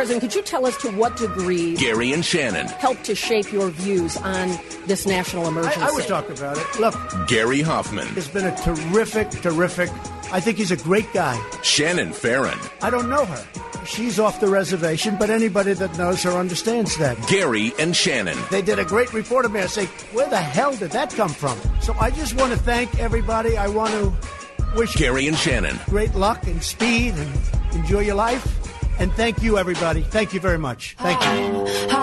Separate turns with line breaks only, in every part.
President, could you tell us to what degree
Gary and Shannon.
helped to shape your views on this national emergency?
I would talk about it. Look,
Gary Hoffmann.
it's been a terrific, terrific. I think he's a great guy.
Shannon Farren.
I don't know her. She's off the reservation, but anybody that knows her understands that.
Gary and Shannon.
They did a great report of me. I say, where the hell did that come from? So I just want to thank everybody. I want to wish
Gary and Shannon.
great luck and speed and enjoy your life. And thank you, everybody. Thank you very much. Thank you.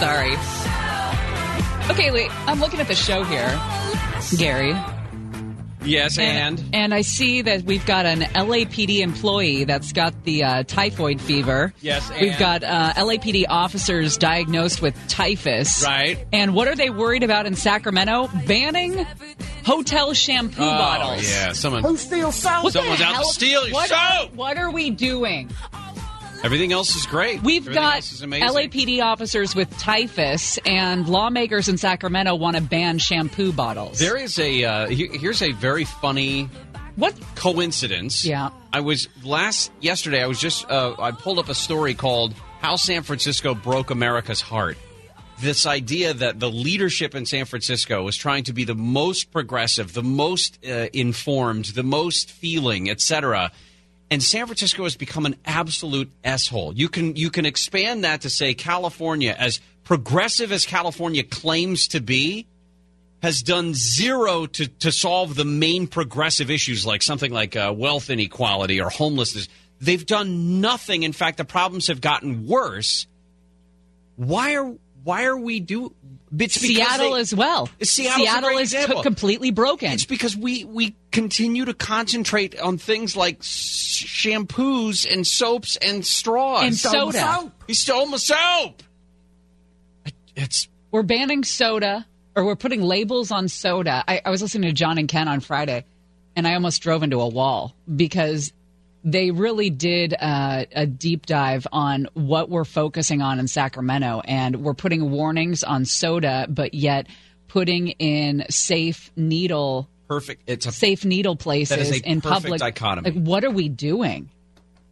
Sorry. Okay, wait. I'm looking at the show here, Gary.
Yes, and,
And I see that we've got an LAPD employee that's got the uh, typhoid fever.
Yes,
We've got uh, LAPD officers diagnosed with typhus.
Right.
And what are they worried about in Sacramento? Banning hotel shampoo
oh
bottles.
yeah, someone.
Who steals soap?
What the
Someone's out to steal your
what
soap!
Are, what are we doing?
Everything else is great.
We've
Everything
got
else is amazing.
LAPD officers with typhus, and lawmakers in Sacramento want to ban shampoo bottles.
There is a uh, here's a very funny
what?
coincidence.
Yeah.
I was last yesterday. I was just uh, I pulled up a story called "How San Francisco Broke America's Heart." This idea that the leadership in San Francisco was trying to be the most progressive, the most uh, informed, the most feeling, etc. And San Francisco has become an absolute s-hole. You can you can expand that to say California, as progressive as California claims to be, has done zero to, to solve the main progressive issues like something like uh, wealth inequality or homelessness. They've done nothing. In fact, the problems have gotten worse. Why are why are we do? It's
Seattle
they-
as well.
Seattle's a
Seattle is co- completely broken.
It's because we we continue to concentrate on things like s- shampoos and soaps and straws
And soda.
Soap. He stole my soap. It's
we're banning soda, or we're putting labels on soda. I, I was listening to John and Ken on Friday, and I almost drove into a wall because they really did uh, a deep dive on what we're focusing on in Sacramento, and we're putting warnings on soda, but yet putting in safe needle
perfect. It's a
safe needle places
That is a
in
perfect
public.
dichotomy.
Like, what are we doing?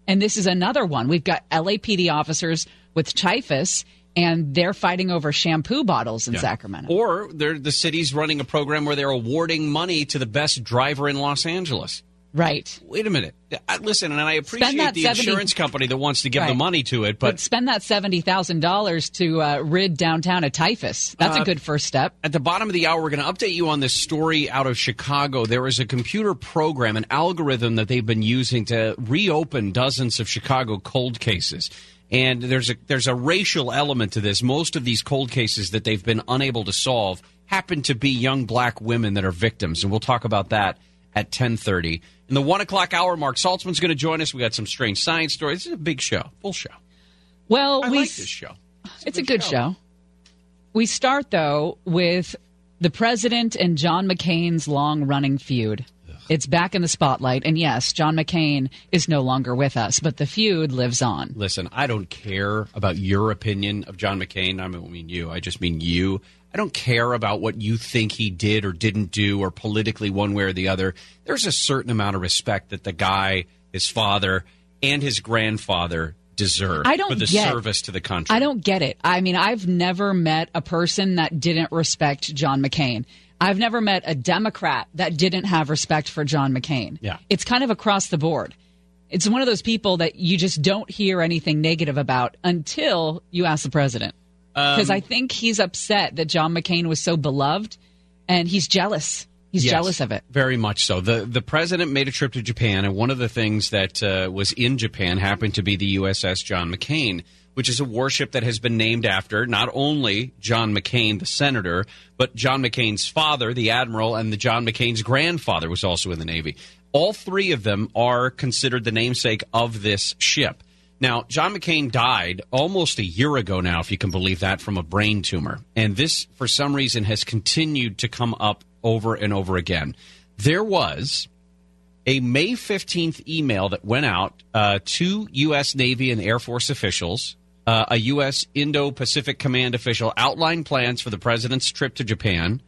And this is another one. We've got LAPD officers with typhus, and they're fighting over shampoo bottles in
Yeah.
Sacramento.
Or they're the city's running a program where they're awarding money to the best driver in Los Angeles.
Right.
Wait a minute. I, listen, and I appreciate
that
the
70
insurance company that wants to give the money to it,
But,
but
spend that $70,000 to uh, rid downtown of typhus. That's
Uh,
a good first step.
At the bottom of the hour, we're going to update you on this story out of Chicago. There is a computer program, an algorithm that they've been using to reopen dozens of Chicago cold cases. And there's a there's a racial element to this. Most of these cold cases that they've been unable to solve happen to be young black women that are victims, and we'll talk about that at ten thirty. In the one o'clock hour, Marc Saltzman's going to join us. We got some strange science stories. This is a big show, full show.
Well,
I
we
like this show.
It's a good show. We start though with the president and John McCain's long-running feud. It's back in the spotlight, and yes, John McCain is no longer with us, but the feud lives on.
Listen, I don't care about your opinion of John McCain. I don't mean you. I just mean you. I don't care about what you think he did or didn't do or politically one way or the other. There's a certain amount of respect that the guy, his father, and his grandfather deserve
I don't
for the
get-
service to the country.
I don't get it. I mean, I've never met a person that didn't respect John McCain. I've never met a Democrat that didn't have respect for John McCain.
Yeah.
It's kind of across the board. It's one of those people that you just don't hear anything negative about until you ask the president.
Um,
Because I think he's upset that John McCain was so beloved and he's jealous. He's
Yes,
jealous of it.
Very much so. The the president made a trip to Japan, and one of the things that uh, was in Japan happened to be the USS John McCain, which is a warship that has been named after not only John McCain, the senator, but John McCain's father, the admiral, and the John McCain's grandfather was also in the Navy. All three of them are considered the namesake of this ship. Now, John McCain died almost a year ago now, if you can believe that, from a brain tumor. And this, for some reason, has continued to come up over and over again. There was a May 15th email that went out uh, to U.S. Navy and Air Force officials. Uh, a U.S. Indo Pacific Command official outlined plans for the president's trip to Japan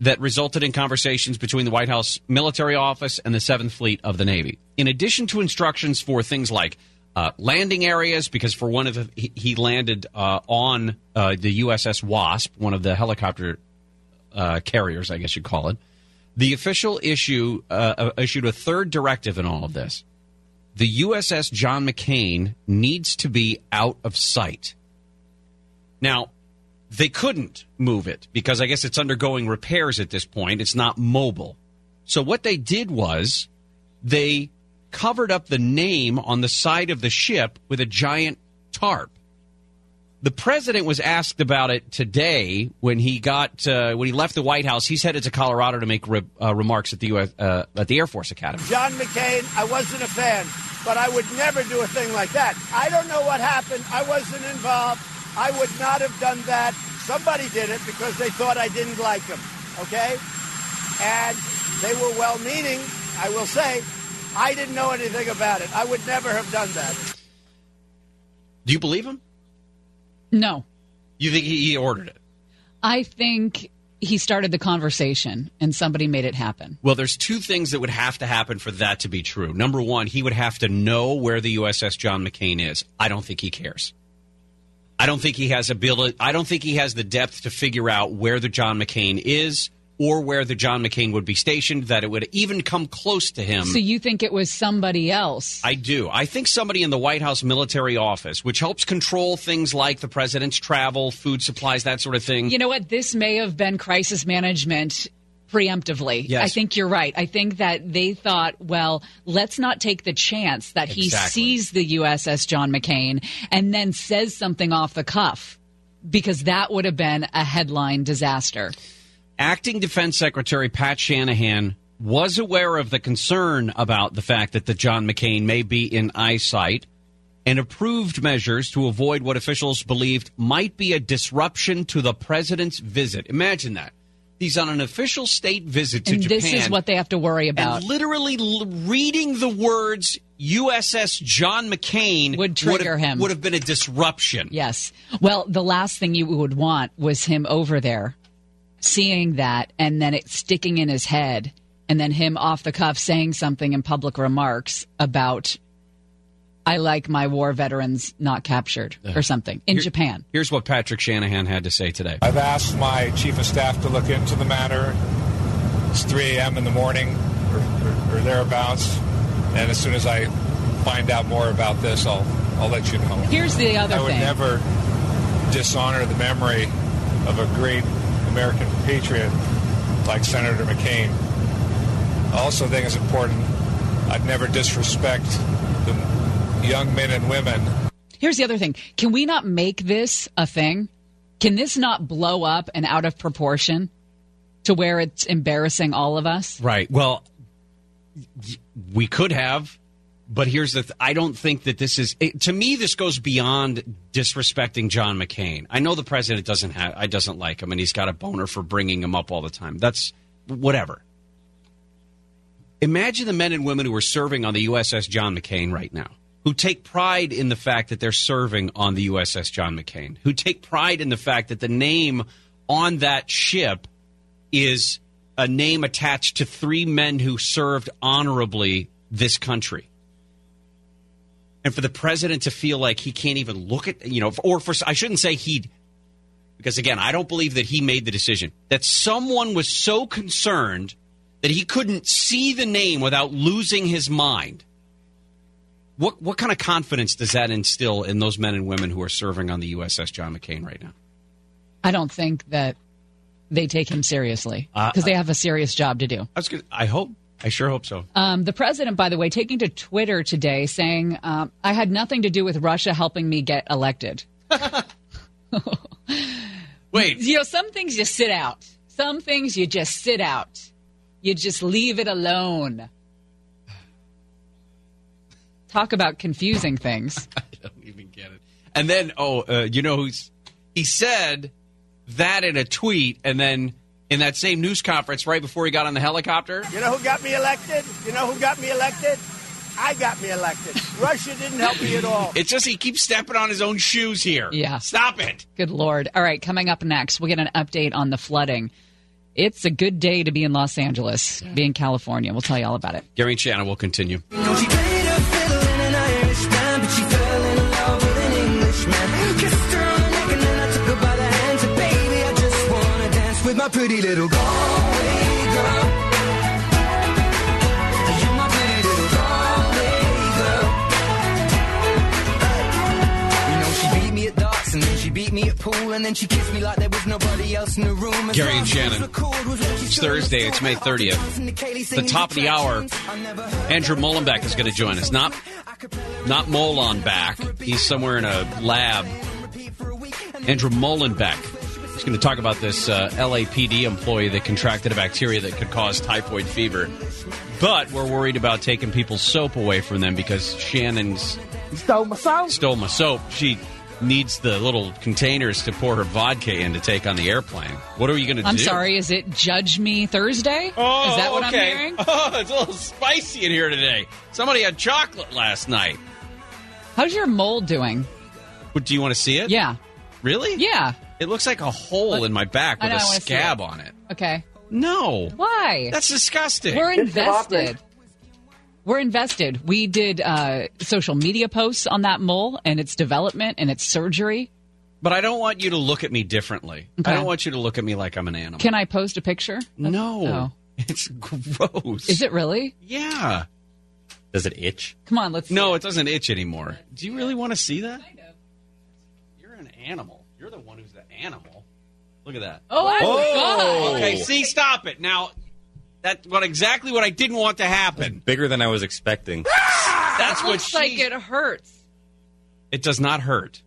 that resulted in conversations between the White House military office and the Seventh Fleet of the Navy. In addition to instructions for things like uh, landing areas, because for one of he, he landed uh, on uh, the USS Wasp, one of the helicopter uh, carriers, I guess you'd call it. The official issue uh, issued a third directive in all of this. The USS John McCain needs to be out of sight. Now, they couldn't move it because I guess it's undergoing repairs at this point. It's not mobile. So what they did was they covered up the name on the side of the ship with a giant tarp. The president was asked about it today when he got uh, when he left the White House. He's headed to Colorado to make re- uh, remarks at the US, uh, at the Air Force Academy.
John McCain, I wasn't a fan, but I would never do a thing like that. I don't know what happened. I wasn't involved. I would not have done that. Somebody did it because they thought I didn't like him. Okay, and they were well-meaning. I will say, I didn't know anything about it. I would never have done that.
Do you believe him?
No.
You think he, he ordered it?
I think he started the conversation and somebody made it happen.
Well, there's two things that would have to happen for that to be true. Number one, he would have to know where the USS John McCain is. I don't think he cares. I don't think he has ability. I don't think he has the depth to figure out where the John McCain is or where the John McCain would be stationed. That it would even come close to him.
So you think it was somebody else?
I do. I think somebody in the White House military office, which helps control things like the president's travel, food supplies, that sort of thing.
You know what? This may have been crisis management preemptively.
Yes.
I think you're right. I think that they thought, well, let's not take the chance that he
Exactly.
sees the USS John McCain and then says something off the cuff because that would have been a headline disaster.
Acting Defense Secretary Pat Shanahan was aware of the concern about the fact that the John McCain may be in eyesight and approved measures to avoid what officials believed might be a disruption to the president's visit. Imagine that. He's on an official state visit to
and
Japan.
this is what they have to worry about.
and literally l- reading the words USS John McCain
Would trigger
have,
him.
Would have been a disruption.
Yes. Well, the last thing you would want was him over there seeing that and then it sticking in his head and then him off the cuff saying something in public remarks about I like my war veterans not captured or something in
Here-
Japan.
Here's what Patrick Shanahan had to say today.
I've asked my chief of staff to look into the matter. It's 3 a.m. in the morning or, or, or thereabouts. And as soon as I find out more about this, I'll, I'll let you know.
Here's the other
I would
thing.
never dishonor the memory of a great American patriot like Senator McCain. I also think it's important I'd never disrespect the young men and women
Here's the other thing. Can we not make this a thing? Can this not blow up and out of proportion to where it's embarrassing all of us?
Right. Well, we could have, but here's the. Th- I don't think that this is. It, to me, this goes beyond disrespecting John McCain. I know the president doesn't have. I doesn't like him, and he's got a boner for bringing him up all the time. That's whatever. Imagine the men and women who are serving on the USS John McCain right now, who take pride in the fact that they're serving on the USS John McCain, who take pride in the fact that the name on that ship is a name attached to three men who served honorably this country. And for the president to feel like he can't even look at, you know, or for, I shouldn't say he, because again, I don't believe that he made the decision, that someone was so concerned that he couldn't see the name without losing his mind. What, what kind of confidence does that instill in those men and women who are serving on the USS John McCain right now?
I don't think that they take him seriously
Uh,
because they have a serious job to do.
I was gonna, I hope. I sure hope so.
Um, the president, by the way, taking to Twitter today saying, um, I had nothing to do with Russia helping me get elected.
Wait,
You know, some things you sit out. Some things you just sit out. You just leave it alone. Talk about confusing things.
I don't even get it. And then, oh, uh, you know who's he said that in a tweet, and then in that same news conference right before he got on the helicopter.
You know who got me elected? You know who got me elected? I got me elected. Russia didn't help me at all.
It's just he keeps stepping on his own shoes here.
Yeah.
Stop it.
Good Lord. All right, coming up next, we'll get an update on the flooding. It's a good day to be in Los Angeles, be in California. We'll tell you all about it.
Gary and Shannon will continue.
Pretty little Galway girl. You're my pretty little Galway girl. You know, she beat me at darts and then she beat me at pool and then she kissed me like there was nobody else in the room. As
Gary and Shannon.
the chord was what she
It's. Thursday. It's May 30th. The top of the hour, Andrew Mollenbeck is going to join us. Not not Molon back. He's somewhere in a lab. Andrew Mollenbeck. He's going to talk about this uh, LAPD employee that contracted a bacteria that could cause typhoid fever. But we're worried about taking people's soap away from them because Shannon's
Stole my soap.
stole my soap. She needs the little containers to pour her vodka in to take on the airplane. What are you going to do?
I'm sorry, is it Judge Me Thursday?
Oh,
is that what
okay.
I'm hearing?
Oh, it's a little spicy in here today. Somebody had chocolate last night.
How's your mold doing?
What, do you want to see it?
Yeah.
Really?
Yeah.
It looks like a hole in my back with
know,
a
I
scab
it.
on it.
Okay.
No.
Why?
That's disgusting.
We're invested. We're invested. We did uh, social media posts on that mole and its development and its surgery.
but I don't want you to look at me differently.
Okay.
I don't want you to look at me like I'm an animal.
Can I post a picture?
no.
Oh.
It's gross.
Is it really?
Yeah.
Does it itch?
Come on, let's.
No, it doesn't itch anymore. Do you really want to see that? You're an animal. Animal. Look at that.
Oh, my
Oh.
God.
Okay, see, stop it. Now, that's what exactly what I didn't want to happen.
Bigger than I was expecting.
That's
It
what
looks
she.
like it hurts.
It does not hurt.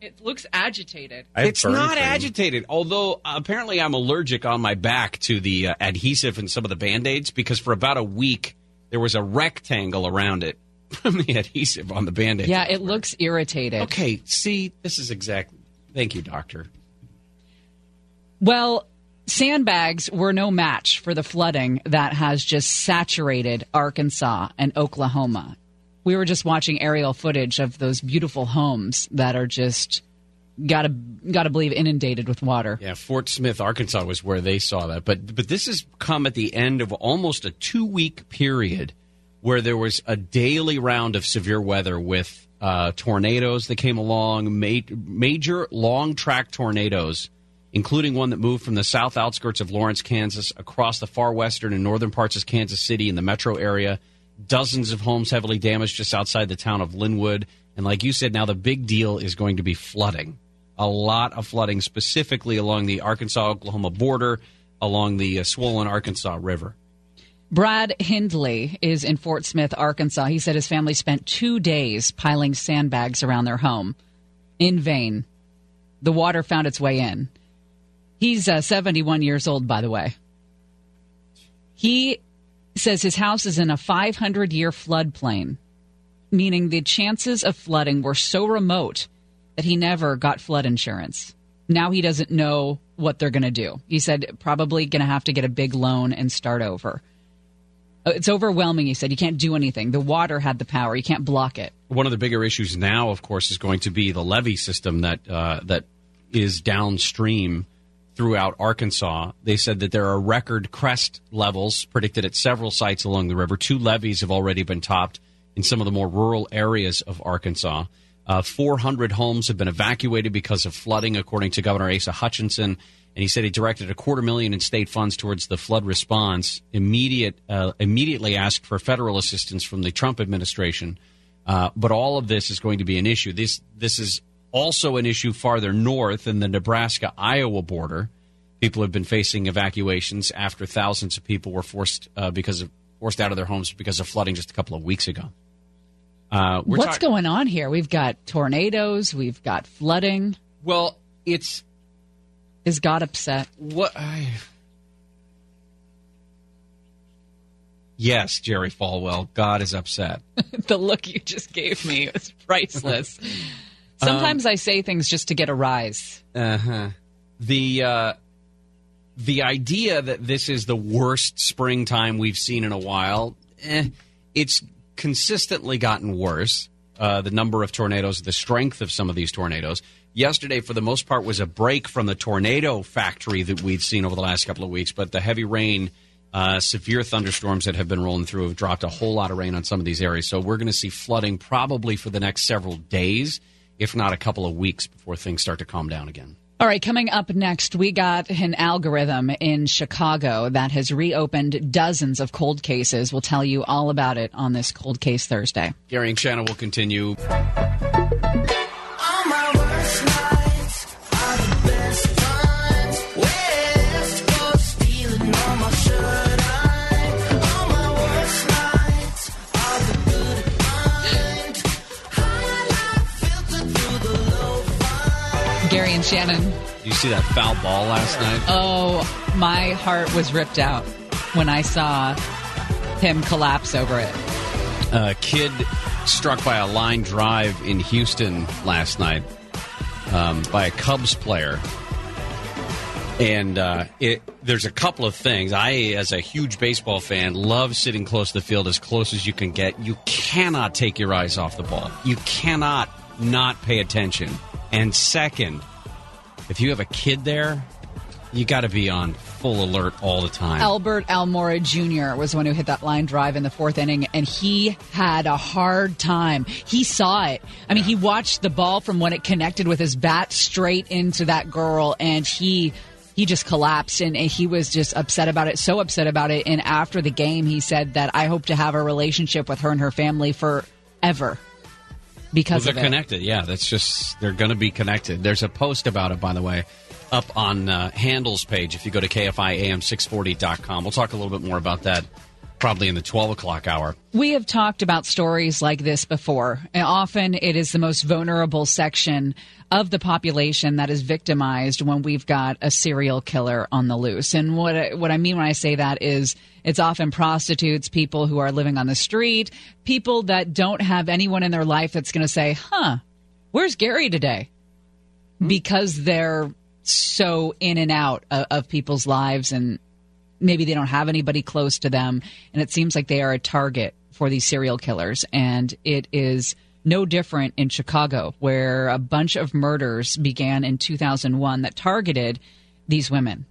It looks agitated.
It's not
cream.
agitated. Although uh, apparently I'm allergic on my back to the uh, adhesive and some of the band-aids because for about a week there was a rectangle around it from the adhesive on the band-aid.
Yeah, it looks irritated.
Okay, see, this is exactly. Thank you, doctor.
Well, sandbags were no match for the flooding that has just saturated Arkansas and Oklahoma. We were just watching aerial footage of those beautiful homes that are just gotta gotta believe inundated with water.
Yeah, Fort Smith, Arkansas was where they saw that. But but this has come at the end of almost a two week period where there was a daily round of severe weather with uh, tornadoes that came along, ma- major long track tornadoes, including one that moved from the south outskirts of Lawrence, Kansas, across the far western and northern parts of Kansas City in the metro area. Dozens of homes heavily damaged just outside the town of Linwood. And like you said, now the big deal is going to be flooding. A lot of flooding, specifically along the Arkansas Oklahoma border, along the uh, swollen Arkansas River.
Brad Hindley is in Fort Smith, Arkansas. He said his family spent two days piling sandbags around their home. In vain. The water found its way in. He's uh, 71 years old, by the way. He says his house is in a 500 year floodplain, meaning the chances of flooding were so remote that he never got flood insurance. Now he doesn't know what they're going to do. He said probably going to have to get a big loan and start over. Uh, It's overwhelming, he said. You can't do anything. The water had the power. You can't block it.
One of the bigger issues now, of course, is going to be the levee system that uh, that is downstream throughout Arkansas. They said that there are record crest levels predicted at several sites along the river. Two levees have already been topped in some of the more rural areas of Arkansas. Uh, 400 homes have been evacuated because of flooding, according to Governor Asa Hutchinson. And he said he directed a quarter million in state funds towards the flood response. Immediate, uh, immediately asked for federal assistance from the Trump administration. Uh, but all of this is going to be an issue. This this is also an issue farther north in the Nebraska Iowa border. People have been facing evacuations after thousands of people were forced uh, because of forced out of their homes because of flooding just a couple of weeks ago. Uh,
What's going on here? We've got tornadoes. We've got flooding.
Well, it's
Is God upset?
what I. Yes, Jerry Falwell. God is upset.
the look you just gave me was priceless. Sometimes I say things just to get a rise.
Uh huh. The uh, the idea that this is the worst springtime we've seen in a while, eh, it's consistently gotten worse. Uh, the number of tornadoes, the strength of some of these tornadoes. Yesterday, for the most part, was a break from the tornado factory that we've seen over the last couple of weeks, but the heavy rain, uh, severe thunderstorms that have been rolling through have dropped a whole lot of rain on some of these areas. So we're going to see flooding probably for the next several days, if not a couple of weeks, before things start to calm down again.
All right, coming up next, we got an algorithm in Chicago that has reopened dozens of cold cases. We'll tell you all about it on this Cold Case Thursday.
Gary and Shannon will continue.
Shannon.
You see that foul ball last night?
Oh, my heart was ripped out when I saw him collapse over it.
A kid struck by a line drive in Houston last night um, by a Cubs player. And uh, it, there's a couple of things. I, as a huge baseball fan, love sitting close to the field as close as you can get. You cannot take your eyes off the ball. You cannot not pay attention. And second, if you have a kid there, you got to be on full alert all the time.
Albert Almora Jr. was the one who hit that line drive in the fourth inning, and he had a hard time. He saw it. I mean, he watched the ball from when it connected with his bat straight into that girl, and he he just collapsed and he was just upset about it so upset about it and after the game he said that i hope to have a relationship with her and her family forever because
well, they're connected. Yeah, that's just they're going to be connected. There's a post about it, by the way, up on uh, Handel's page. If you go to kfiam640.com, we'll talk a little bit more about that probably in the 12 o'clock hour.
We have talked about stories like this before. And often it is the most vulnerable section of the population that is victimized when we've got a serial killer on the loose. And what I, what I mean when I say that is it's often prostitutes, people who are living on the street, people that don't have anyone in their life that's going to say, "Huh, where's Gary today?" Hmm. Because they're so in and out of, of people's lives and maybe they don't have anybody close to them and it seems like they are a target for these serial killers and it is no different in Chicago where a bunch of murders began in 2001 that targeted these women.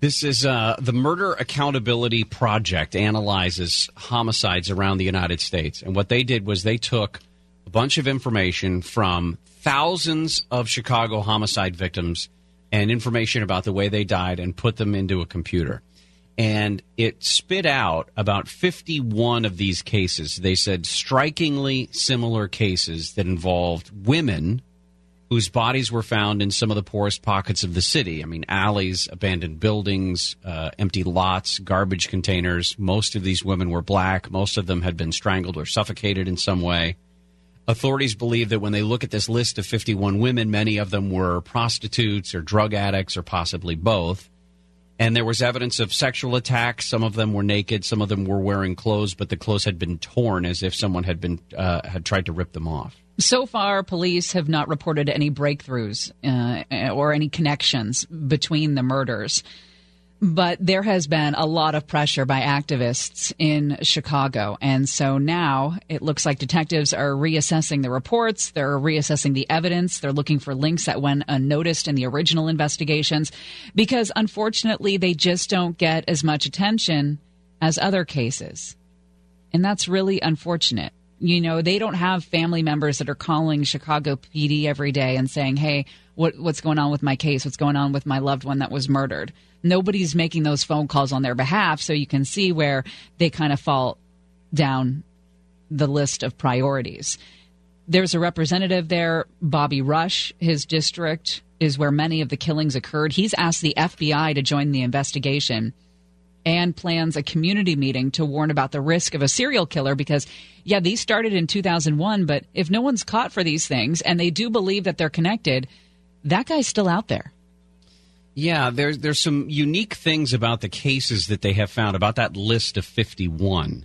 This is uh, the Murder Accountability Project analyzes homicides around the United States. And what they did was they took a bunch of information from thousands of Chicago homicide victims and information about the way they died and put them into a computer. And it spit out about 51 of these cases. They said strikingly similar cases that involved women whose bodies were found in some of the poorest pockets of the city. I mean, alleys, abandoned buildings, uh, empty lots, garbage containers. Most of these women were black. Most of them had been strangled or suffocated in some way. Authorities believe that when they look at this list of 51 women, many of them were prostitutes or drug addicts or possibly both. And there was evidence of sexual attacks. Some of them were naked. Some of them were wearing clothes, but the clothes had been torn as if someone had been uh, had tried to rip them off.
So far, police have not reported any breakthroughs uh, or any connections between the murders. But there has been a lot of pressure by activists in Chicago. And so now it looks like detectives are reassessing the reports. They're reassessing the evidence. They're looking for links that went unnoticed in the original investigations because unfortunately they just don't get as much attention as other cases. And that's really unfortunate. You know, they don't have family members that are calling Chicago PD every day and saying, "Hey, what, what's going on with my case? What's going on with my loved one that was murdered?" Nobody's making those phone calls on their behalf, so you can see where they kind of fall down the list of priorities. There's a representative there, Bobby Rush. His district is where many of the killings occurred. He's asked the FBI to join the investigation and plans a community meeting to warn about the risk of a serial killer because yeah these started in 2001 but if no one's caught for these things and they do believe that they're connected that guy's still out there
Yeah, there's there's some unique things about the cases that they have found about that list of 51.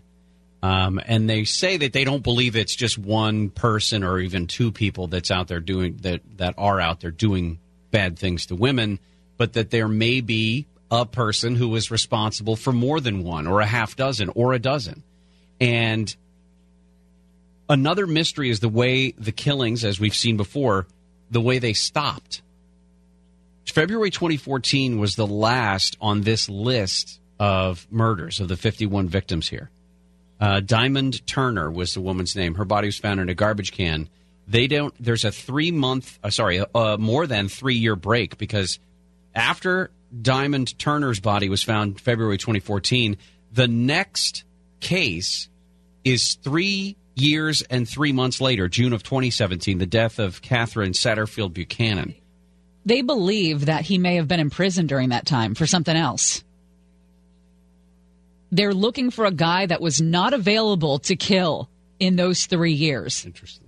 Um, and they say that they don't believe it's just one person or even two people that's out there doing that that are out there doing bad things to women. but that there may be a person who is responsible for more than one, or a half dozen, or a dozen. And another mystery is the way the killings, as we've seen before, the way they stopped. February 2014 was the last on this list of murders of the 51 victims here. Uh, Diamond Turner was the woman's name. Her body was found in a garbage can. They don't. There's a three month, uh, sorry, uh, more than three year break because after Diamond Turner's body was found February 2014, the next case is three years and three months later, June of 2017, the death of Catherine Satterfield Buchanan.
They believe that he may have been in prison during that time for something else. They're looking for a guy that was not available to kill in those three years.
Interesting.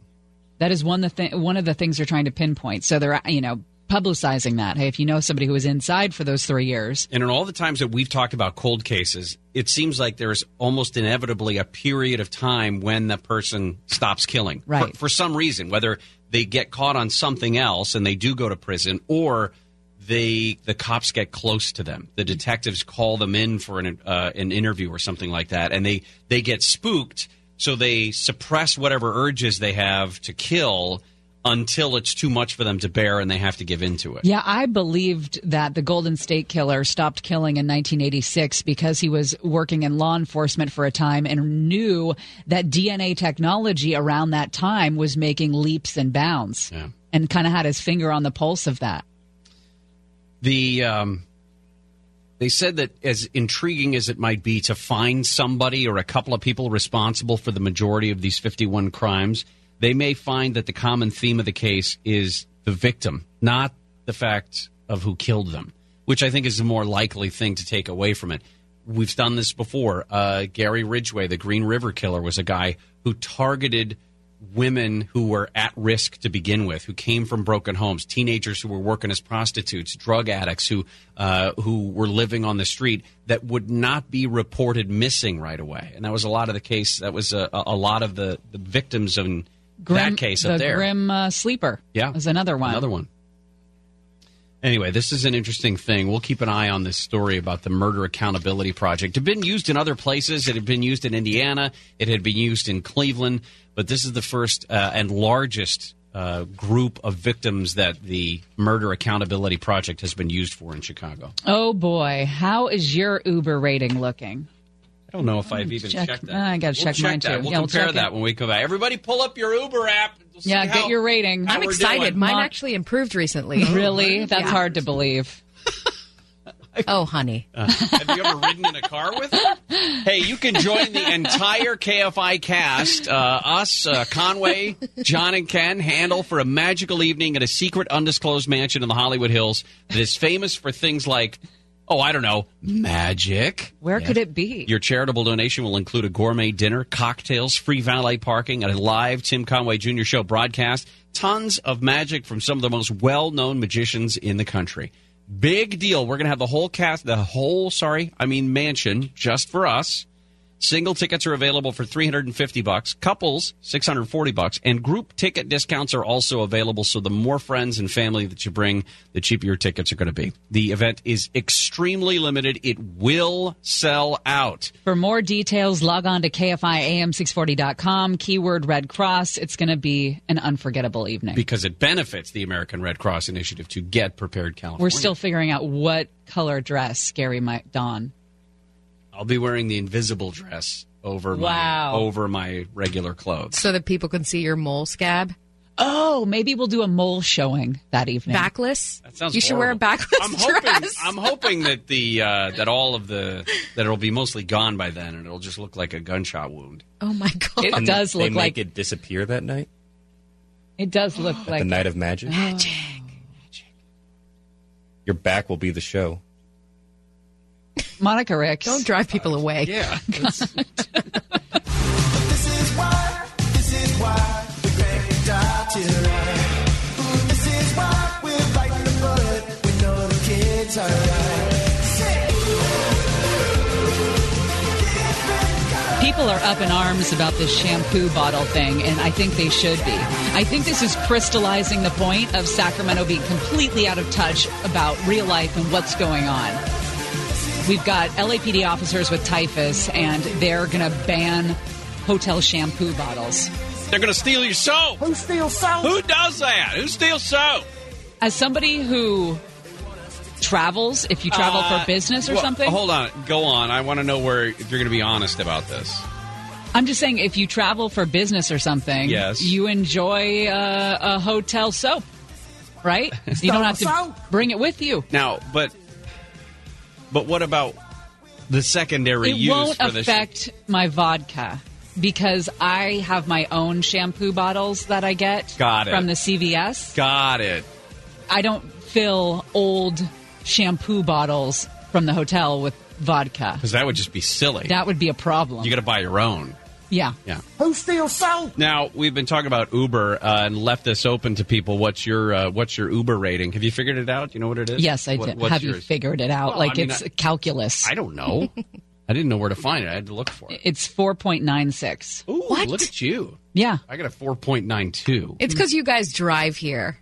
That is one the th- one of the things they're trying to pinpoint. So they're you know publicizing that. Hey, if you know somebody who was inside for those three years,
And in all the times that we've talked about cold cases, it seems like there's almost inevitably a period of time when the person stops killing.
Right.
For, for some reason, whether they get caught on something else and they do go to prison, or they the cops get close to them. The detectives call them in for an uh, an interview or something like that, and they they get spooked, so they suppress whatever urges they have to kill until it's too much for them to bear and they have to give in to it.
Yeah, I believed that the Golden State Killer stopped killing in 1986 because he was working in law enforcement for a time and knew that DNA technology around that time was making leaps and bounds
Yeah.
and kind of had his finger on the pulse of that.
The um, they said that as intriguing as it might be to find somebody or a couple of people responsible for the majority of these 51 crimes, they may find that the common theme of the case is the victim, not the fact of who killed them, which I think is the more likely thing to take away from it. We've done this before. Uh, Gary Ridgway, the Green River Killer, was a guy who targeted women who were at risk to begin with, who came from broken homes, teenagers who were working as prostitutes, drug addicts who uh, who were living on the street that would not be reported missing right away. And that was a lot of the case. That was a, a lot of the, the victims in that case
the
up there.
Grim uh, Sleeper.
Yeah.
was another one.
Another one. Anyway, this is an interesting thing. We'll keep an eye on this story about the Murder Accountability Project. It had been used in other places. It had been used in Indiana. It had been used in Cleveland. But this is the first uh, and largest uh, group of victims that the Murder Accountability Project has been used for in Chicago.
Oh boy, how is your Uber rating looking?
I don't know if I've even
check-
checked that.
I gotta
We'll
check mine,
that.
too.
We'll
Yeah, we'll
compare that
it.
when we come back. Everybody, pull up your Uber app. We'll see
Yeah,
how-
get your rating.
I'm excited.
doing.
Mine
Mon-
actually improved recently.
Really? That's
Yeah.
hard to believe.
Oh, honey.
Have you ever ridden in a car with her? Hey, you can join the entire KFI cast, uh, us, uh, Conway, John, and Ken, Handel for a magical evening at a secret, undisclosed mansion in the Hollywood Hills that is famous for things like, oh, I don't know, magic.
Where could it be?
Your charitable donation will include a gourmet dinner, cocktails, free valet parking, and a live Tim Conway Jr. show broadcast. Tons of magic from some of the most well known magicians in the country. Big deal. We're going to have the whole cast, the whole, sorry, I mean mansion just for us. Single tickets are available for 350 bucks, couples 640 bucks, and group ticket discounts are also available so the more friends and family that you bring, the cheaper your tickets are going to be. The event is extremely limited. It will sell out.
For more details, log on to KFIAM640.com, keyword Red Cross. It's going to be an unforgettable evening.
because it benefits the American Red Cross Initiative to get prepared California.
We're still figuring out what color dress Gary might don.
I'll be wearing the invisible dress over
Wow.
my over my regular clothes.
So that people can see your mole scab.
Oh, maybe we'll do a mole showing that evening.
Backless.
That sounds
You should wear a backless
I'm hoping
dress.
I'm hoping that the uh, that all of the that it'll be mostly gone by then and it'll just look like a gunshot wound.
oh my god.
It
And
does
they
look
make
like
it disappear that night.
it does look like the
night of magic. magic. Your back will be the show.
Monica Ricks.
Don't drive people uh, away.
Yeah.
This is why, this is why the great doctor This is why we're biting the bullet. We know the kids are right.
People are up in arms about this shampoo bottle thing, and I think they should be. I think this is crystallizing the point of Sacramento being completely out of touch about real life and what's going on. We've got LAPD officers with typhus, and they're going to ban hotel shampoo bottles.
They're going to steal your soap.
Who steals soap?
Who does that? Who steals soap?
As somebody who travels, if you travel
Uh,
for business or
well,
something,
Hold on. Go on. I want to know where, if you're going to be honest about this.
I'm just saying, if you travel for business or something,
Yes.
you enjoy uh, a hotel soap, right? you don't have to
soap.
bring it with you.
Now, but but what about the secondary
It
use
won't
for the
affect my vodka because I have my own shampoo bottles that I get
Got it.
from the CVS.
Got it.
I don't fill old shampoo bottles from the hotel with vodka.
Because that would just be silly.
That would be a problem.
you got to buy your own.
Yeah.
Yeah.
Who steals soap?
Now we've been talking about Uber uh, and left this open to people. What's your uh, What's your Uber rating? Have you figured it out? You know what it is?
Yes, I
What-
did.
what's
Have you figured it out?
Well,
like
I mean,
it's
I-
calculus.
I don't know. I didn't know where to find it. I had to look for it.
It's 4.96.
Ooh,
What?
Look at you.
Yeah.
I got a four point nine two.
It's because you guys drive here.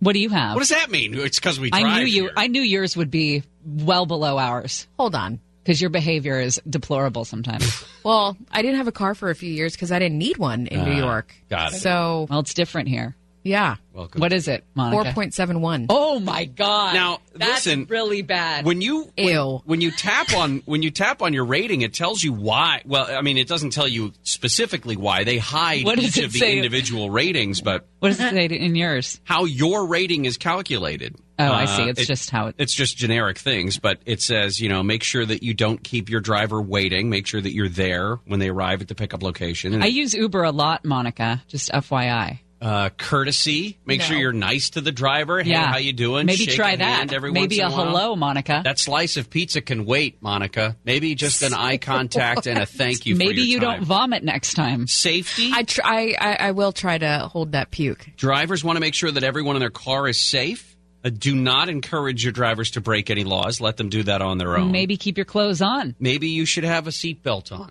What do you have?
What does that mean? It's because we. Drive
I knew you.
here.
I knew yours would be well below ours
Hold on.
Because your behavior is deplorable sometimes.
Well, I didn't have a car for a few years because I didn't need one in New
Ah,
York.
got it.
So,
well, it's different here.
yeah,
Welcome.
What is it, Monica?
4.71.
Oh my God!
Now,
that's
listen,
really bad.
when you when,
Ew.
when you tap on when you tap on your rating, it tells you why. Well, I mean, it doesn't tell you specifically why. They hide
What does
each
it
of the
say?
individual ratings, but
what does it say in yours?
how your rating is calculated.
Oh, I
Uh,
see. It's
it-
just how it.
It's just generic things, but it says, you know, make sure that you don't keep your driver waiting. Make sure that you're there when they arrive at the pickup location. And
I use Uber a lot, Monica. Just FYI.
uh, courtesy. Make sure you're nice to the driver. Hey,
yeah.
how you doing?
Maybe
Shake
try
a
that.
Every
Maybe
once
a
in while.
hello, Monica.
That slice of pizza can wait, Monica. Maybe just an eye contact and a thank you. for
Maybe
your
you
time.
don't vomit next time.
Safety.
I, tr- I, I I will try to hold that puke.
Drivers want to make sure that everyone in their car is safe. Uh, do not encourage your drivers to break any laws. Let them do that on their own.
Maybe keep your clothes on.
Maybe you should have a seatbelt on.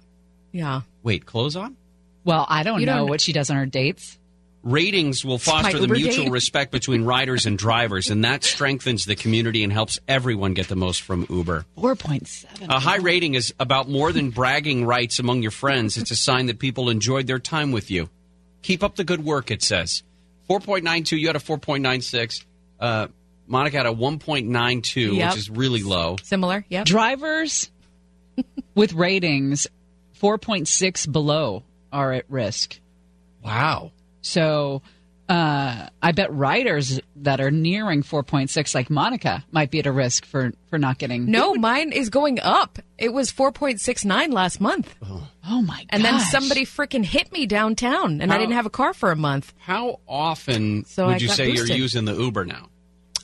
Yeah.
Wait, clothes on?
Well, I don't
You
know
don't-
what she does on her dates.
Ratings will foster the mutual
date.
respect between riders and drivers, and that strengthens the community and helps everyone get the most from Uber.
Four point seven.
A high rating is about more than bragging rights among your friends. It's a sign that people enjoyed their time with you. Keep up the good work, it says. 4.92, you had a 4.96. Uh, Monica had a 1.92,
Yep.
which is really low.
Similar. yeah.
Drivers with ratings 4.6 below are at risk.
Wow.
So uh, I bet riders that are nearing 4.6, like Monica, might be at a risk for, for not getting.
No, mine is going up. It was 4.69 last month.
Oh my god!
And then somebody freaking hit me downtown, and I didn't have a car for a month.
How often
So
would
I
you say
boosted.
you're using the Uber now?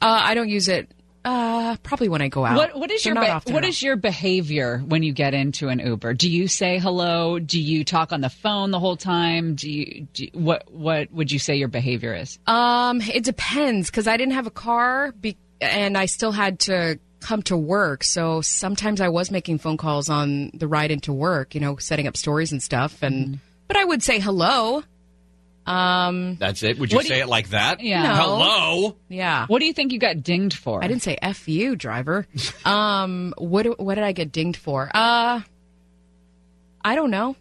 Uh, I don't use it. Uh, probably when I go out.
What what is
So
your
not
be-
often
what
at
is your behavior when you get into an Uber? Do you say hello? Do you talk on the phone the whole time? Do you, do you- what what would you say your behavior is?
Um, it depends because I didn't have a car, be- and I still had to come to work. So sometimes I was making phone calls on the ride into work. You know, setting up stories and stuff. And
Mm-hmm.
but I would say hello. Um,
That's it? Would you say
you-
it like that?
Yeah.
No.
Hello?
yeah.
What do you think you got dinged for?
I didn't say "f you, driver." um, what what did I get dinged for? Uh, I don't know.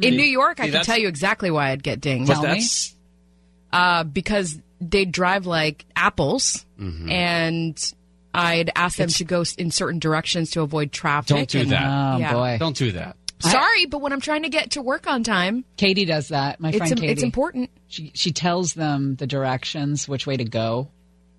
In New York,
see,
I can
that's-
tell you exactly why I'd get dinged.
Tell me.
That's
Uh, because they drive like apples,
Mm-hmm.
and I'd ask them to go s- in certain directions to avoid traffic.
Don't do
and-
that.
Oh
Yeah.
boy,
Don't do that.
Sorry, but when I'm trying to get to work on time,
Katie does that. My friend
im-
Katie.
it's important.
She she tells them the directions, which way to go.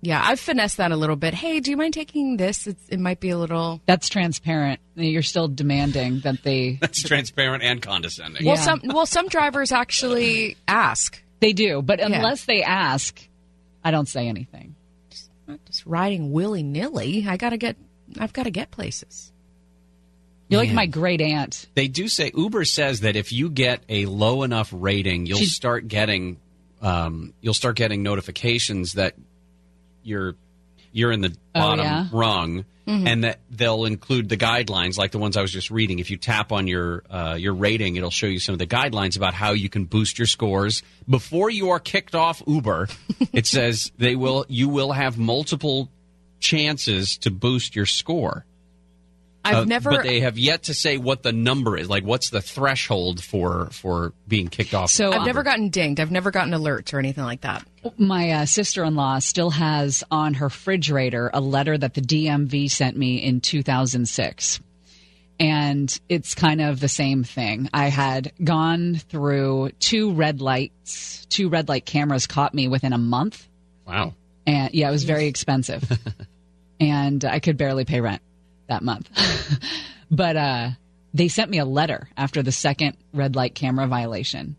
Yeah, I've finessed that a little bit. Hey, do you mind taking this? It's, it might be a little.
That's transparent. You're still demanding that they
That's transparent and condescending.
Well,
Yeah.
some well some drivers actually ask.
they do, but
Yeah.
unless they ask, I don't say anything.
I'm not just riding willy nilly. I gotta get. I've got to get places.
You're like my great aunt.
They do say Uber says that if you get a low enough rating, you'll
She's-
start getting um, you'll start getting notifications that you're you're in the
Oh,
bottom
yeah?
rung,
Mhm.
and that they'll include the guidelines, like the ones I was just reading. If you tap on your uh, your rating, it'll show you some of the guidelines about how you can boost your scores before you are kicked off Uber. it says they will you will have multiple chances to boost your score.
I've
Uh,
never.
but they have yet to say what the number is. Like, what's the threshold for for being kicked off?
So,
I've never gotten dinged. I've never gotten alerts or anything like that.
My uh, sister in law still has on her refrigerator a letter that the DMV sent me in 2006. And it's kind of the same thing. I had gone through two red lights, two red light cameras caught me within a month.
Wow.
And yeah, it was very expensive. and I could barely pay rent that month. but uh, they sent me a letter after the second red light camera violation.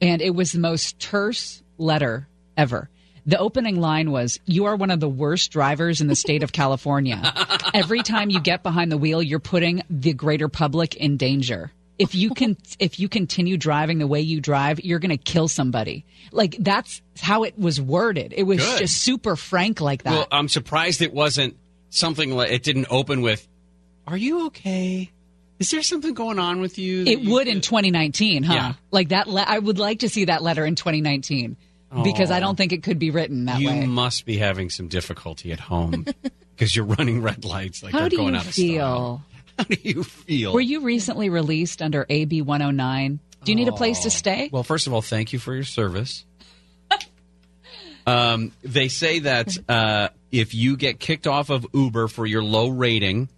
And it was the most terse letter ever. The opening line was, You are one of the worst drivers in the state of California. Every time you get behind the wheel, you're putting the greater public in danger. If you can, if you continue driving the way you drive, you're going to kill somebody. Like that's how it was worded. It was
Good.
just super frank like that.
Well, I'm surprised it wasn't something like it didn't open with, "Are you okay? Is there something going on with you?"
It
you
would in 2019, huh?
Yeah.
Like that. Le- I would like to see that letter in 2019 because I don't think it could be written that
you
way.
You must be having some difficulty at home because you're running red lights like
How do
going
you feel?
How do you feel?
Were you recently released under AB 109? Do you need a place to stay?
Well, first of all, thank you for your service. um, they say that uh, if you get kicked off of Uber for your low rating,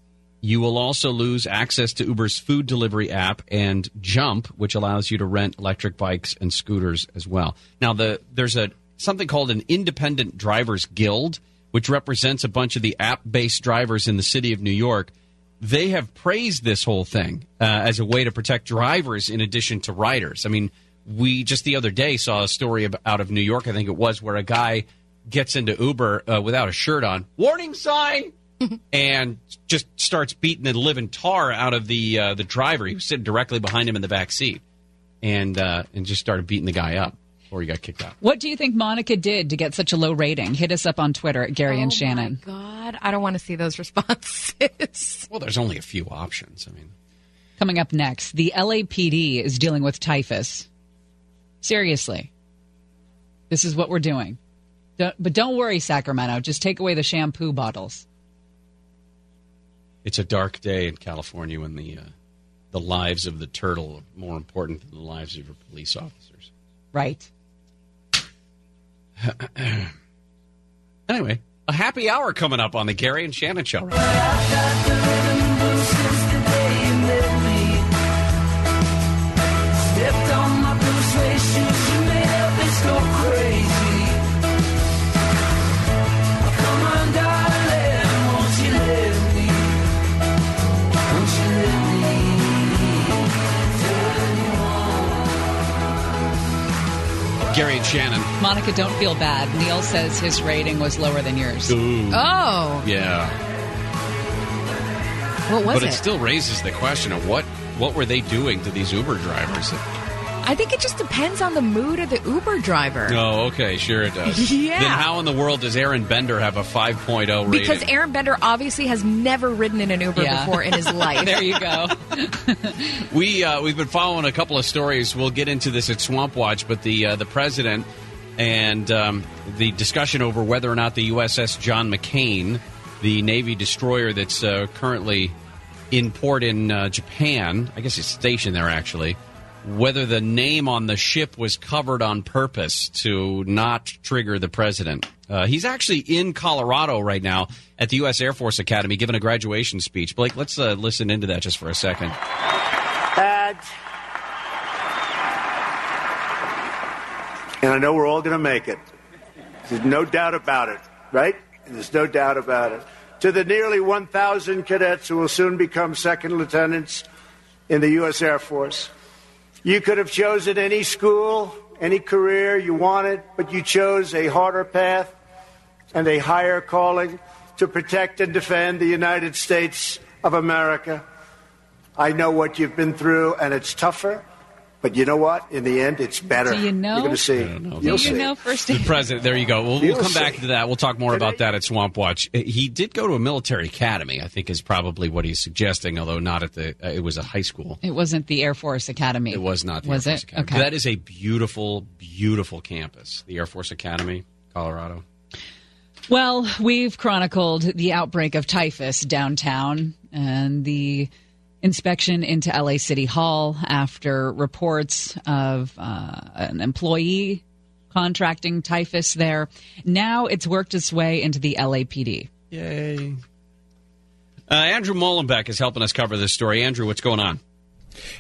you will also lose access to Uber's food delivery app and Jump, which allows you to rent electric bikes and scooters as well. Now, the there's a something called an independent drivers guild, which represents a bunch of the app-based drivers in the city of New York they have praised this whole thing uh, as a way to protect drivers in addition to riders. I mean, we just the other day saw a story out of New York, I think it was, where a guy gets into Uber uh, without a shirt on, warning sign, and just starts beating the living tar out of the uh, the driver. He was sitting directly behind him in the back seat, and uh, and just started beating the guy up before he got kicked out.
What do you think Monica did to get such a low rating? Hit us up on Twitter at Gary and Shannon.
God, I don't want to see those responses.
Well, there's only a few options. I mean,
Coming up next, the LAPD is dealing with typhus. Seriously, this is what we're doing. Don't, but don't worry, Sacramento. Just take away the shampoo bottles.
It's a dark day in California when the uh, the lives of the turtle are more important than the lives of your police officers.
Right.
Anyway, a happy hour coming up on the Gary and Shannon show.
Stepped
Gary and Shannon.
Monica, don't feel bad. Neil says his rating was lower than yours.
Ooh.
Oh,
Yeah.
what was
but
it?
it still raises the question of what what were they doing to these Uber drivers?
I think it just depends on the mood of the Uber driver.
Oh, okay, sure it does.
Yeah.
Then how in the world does Aaron Bender have a 5.0 rating?
Because Aaron Bender obviously has never ridden in an Uber
Yeah.
before in his life.
There you go.
We uh, we've been following a couple of stories. We'll get into this at Swamp Watch, but the uh, the president and um, the discussion over whether or not the USS John McCain, the Navy destroyer that's uh, currently in port in uh, Japan, I guess it's stationed there actually, whether the name on the ship was covered on purpose to not trigger the president. Uh, he's actually in Colorado right now at the U.S. Air Force Academy giving a graduation speech. Blake, let's uh, listen into that just for a second.
And, and I know we're all going to make it. There's no doubt about it, right? There's no doubt about it. To the nearly 1,000 cadets who will soon become second lieutenants in the U.S. Air Force, you could have chosen any school, any career you wanted, but you chose a harder path and a higher calling to protect and defend the United States of America. I know what you've been through, and it's tougher, But you know what? In the end, it's better.
Do you know?
You're going to see.
Do
You'll
you
see.
know first
The president. There you go. We'll, we'll
You'll
come back to that. We'll talk more about that at Swamp Watch. Uh, He did go to a military academy. I think is probably what he's suggesting, although not at the. Uh, it was a high school.
It wasn't the Air Force Academy.
It was not. The
Was
Air Force
it?
Academy.
Okay.
That is a beautiful, beautiful campus. The Air Force Academy, Colorado.
Well, we've chronicled the outbreak of typhus downtown and the inspection into LA City Hall after reports of uh, an employee contracting typhus there. Now it's worked its way into the LAPD.
Yay. Uh, Andrew Mollenbeck is helping us cover this story. Andrew, what's going on?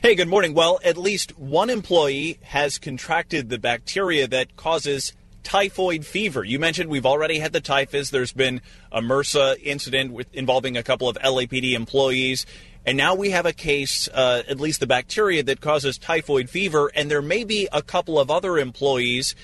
Hey, good morning. Well, at least one employee has contracted the bacteria that causes typhoid fever. You mentioned we've already had the typhus. There's been a MRSA incident with, involving a couple of LAPD employees. And now we have a case, uh, at least the bacteria that causes typhoid fever. And there may be a couple of other employees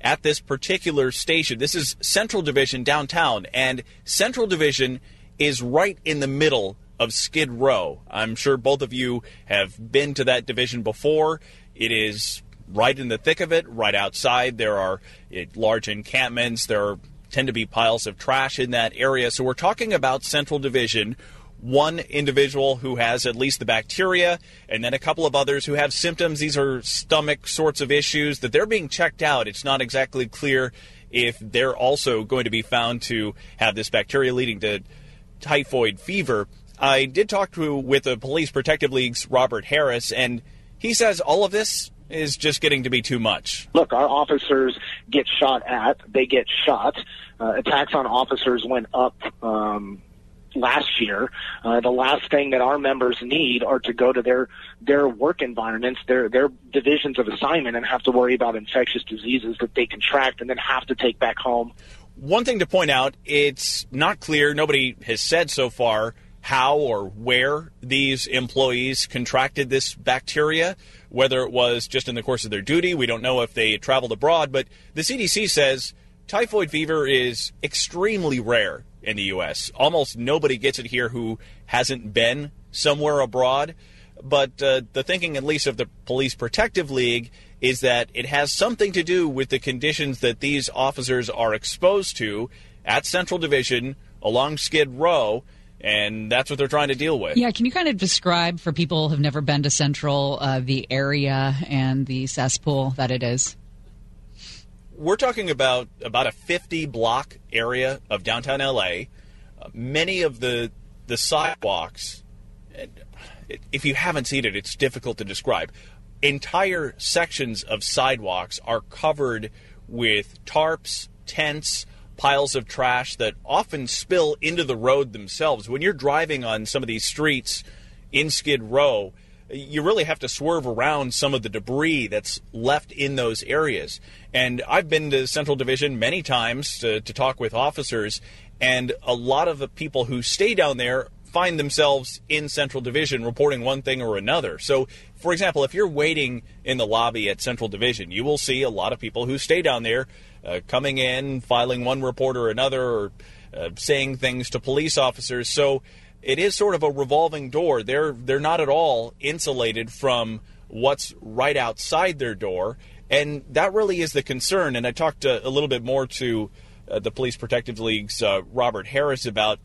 at this particular station. This is Central Division downtown. And Central Division is right in the middle of Skid Row. I'm sure both of you have been to that division before. It is right in the thick of it, right outside. There are eh, large encampments. There are, tend to be piles of trash in that area. So we're talking about Central Division. One individual who has at least the bacteria, and then a couple of others who have symptoms. These are stomach sorts of issues that they're being checked out. It's not exactly clear if they're also going to be found to have this bacteria leading to typhoid fever. I did talk to with the Police Protective League's Robert Harris, and he says all of this is just getting to be too much.
look, our officers get shot at, they get shot. Uh, attacks on officers went up um, last year. Uh, the last thing that our members need are to go to their their work environments, their their divisions of assignment, and have to worry about infectious diseases that they contract and then have to take back home.
One thing to point out, it's not clear, nobody has said so far how or where these employees contracted this bacteria, whether it was just in the course of their duty. We don't know if they traveled abroad, but the CDC says typhoid fever is extremely rare in the U.S. Almost nobody gets it here who hasn't been somewhere abroad. But uh, the thinking, at least of the Police Protective League, is that it has something to do with the conditions that these officers are exposed to at Central Division along Skid Row, and that's what they're trying to deal with.
Yeah, can you kind of describe for people who've never been to Central uh, the area and the cesspool that it is?
We're talking about about a 50 block area of downtown LA. Uh, many of the the sidewalks, if you haven't seen it, it's difficult to describe. Entire sections of sidewalks are covered with tarps, tents, piles of trash that often spill into the road themselves. When you're driving on some of these streets in Skid Row, you really have to swerve around some of the debris that's left in those areas. And I've been to Central Division many times to, to talk with officers, and a lot of the people who stay down there find themselves in Central Division reporting one thing or another. So, for example, if you're waiting in the lobby at Central Division, you will see a lot of people who stay down there uh, coming in, filing one report or another, or uh, saying things to police officers. So, it is sort of a revolving door. They're they're not at all insulated from what's right outside their door, and that really is the concern. And I talked a, a little bit more to uh, the Police Protective League's uh, Robert Harris about.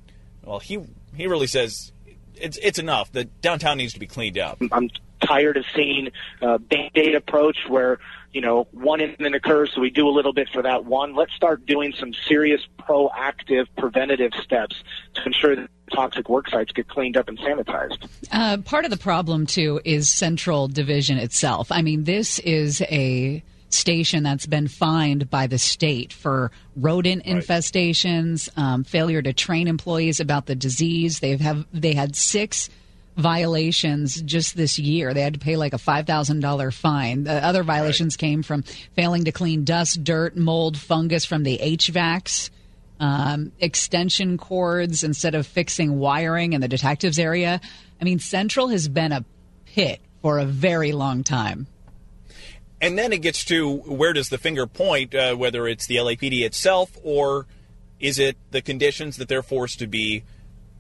Well, he he really says it's it's enough. The downtown needs to be cleaned up.
I'm tired of seeing a band-aid approach where you know one incident occurs so we do a little bit for that one let's start doing some serious proactive preventative steps to ensure that toxic work sites get cleaned up and sanitized
Uh, part of the problem, too, is Central Division itself. I mean, this is a station that's been fined by the state for rodent infestations, um, failure to train employees about the disease. They've have they had six violations just this year. They had to pay like a five thousand dollar fine. The other violations came from failing to clean dust, dirt, mold, fungus from the HVACs um, extension cords instead of fixing wiring in the detectives area. I mean, Central has been a pit for a very long time.
And then it gets to where does the finger point, uh, whether it's the LAPD itself or is it the conditions that they're forced to be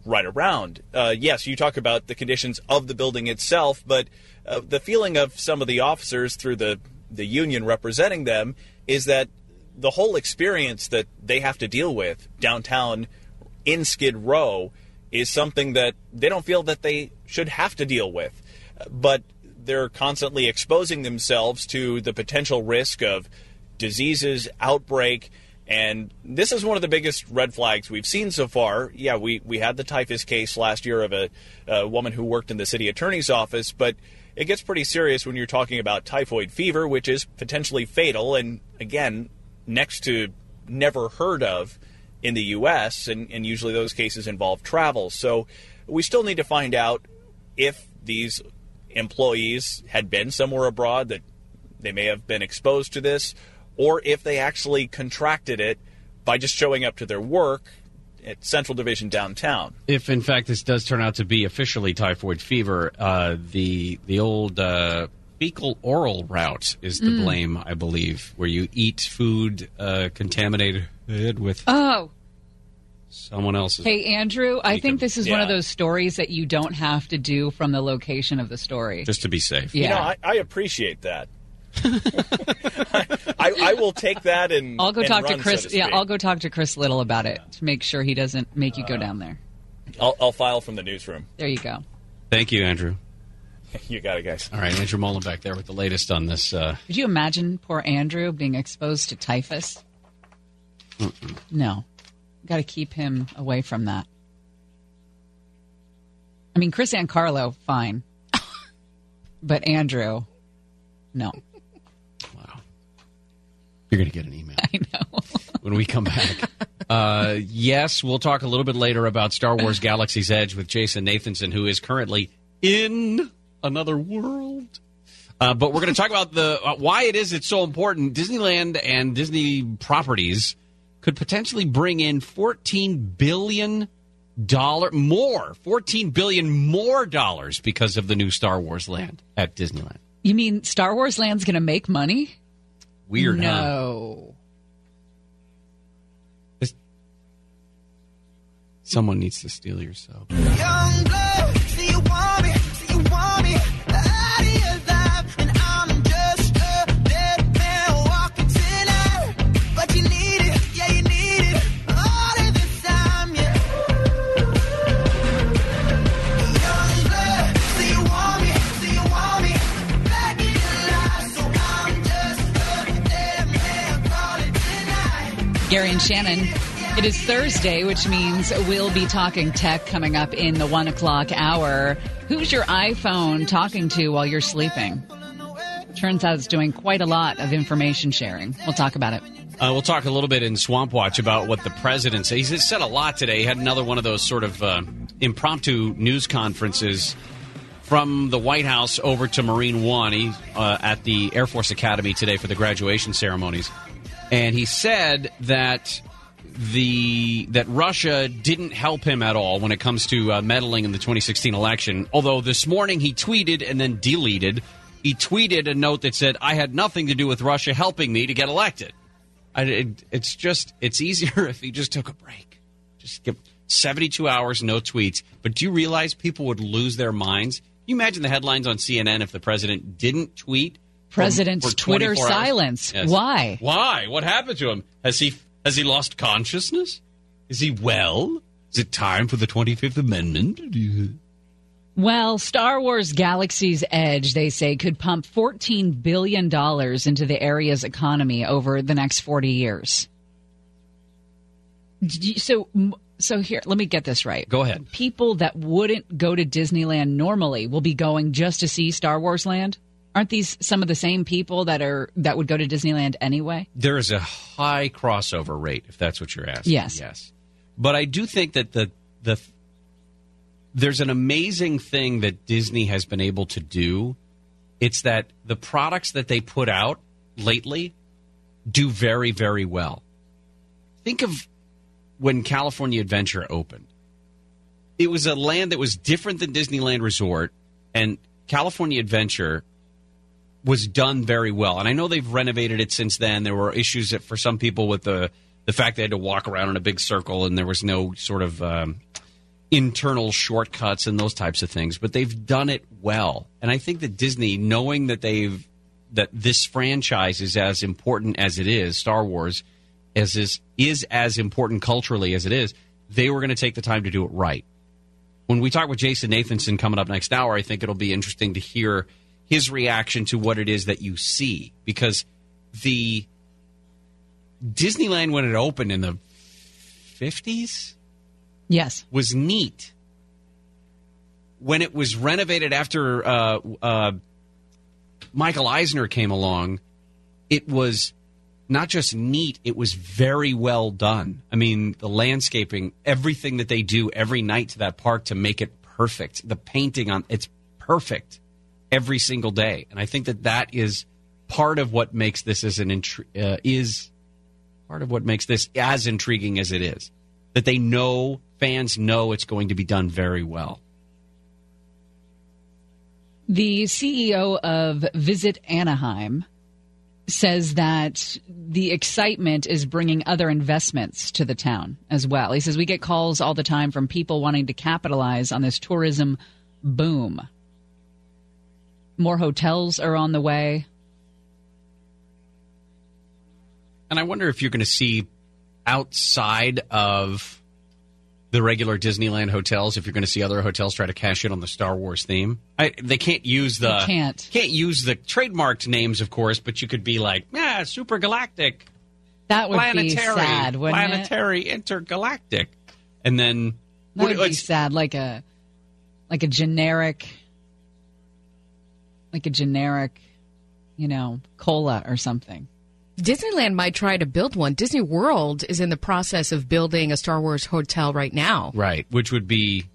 right around. Uh, yes, you talk about the conditions of the building itself, but uh, the feeling of some of the officers through the the union representing them is that the whole experience that they have to deal with downtown in Skid Row is something that they don't feel that they should have to deal with. But they're constantly exposing themselves to the potential risk of diseases, outbreak, and this is one of the biggest red flags we've seen so far. Yeah, we, we had the typhus case last year of a, a woman who worked in the city attorney's office, but it gets pretty serious when you're talking about typhoid fever, which is potentially fatal, and again, next to never heard of in the U.S., and, and usually those cases involve travel. So we still need to find out if these employees had been somewhere abroad that they may have been exposed to this, or if they actually contracted it by just showing up to their work at Central Division downtown.
If in fact this does turn out to be officially typhoid fever, uh, the the old uh, fecal oral route is the
Mm.
blame, I believe, where you eat food uh, contaminated with
Oh,
someone else's.
hey Andrew, I think this is one of those stories that you don't have to do from the location of the story.
just to be safe.
Yeah.
You know, I, I appreciate that. I, I will take that and
I'll go
and
talk to
run, so
Chris.
to
yeah. I'll go talk to Chris Little about it to make sure he doesn't make you go down there.
I'll, I'll file from the newsroom.
There you go.
Thank you, Andrew.
You got it, guys.
All right, Andrew Mollenbeck there with the latest on this. Uh,
Could you imagine poor Andrew being exposed to typhus? No. Got to keep him away from that. I mean, Chris and Carlo, fine. but Andrew, no.
You're going to get an email.
I know.
when we come back. Uh, yes, we'll talk a little bit later about Star Wars Galaxy's Edge with Jason Nathanson, who is currently in another world. Uh, but we're going to talk about the uh, why it is it's so important. Disneyland and Disney properties could potentially bring in fourteen billion dollar more, fourteen billion more dollars because of the new Star Wars land at Disneyland.
You mean Star Wars Land's going to make money?
Weird, huh?
No.
Someone needs to steal your soap.
Gary and Shannon. It is Thursday, which means we'll be talking tech coming up in the one o'clock hour. Who's your iPhone talking to while you're sleeping? Turns out it's doing quite a lot of information sharing. We'll talk about it.
Uh, we'll talk a little bit in Swamp Watch about what the president said. He's said a lot today. He had another one of those sort of uh, impromptu news conferences from the White House over to Marine One he, uh, at the Air Force Academy today for the graduation ceremonies. And he said that the that Russia didn't help him at all when it comes to uh, meddling in the 2016 election. Although this morning he tweeted and then deleted. He tweeted a note that said, "I had nothing to do with Russia helping me to get elected." I, it, it's just it's easier if he just took a break. Just give 72 hours, no tweets. But do you realize people would lose their minds? Can you imagine the headlines on CNN if the president didn't tweet? For-
President's
for
Twitter silence.
Yes.
Why?
Why? What happened to him? Has he has he lost consciousness? Is he well? Is it time for the 25th Amendment?
Well, Star Wars Galaxy's Edge, they say, could pump $14 billion into the area's economy over the next 40 years. So, so here, let me get this right.
Go ahead.
People that wouldn't go to Disneyland normally will be going just to see Star Wars Land. Aren't these some of the same people that are that would go to Disneyland anyway?
There is a high crossover rate, if that's what you're asking.
Yes.
Yes. But I do think that the the there's an amazing thing that Disney has been able to do. It's that the products that they put out lately do very, very well. Think of when California Adventure opened. It was a land that was different than Disneyland Resort, and California Adventure was done very well. And I know they've renovated it since then. There were issues that for some people with the the fact they had to walk around in a big circle and there was no sort of um, internal shortcuts and those types of things, but they've done it well. And I think that Disney, knowing that they've that this franchise is as important as it is, Star Wars, as is is as important culturally as it is, they were going to take the time to do it right. When we talk with Jason Nathanson coming up next hour, I think it'll be interesting to hear his reaction to what it is that you see because the Disneyland when it opened in the 50s
Yes.
was neat. When it was renovated after uh, uh, Michael Eisner came along, it was not just neat, it was very well done. I mean, the landscaping, everything that they do every night to that park to make it perfect. The painting on it's perfect every single day. And I think that that is part of what makes this as an intri- uh, is part of what makes this as intriguing as it is. That they know fans know it's going to be done very well.
The CEO of Visit Anaheim says that the excitement is bringing other investments to the town as well. He says we get calls all the time from people wanting to capitalize on this tourism boom. More hotels are on the way.
And I wonder if you're going to see outside of the regular Disneyland hotels, if you're going to see other hotels try to cash in on the Star Wars theme. I, they can't use the
They can't.
can't use the trademarked names, of course, but you could be like, yeah, super galactic,
That would
planetary,
be sad, wouldn't it?
planetary, intergalactic, and then
That would be sad, like a like a generic, like a generic, you know, cola or something.
Disneyland might try to build one. Disney World is in the process of building a Star Wars hotel right now.
right, which would be,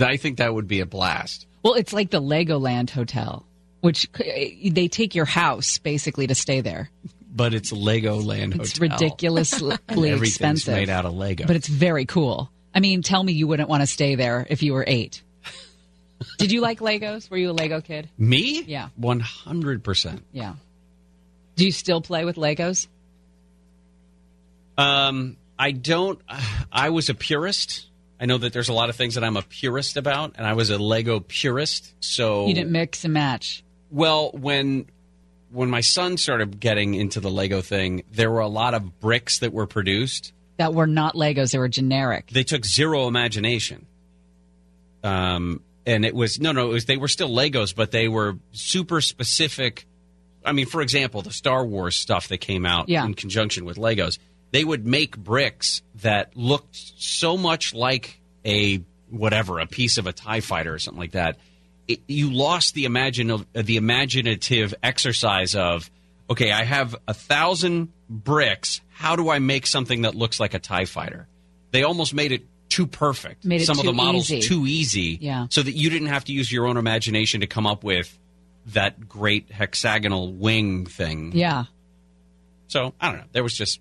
I think that would be a blast.
Well, it's like the Legoland Hotel, which they take your house basically to stay there.
But it's Legoland hotel.
It's
Hotel.
ridiculously
Everything's
expensive.
made out of Lego.
But it's very cool. I mean, tell me you wouldn't want to stay there if you were eight. Did you like Legos? Were you a Lego kid?
Me?
Yeah.
One hundred percent.
Yeah. Do you still play with Legos?
Um, I don't. I was a purist. I know that there's a lot of things that I'm a purist about, and I was a Lego purist. So
You didn't mix and match.
well when when my son started getting into the Lego thing, there were a lot of bricks that were produced.
That were not Legos, they were generic.
They took zero imagination. Um, and it was no, no. It was they were still Legos, but they were super specific. I mean, for example, the Star Wars stuff that came out
Yeah.
in conjunction with Legos, they would make bricks that looked so much like a whatever, a piece of a Tie Fighter or something like that. It, you lost the imagine the imaginative exercise of okay, I have a thousand bricks. How do I make something that looks like a Tie Fighter? They almost made it too perfect.
Made it
Some of the models
easy.
too easy.
Yeah.
So that you didn't have to use your own imagination to come up with that great hexagonal wing thing.
Yeah.
So I don't know. There was just,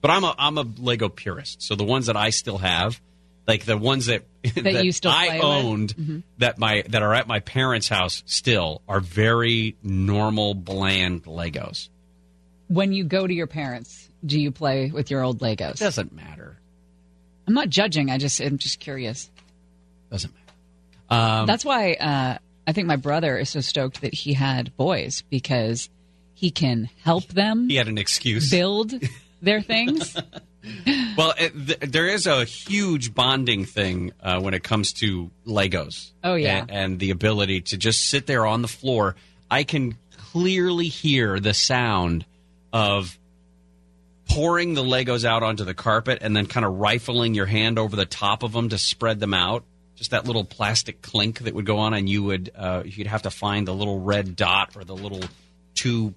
but I'm a I'm a Lego purist. So the ones that I still have, like the ones that
That you still
I owned,
Mhm.
that my that are at my parents' house still are very normal, bland Legos.
When you go to your parents, do you play with your old Legos?
Doesn't matter.
I'm not judging. I just I'm just curious.
Doesn't matter. Um,
That's why uh, I think my brother is so stoked that he had boys because he can help them
he had an excuse.
build their things.
Well, it, th- there is a huge bonding thing uh, when it comes to Legos.
Oh, yeah.
and, and the ability to just sit there on the floor. I can clearly hear the sound of pouring the Legos out onto the carpet and then kind of rifling your hand over the top of them to spread them out. Just that little plastic clink that would go on, and you would uh, you'd have to find the little red dot or the little two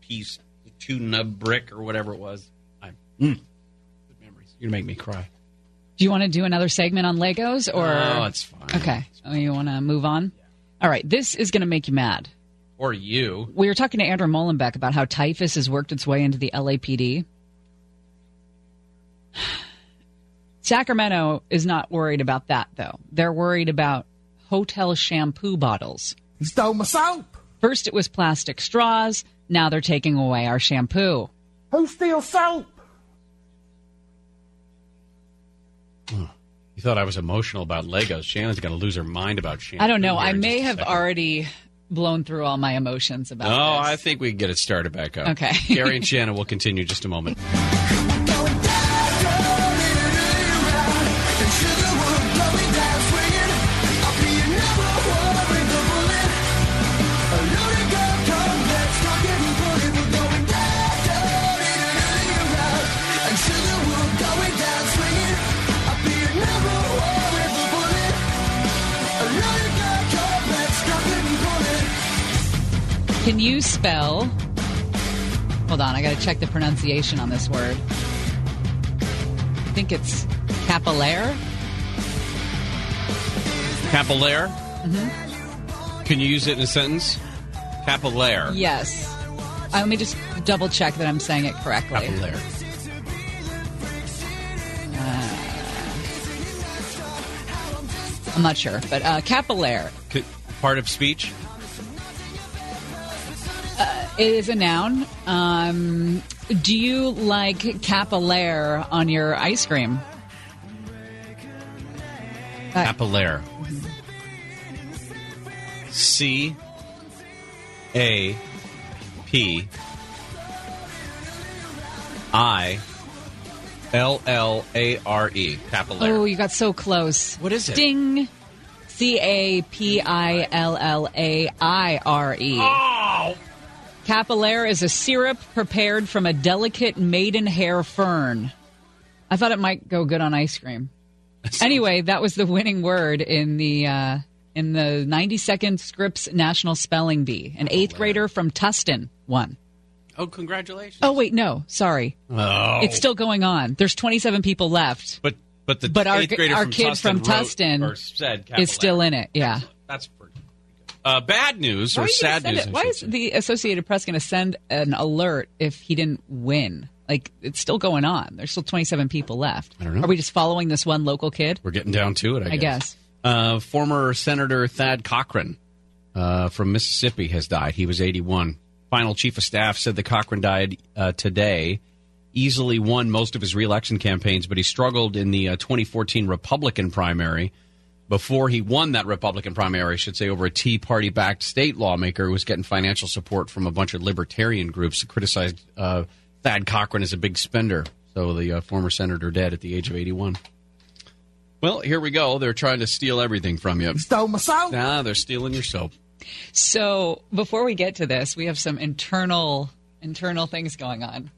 piece, two nub brick or whatever it was. I, mm, good memories. You're gonna make me cry.
Do you want to do another segment on Legos or?
No, it's fine.
Okay. Oh, you want to move on? All right. This is going to make you mad.
Or you.
We were talking to Andrew Mollenbeck about how typhus has worked its way into the LAPD. Sacramento is not worried about that, though. They're worried about hotel shampoo bottles.
You stole my soap.
First, it was plastic straws. Now they're taking away our shampoo.
Who steals soap? Hmm.
You thought I was emotional about Legos. Shannon's going to lose her mind about Shannon.
I don't know. I may have
second.
already blown through all my emotions about
No,
this.
I think we can get it started back up.
Okay.
Gary and Shannon will continue in just a moment.
you spell? Hold on, I got to check the pronunciation on this word. I think it's capillaire.
Capillaire?
Mm-hmm.
Can you use it in a sentence? Capillaire.
Yes. Uh, let me just double check that I'm saying it correctly.
Capillaire.
I'm not sure, but uh, capillaire
Could- part of speech?
Is a noun. Um, do you like capillaire on your ice cream? Uh,
Capillaire. C A P I L L A R E.
Oh, you got so close.
What is it?
Ding. C A P I L L A I R E.
Oh!
Capillaire is a syrup prepared from a delicate maidenhair fern. I thought it might go good on ice cream. Anyway, that was the winning word in the uh, in the 90 second Scripps National Spelling Bee. An eighth grader from Tustin won.
Oh, congratulations.
Oh wait, no, sorry,
Oh.
it's still going on. There's 27 people left.
But but the
But our-
eighth grader
our
from
kid
Tustin
from
wrote
Tustin
or said
Is still in it. Yeah.
That's pretty. Uh, bad news
Why
or
are you gonna
sad news?
Why is the Associated Press going to send an alert if he didn't win? Like it's still going on. There's still 27 people left.
I don't know.
Are we just following this one local kid?
We're getting down to it, I,
I guess.
Uh, former Senator Thad Cochran uh, from Mississippi has died. He was 81. Final chief of staff said that Cochran died uh, today. Easily won most of his reelection campaigns, but he struggled in the uh, 2014 Republican primary. Before he won that Republican primary, I should say, over a Tea Party backed state lawmaker who was getting financial support from a bunch of libertarian groups that criticized uh, Thad Cochran as a big spender. So the uh, former senator dead at the age of 81. Well, here we go. They're trying to steal everything from you.
Stole my soap.
Nah, they're stealing your soap.
So before we get to this, we have some internal internal things going on.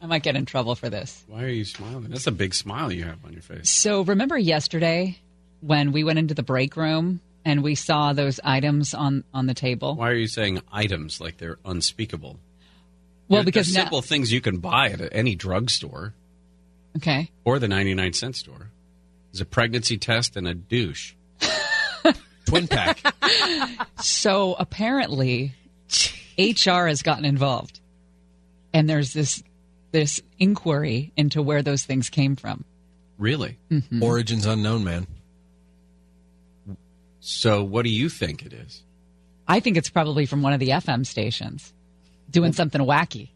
I might get in trouble for this.
Why are you smiling? That's a big smile you have on your face.
So remember yesterday when we went into the break room and we saw those items on on the table?
Why are you saying items like they're unspeakable?
Well,
They're-
because
they're
now-
simple things you can buy at any drugstore
Okay.
or the 99 cent store. There's a pregnancy test and a douche.
Twin pack.
So apparently, HR has gotten involved, and there's this this inquiry into where those things came from.
Really?
Mm-hmm.
Origins unknown, man.
So, what do you think it is?
I think it's probably from one of the FM stations doing something wacky.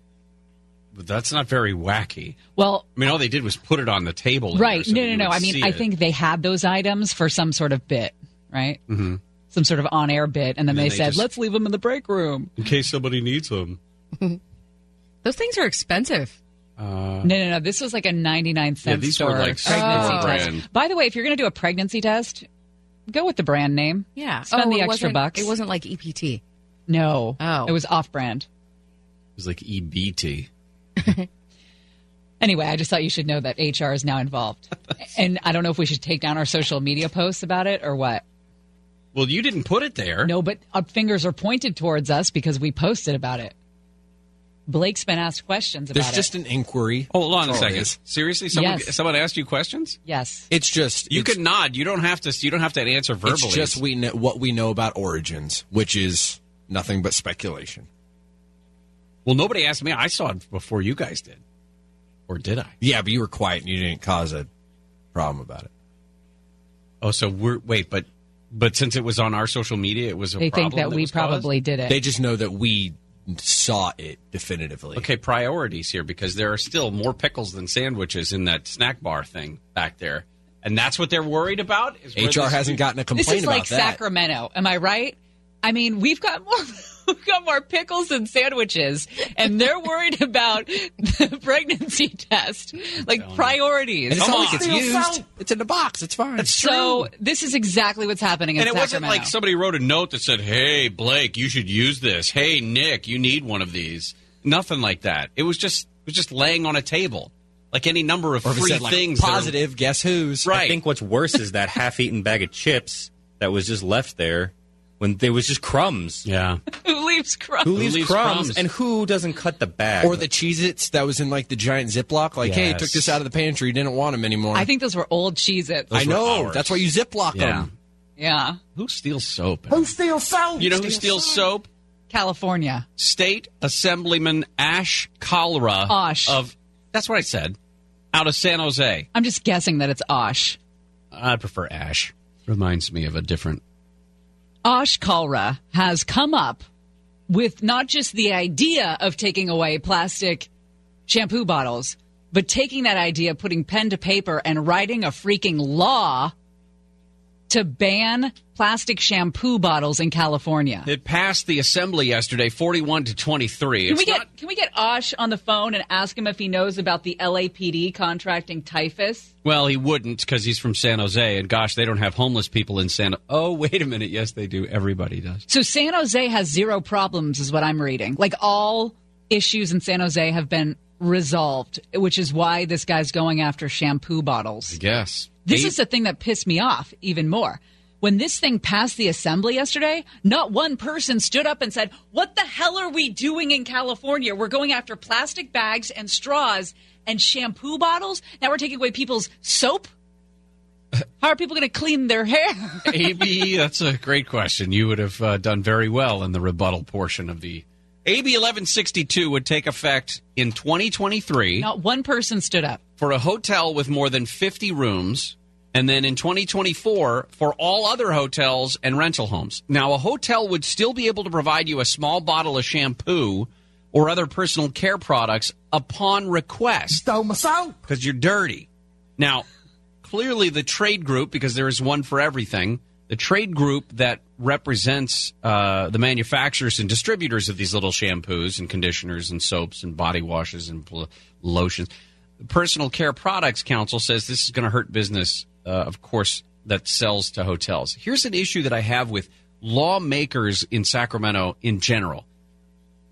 But that's not very wacky.
Well,
I mean, all they did was put it on the table.
right?
so
no, no, no. I mean,
see
I
it.
think they had those items for some sort of bit, right?
Mm-hmm.
Some sort of on-air bit, and then
And
they,
then they
said,
just-
"Let's leave them in the break room."
in case somebody needs them.
Those things are expensive.
Uh,
No, no, no. This was like a 99 cent
these were like
pregnancy
store
test. By the way, if you're going to do a pregnancy test, go with the brand name.
Yeah.
Spend
oh,
the extra
wasn't-
bucks.
It wasn't like EPT.
No.
Oh.
It was off-brand.
It was like EBT.
Anyway, I just thought you should know that HR is now involved. and I don't know if we should take down our social media posts about it or what.
Well, you didn't put it there.
No, but our fingers are pointed towards us because we posted about it. Blake's been asked questions about
There's just
it.
an inquiry.
Hold on a
That's all it
second.
is.
Seriously, someone
Yes.
someone asked you questions?
yes.
It's just
You
it's,
can nod. You don't have to. You don't have to answer verbally.
It's just we know what we know about origins, which is nothing but speculation.
well, nobody asked me. I saw it before you guys did, or did I?
Yeah, but you were quiet and you didn't cause a problem about it.
Oh, so we're wait, but but since it was on our social media, it was a
They think
problem
that we
was caused?
probably did it.
They just know that we saw it definitively.
Okay, priorities here because there are still more pickles than sandwiches in that snack bar thing back there. And that's what they're worried about? Is
HR hasn't gotten a complaint
This is like
that.
Sacramento. Am I right? I mean, we've got more. We've got more pickles than sandwiches, and they're worried about the pregnancy test, like priorities.
And it's
Come
not like it's used. It's in the box. It's fine.
That's
So
true.
this is exactly what's happening in
And it wasn't
Sacramento.
like somebody wrote a note that said, "Hey Blake, you should use this. Hey Nick, you need one of these." Nothing like that. It was just it was just laying on a table, like any number of
or
free
said, like,
things. that are-
positive, guess who's?
Right.
I think what's worse is that half-eaten bag of chips that was just left there when there was just crumbs.
yeah.
Who leaves crumbs?
Who leaves,
leaves
crumbs,
crumbs?
and who doesn't cut the bag?
Or the Cheez Its that was in like the giant Ziploc. Like, hey,
Yes.
took this out of the pantry, didn't want them anymore.
I think those were old Cheez-Its.
I know.
ours.
That's why you Ziploc
Yeah.
them.
Yeah.
Who steals soap?
Who steals soap?
You know who steals soap?
California.
State Assemblyman Ash Kalra
Osh.
of that's what I said. Out of San Jose.
I'm just guessing that it's Osh.
I prefer Ash. Reminds me of a different
Osh Kalra has come up with not just the idea of taking away plastic shampoo bottles, but taking that idea, putting pen to paper, and writing a freaking law to ban plastic shampoo bottles in California.
It passed the assembly yesterday, forty-one to twenty-three.
Can
It's
we get
not-
can we get Osh on the phone and ask him if he knows about the LAPD contracting typhus?
well, he wouldn't because he's from San Jose, and gosh, they don't have homeless people in San. Oh, wait a minute. Yes, they do. Everybody does.
So San Jose has zero problems, is what I'm reading. Like all issues in San Jose have been resolved, which is why this guy's going after shampoo bottles.
Yes.
This
Eight-
is the thing that pissed me off even more. When this thing passed the assembly yesterday, not one person stood up and said, What the hell are we doing in California? We're going after plastic bags and straws and shampoo bottles. Now we're taking away people's soap. How are people going to clean their hair?
AB, that's a great question. You would have uh, done very well in the rebuttal portion of the AB 1162 would take effect in 2023
Not one person stood up.
for a hotel with more than 50 rooms, and then in 2024 for all other hotels and rental homes. Now, a hotel would still be able to provide you a small bottle of shampoo or other personal care products upon request
Stole my soap.
because you're dirty. Now, clearly, the trade group, because there is one for everything, the trade group that represents uh, the manufacturers and distributors of these little shampoos and conditioners and soaps and body washes and pl- lotions, the Personal Care Products Council says this is going to hurt business, uh, of course, that sells to hotels. Here's an issue that I have with lawmakers in Sacramento in general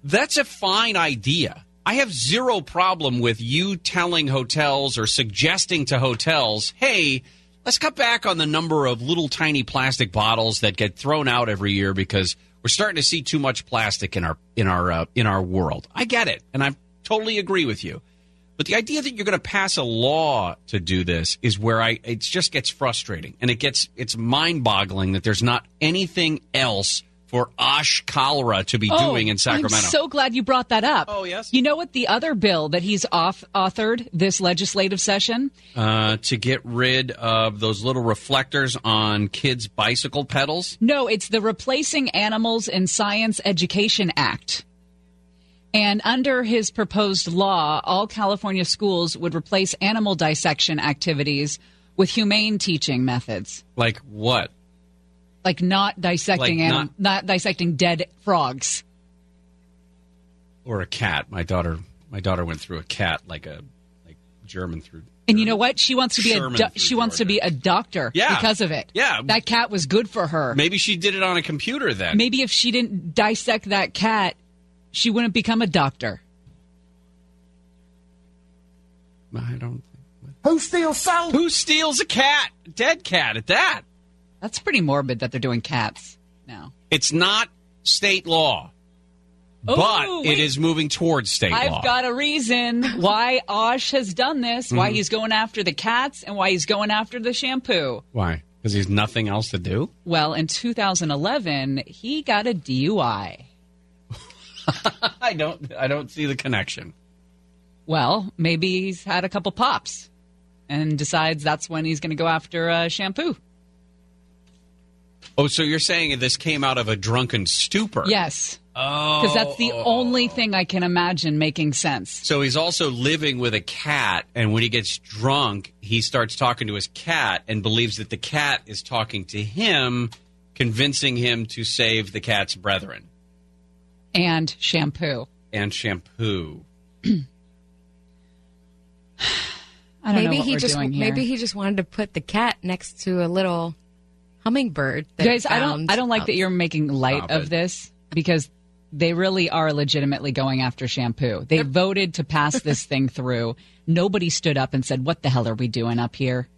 that's a fine idea. I have zero problem with you telling hotels or suggesting to hotels, hey, let's cut back on the number of little tiny plastic bottles that get thrown out every year because we're starting to see too much plastic in our in our uh, in our world. I get it, and I totally agree with you. But the idea that you're going to pass a law to do this is where I it just gets frustrating, and it gets it's mind boggling that there's not anything else for Osh Kalra to be doing in Sacramento.
Oh, I'm so glad you brought that up.
Oh, yes?
You know what? The other bill that he's off authored this legislative session.
uh, to get rid of those little reflectors on kids' bicycle pedals.
No, it's the Replacing Animals in Science Education Act. And under his proposed law, all California schools would replace animal dissection activities with humane teaching methods,
Like what?
Like not dissecting
Like
anim-
not-
not dissecting dead frogs.
Or a cat? My daughter, my daughter went through a cat like a like German through.
And you know what? She wants to be
Sherman
a do- she wants to be a doctor
Yeah.
because of it.
Yeah.
That cat was good for her.
Maybe she did it on a computer then.
Maybe if she didn't dissect that cat, she wouldn't become a doctor.
I don't.
Who steals soap?
Who steals a cat? Dead cat at that.
That's pretty morbid that they're doing cats now.
It's not state law,
Oh,
but it
wait.
is moving towards state law.
I've got a reason why Osh has done this, why
Mhm.
he's going after the cats, and why he's going after the shampoo.
Why? Because he's nothing else to do.
Well, in 2011, he got a DUI.
I don't. I don't see the connection.
Well, maybe he's had a couple pops and decides that's when he's going to go after uh, shampoo.
Oh, so you're saying this came out of a drunken stupor?
Yes.
Oh,
Because that's the oh. only thing I can imagine making sense.
So he's also living with a cat, and when he gets drunk, he starts talking to his cat and believes that the cat is talking to him, convincing him to save the cat's brethren
And shampoo.
and shampoo.
I don't
maybe
know what
he
we're
just
doing here.
maybe he just wanted to put the cat next to a little hummingbird. That
guys
he
i don't i don't like that you're making light
Stop
of
it.
this because they really are legitimately going after shampoo they voted to pass this thing through nobody stood up and said what the hell are we doing up here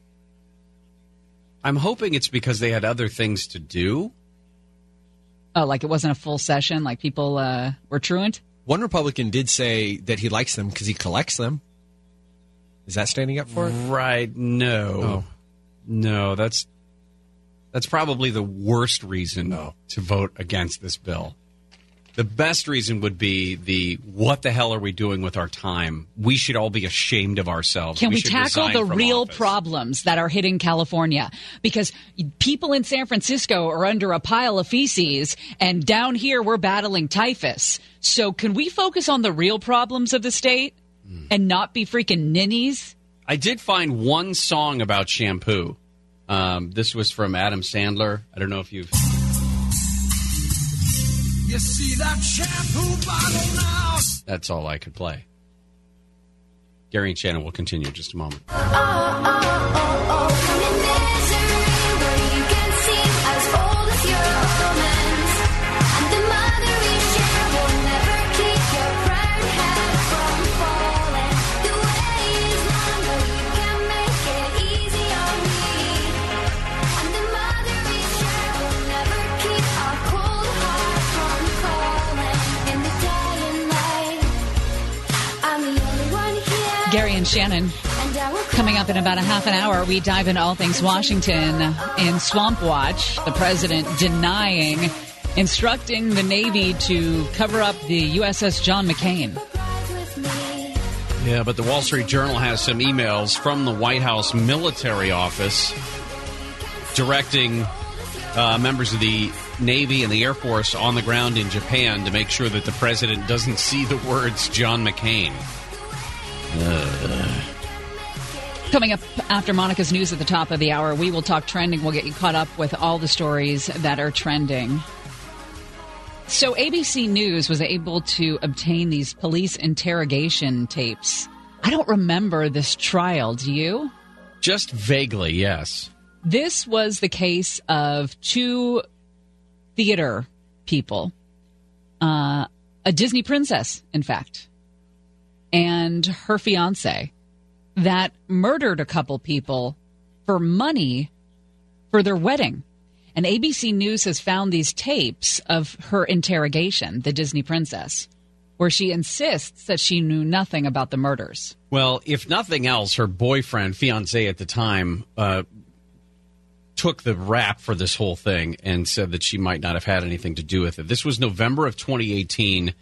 I'm hoping it's because they had other things to do.
oh like it wasn't a full session like people uh, were truant
One Republican did say that he likes them because he collects them. Is that standing up for it?
Right? No,
Oh.
no. That's that's probably the worst reason to vote against this bill. The best reason would be the what the hell are we doing with our time? We should all be ashamed of ourselves.
can we,
should
tackle the real
office.
problems that are hitting California? Because people in San Francisco are under a pile of feces, and down here we're battling typhus. So, can we focus on the real problems of the state
Hmm.
and not be freaking ninnies?
I did find one song about shampoo. Um, this was from Adam Sandler. I don't know if you've.
You see that shampoo bottle now?
That's all I could play. Gary and Shannon will continue in just a moment.
I'm the
and Shannon. Coming up in about a half an hour, we dive into all things Washington in Swamp Watch. The president denying instructing the Navy to cover up the USS John McCain.
Yeah, but the Wall Street Journal has some emails from the White House military office directing uh, members of the Navy and the Air Force on the ground in Japan to make sure that the president doesn't see the words John McCain.
Coming up after Monica's news at the top of the hour, we will talk trending. We'll get you caught up with all the stories that are trending. So, ABC News was able to obtain these police interrogation tapes. I don't remember this trial. Do you?
Just vaguely, yes.
This was the case of two theater people, uh, a Disney princess, in fact, and her fiance that murdered a couple people for money for their wedding. And ABC News has found these tapes of her interrogation, the Disney princess, where she insists that she knew nothing about the murders.
Well, if nothing else, her boyfriend, fiance at the time, uh, took the rap for this whole thing and said that she might not have had anything to do with it. This was November of 2018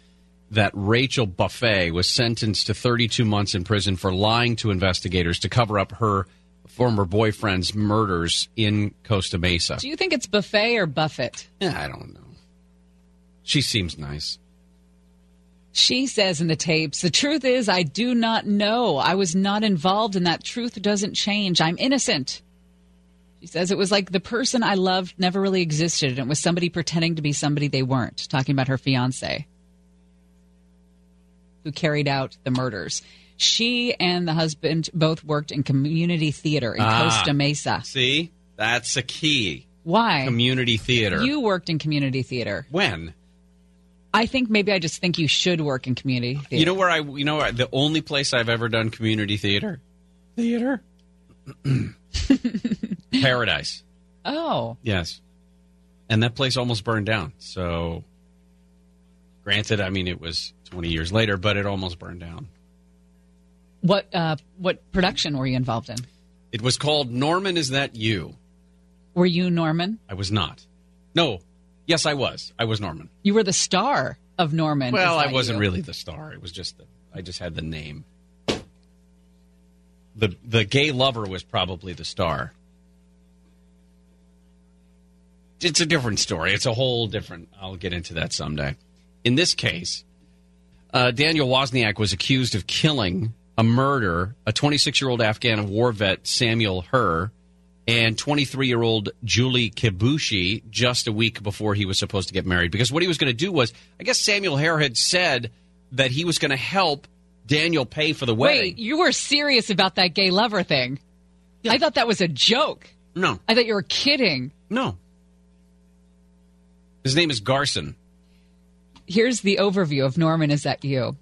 that Rachel Buffet was sentenced to 32 months in prison for lying to investigators to cover up her former boyfriend's murders in Costa Mesa.
Do you think it's buffet or Buffett?
Yeah, I don't know. She seems nice.
She says in the tapes, the truth is, I do not know. I was not involved, and that truth doesn't change. I'm innocent. She says it was like the person I loved never really existed, and it was somebody pretending to be somebody they weren't, talking about her fiance who carried out the murders. She and the husband both worked in community theater in
Ah.
Costa Mesa.
See, that's a key.
Why?
Community theater.
You worked in community theater.
when?
I think maybe I just think you should work in community theater.
You know where I? You know where- the only place I've ever done community theater. Theater. Paradise.
Oh,
Yes. And that place almost burned down. So, granted, I mean it was 20 years later, but it almost burned down.
what uh, what production were you involved in?
It was called Norman. Is that you?
Were you Norman?
I was not. No. Yes, I was. I was Norman.
You were the star of Norman.
Well, I wasn't
you?
really the star. It was just the, I just had the name. The the gay lover was probably the star. It's a different story. It's a whole different. I'll get into that someday. in this case, uh, Daniel Wozniak was accused of killing a murder a 26 year old Afghan war vet Samuel Herr and 23 year old Julie Kibuishi just a week before he was supposed to get married. Because what he was going to do was, I guess Samuel Herr had said that he was going to help Daniel pay for the wedding.
Wait, you were serious about that gay lover thing? I thought that was a joke.
No.
I thought you were kidding.
No. His name is Garson.
Here's the overview of Norman Is That You?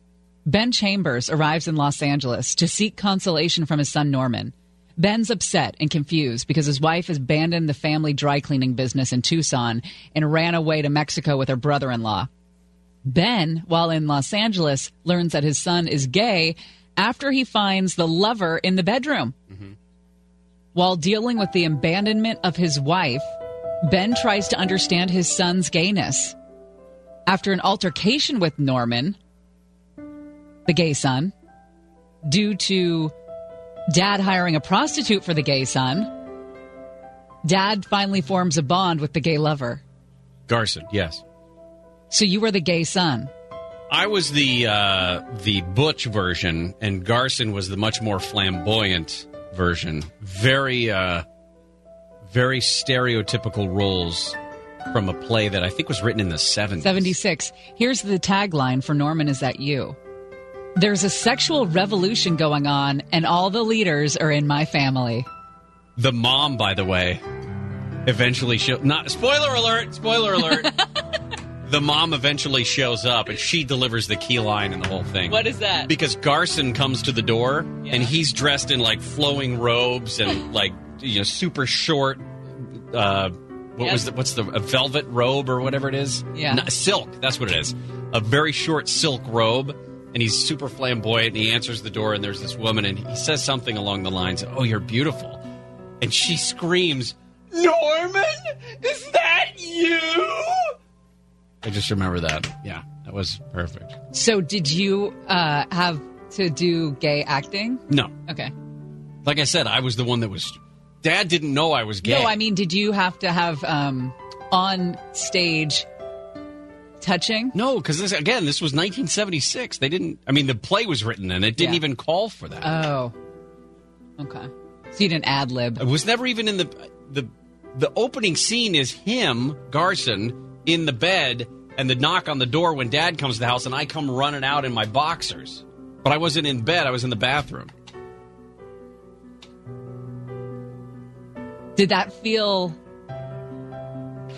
Ben Chambers arrives in Los Angeles to seek consolation from his son Norman. Ben's upset and confused because his wife has abandoned the family dry cleaning business in Tucson and ran away to Mexico with her brother in law. Ben, while in Los Angeles, learns that his son is gay after he finds the lover in the bedroom. While dealing with the abandonment of his wife, Ben tries to understand his son's gayness. After an altercation with Norman, the gay son, due to dad hiring a prostitute for the gay son, dad finally forms a bond with the gay lover.
Garson, yes.
So you were the gay son.
I was the uh, the butch version, and Garson was the much more flamboyant version. Very, uh, very stereotypical roles from a play that I think was written in the seventies.
76. Here's the tagline for Norman Is That You? There's a sexual revolution going on, and all the leaders are in my family.
The mom, by the way, eventually show not spoiler alert. Spoiler alert. the mom eventually shows up, and she delivers the key line in the whole thing.
What is that?
Because Garson comes to the door, and he's dressed in like flowing robes and like you know super short. Uh, what
Yep.
was the, what's the a velvet robe or whatever it is?
Yeah.
Not- silk. That's what it is. A very short silk robe, and he's super flamboyant. And he answers the door, and there's this woman, and he says something along the lines, "Oh, you're beautiful," and she screams, "Norman, is that you?" I just remember that. Yeah, that was perfect.
So, did you uh, have to do gay acting?
No,
Okay.
like I said, I was the one that was. Dad didn't know I was gay.
No, I mean, did you have to have um, on stage touching?
No, because this again, this was 1976. They didn't. I mean, the play was written, and it didn't
Yeah.
even call for that.
Oh. Okay. So you didn't ad lib.
it was never even in the the the opening scene. Is him Garson in the bed, and the knock on the door when Dad comes to the house, and I come running out in my boxers. But I wasn't in bed. I was in the bathroom.
Did that feel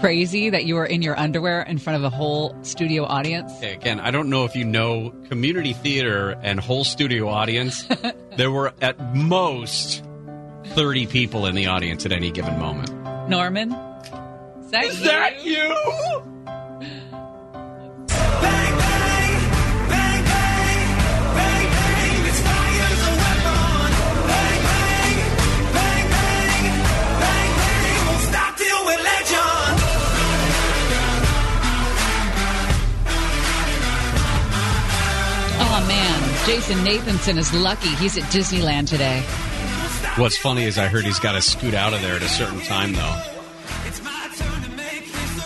crazy that you were in your underwear in front of a whole studio audience?
Okay, again, I don't know if you know community theater and whole studio audience. there were at most 30 people in the audience at any given moment.
Norman? Is that,
Is that you?
Man. Jason Nathanson is lucky. He's at Disneyland today.
What's funny is I heard he's got to scoot out of there at a certain time, though.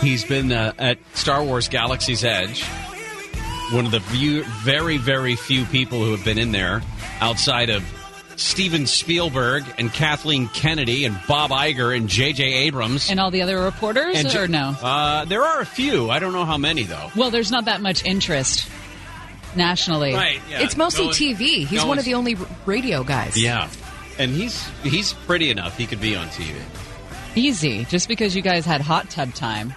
He's been uh, at Star Wars Galaxy's Edge, one of the few, very, very few people who have been in there outside of Steven Spielberg and Kathleen Kennedy and Bob Iger and J.J. Abrams.
And all the other reporters,
And
or
J-
no?
Uh, there are a few. I don't know how many, though.
Well, there's not that much interest nationally.
Right, yeah.
it's mostly
No one-
TV. He's
no
one of the only radio guys.
Yeah. And he's he's pretty enough. He could be on TV.
Easy. Just because you guys had hot tub time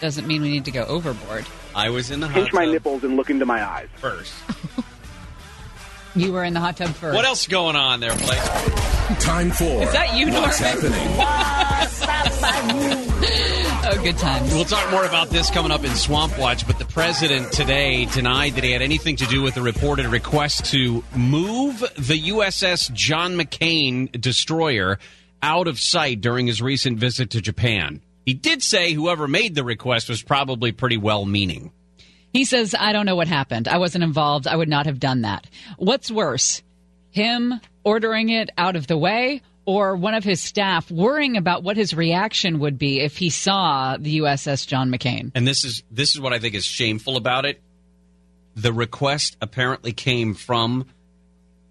doesn't mean we need to go overboard.
I was in the hot
Pinch my nipples and look into my eyes.
first.
You were in the hot tub first.
What else is going on there, Blake?
Time for
Is that you,
What's
Norman?
happening?
Oh, good times.
We'll talk more about this coming up in Swamp Watch, but the president today denied that he had anything to do with the reported request to move the USS John McCain destroyer out of sight during his recent visit to Japan. He did say whoever made the request was probably pretty well meaning.
He says, I don't know what happened. I wasn't involved. I would not have done that. What's worse, him ordering it out of the way or one of his staff worrying about what his reaction would be if he saw the USS John McCain.
And this is this is what I think is shameful about it. The request apparently came from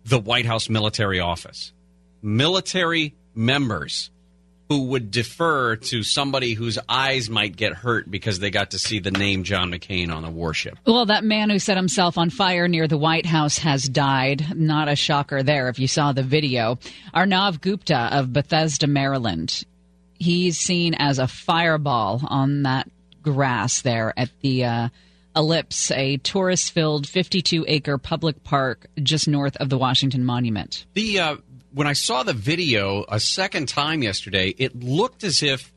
the White House military office. Military members who would defer to somebody whose eyes might get hurt because they got to see the name John McCain on a warship.
Well, that man who set himself on fire near the White House has died. Not a shocker there if you saw the video. Arnav Gupta of Bethesda, Maryland. He's seen as a fireball on that grass there at the uh, Ellipse, a tourist filled 52 acre public park just north of the Washington Monument.
The uh, when I saw the video a second time yesterday, it looked as if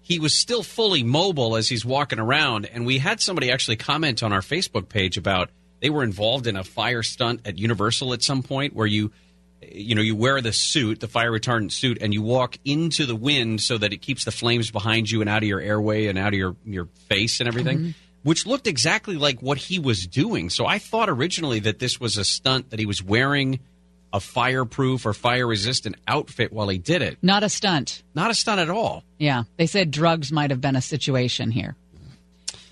he was still fully mobile as he's walking around. And we had somebody actually comment on our Facebook page about they were involved in a fire stunt at Universal at some point where you you know you wear the suit the fire retardant suit and you walk into the wind so that it keeps the flames behind you and out of your airway and out of your your face and everything
Mhm.
which looked exactly like what he was doing so i thought originally that this was a stunt that he was wearing a fireproof or fire resistant outfit while he did it
Not a stunt.
not a stunt at all
Yeah, they said drugs might have been a situation here.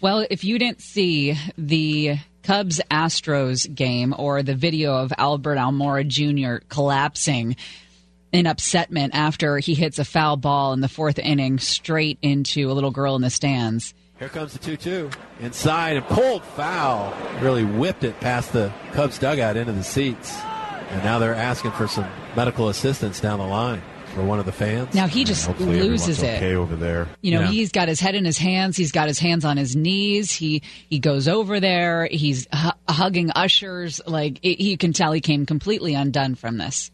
Well, if you didn't see the Cubs Astros game or the video of Albert Almora Jr. collapsing in upsetment after he hits a foul ball in the fourth inning straight into a little girl in the stands.
Here comes the 2 2. Inside and pulled foul. Really whipped it past the Cubs dugout into the seats. And now they're asking for some medical assistance down the line for one of the fans.
Now he just loses it.
okay over there.
You know,
Yeah.
he's got his head in his hands. He's got his hands on his knees. He he goes over there. He's hu- hugging ushers. Like it, you can tell, he came completely undone from this.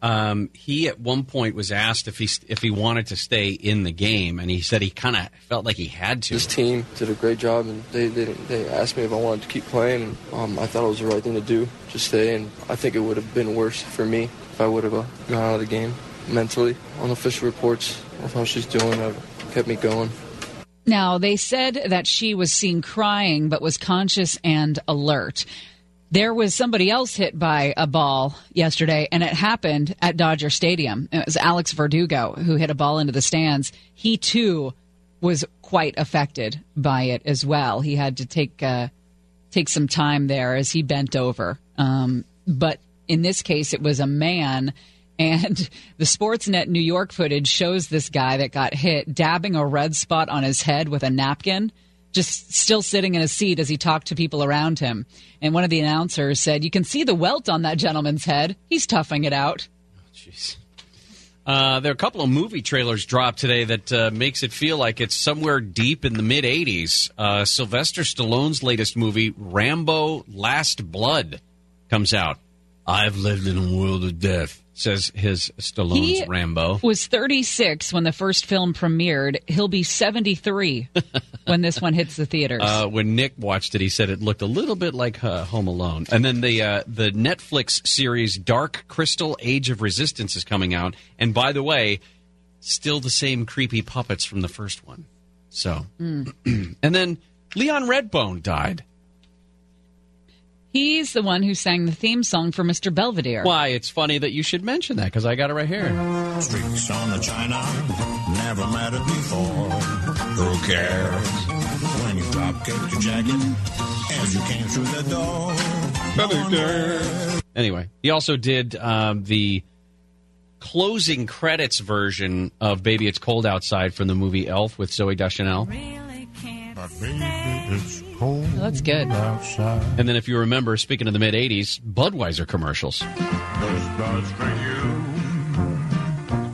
Um, he at one point was asked if he if he wanted to stay in the game, and he said he kind of felt like he had to.
This team did a great job, and they they, they asked me if I wanted to keep playing. And, um, I thought it was the right thing to do, to stay. And I think it would have been worse for me if I would have uh, gone out of the game mentally. Unofficial reports of how she's doing have kept me going.
Now they said that she was seen crying, but was conscious and alert. There was somebody else hit by a ball yesterday, and it happened at Dodger Stadium. It was Alex Verdugo who hit a ball into the stands. He too was quite affected by it as well. He had to take uh, take some time there as he bent over. Um, but in this case, it was a man. And the Sportsnet New York footage shows this guy that got hit dabbing a red spot on his head with a napkin, just still sitting in a seat as he talked to people around him. And one of the announcers said, You can see the welt on that gentleman's head. He's toughing it out.
Uh, there are a couple of movie trailers dropped today that uh, makes it feel like it's somewhere deep in the mid '80s. Uh, Sylvester Stallone's latest movie, Rambo: Last Blood, comes out. I've lived in a world of death, says his Stallone's
He
Rambo.
was 36 when the first film premiered. He'll be 73 when this one hits the theaters.
Uh, when Nick watched it, he said it looked a little bit like uh, Home Alone. And then the uh, the Netflix series Dark Crystal: Age of Resistance is coming out. And by the way, still the same creepy puppets from the first one. So,
Mm.
and then Leon Redbone died.
He's the one who sang the theme song for Mr. Belvedere.
Why? It's funny that you should mention that because I got it right here.
Streaks on the china, never mattered before. Who cares? When you drop kicked your jacket as you came through the door.
Anyway, he also did um, the closing credits version of "Baby It's Cold Outside" from the movie Elf with Zooey Deschanel.
Oh, that's good.
And then, if you remember, speaking of the mid '80s, Budweiser commercials.
Those buds for you.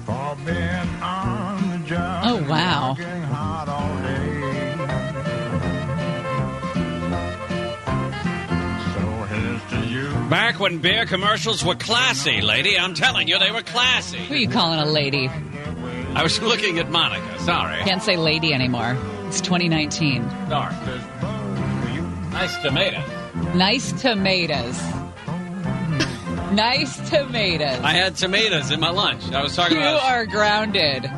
For being on the job.
Oh, wow.
Working all day. So here's to you.
Back when beer commercials were classy, lady. I'm telling you, they were classy.
Who are you calling a lady?
I was looking at Monica. Sorry.
Can't say lady anymore. It's 2019.
Sorry. Nice tomato.
Nice tomatoes. Hmm. nice tomatoes.
I had tomatoes in my lunch. I was talking
You
about.
are grounded.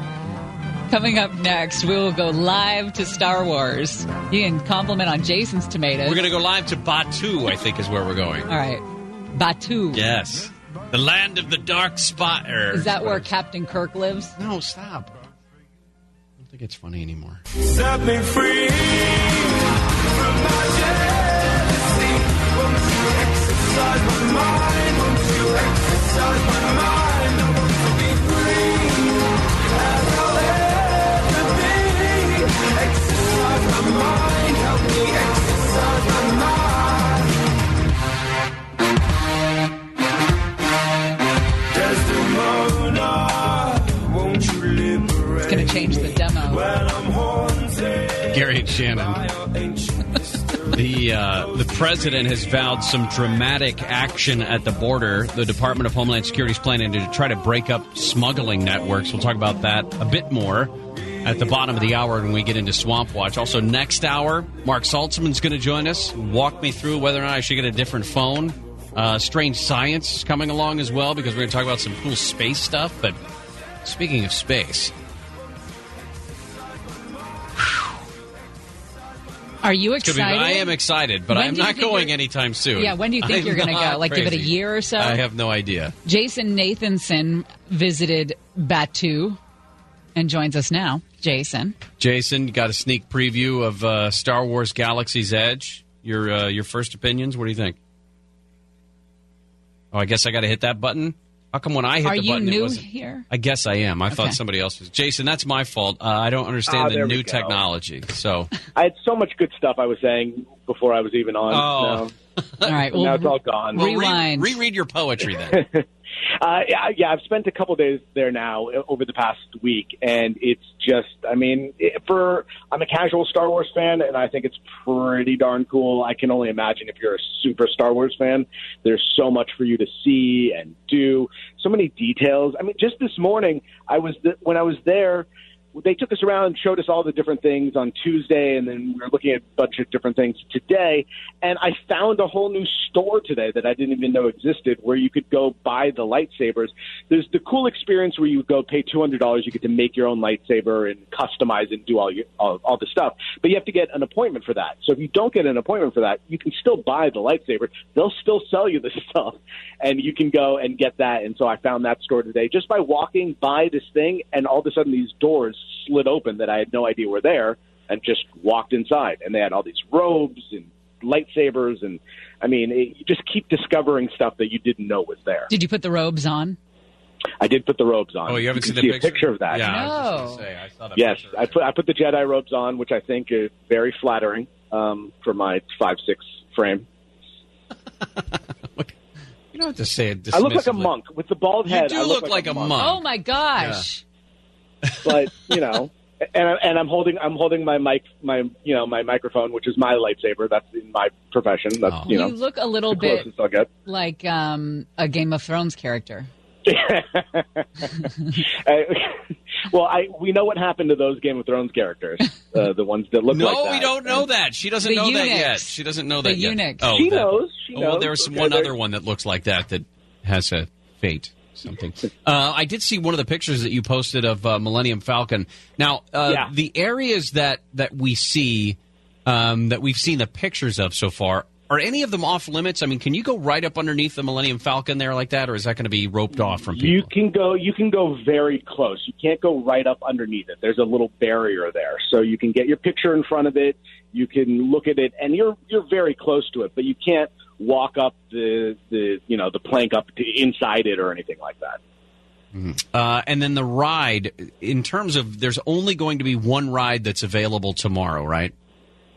Coming up next, we will go live to Star Wars. You can compliment on Jason's tomatoes.
We're going to go live to Batuu, I think is where we're going.
All right. Batuu.
Yes. The land of the dark spot. Or
Is that where Captain Kirk lives?
No, stop. I don't think it's funny anymore.
Set me free mind? Won't you exercise my mind?
President has vowed some dramatic action at the border. The Department of Homeland Security is planning to try to break up smuggling networks. We'll talk about that a bit more at the bottom of the hour when we get into Swamp Watch. Also, next hour, Marc Saltzman's going to join us, walk me through whether or not I should get a different phone. Uh, Strange Science is coming along as well because we're going to talk about some cool space stuff. But speaking of space,
Are you excited?
be- I am excited, but
When
I'm not going anytime soon.
Yeah, when do you think
I'm
you're gonna go?
not
Like, give it a year or so?
I have no idea.
Jason Nathanson visited Batuu and joins us now. Jason.
Jason, you got a sneak preview of uh, Star Wars Galaxy's Edge. Your uh, your first opinions. What do you think? Oh, I guess I got to hit that button. How come when I hit
Are
the
you
button, it
new
wasn't?
here?
I guess I am. I
Okay.
thought somebody else was. Jason, that's my fault. Uh, I don't understand
Ah,
the new technology. So,
I had so much good stuff I was saying before I was even on.
Oh.
now,
All right,
now it's all gone.
well, re- reread your poetry then.
Uh, yeah, yeah, I've spent a couple days there now uh, over the past week, and it's just, I mean, for I'm a casual Star Wars fan, and I think it's pretty darn cool. I can only imagine if you're a super Star Wars fan, there's so much for you to see and do, so many details. I mean, just this morning, I was th- when I was there. They took us around and showed us all the different things on Tuesday, and then we were looking at a bunch of different things today. And I found a whole new store today that I didn't even know existed where you could go buy the lightsabers. There's the cool experience where you go pay $200, you get to make your own lightsaber and customize and do all, your, all, all the stuff. But you have to get an appointment for that. So if you don't get an appointment for that, you can still buy the lightsaber. They'll still sell you the stuff, and you can go and get that. And so I found that store today just by walking by this thing, and all of a sudden these doors slid open that I had no idea were there, and just walked inside. And they had all these robes and lightsabers, and I mean, it, you just keep discovering stuff that you didn't know was there.
Did you put the robes on?
I did put the robes on.
Oh, you haven't
can
seen the
see
picture?
a picture of that.
Yeah, I was just
No.
gonna say, I saw that
Yes,
picture.
I put I put the Jedi robes on, which I think is very flattering um, for my five six frame.
You don't have to say it.
I look like a monk with the bald head.
You do
I
look like a monk.
Oh my gosh.
But you know, and I, and I'm holding I'm holding my mic my you know my microphone, which is my lightsaber. That's in my profession. That's
Oh.
you know
look a little bit
closest I'll get.
like um, a Game of Thrones character.
I- well, I we know what happened to those Game of Thrones characters, uh, the ones that look
No,
like that.
we don't know that. She doesn't
The
know that yet. She doesn't know
The
that yet.
eunuchs.
Oh,
She
that-
knows. She
oh, well,
knows.
there was some
Okay,
one
there-
other one that looks like that that has a fate. Something. Uh, I did see one of the pictures that you posted of uh, Millennium Falcon. Now, uh,
Yeah.
the areas that that we see, um, that we've seen the pictures of so far, are any of them off limits? I mean, can you go right up underneath the Millennium Falcon there like that, or is that going to be roped off from people?
You can go. You can go very close. You can't go right up underneath it. There's a little barrier there, so you can get your picture in front of it. You can look at it, and you're you're very close to it, but you can't walk up the the you know the plank up to inside it or anything like that.
Uh, and then the ride, in terms of, there's only going to be one ride that's available tomorrow, right?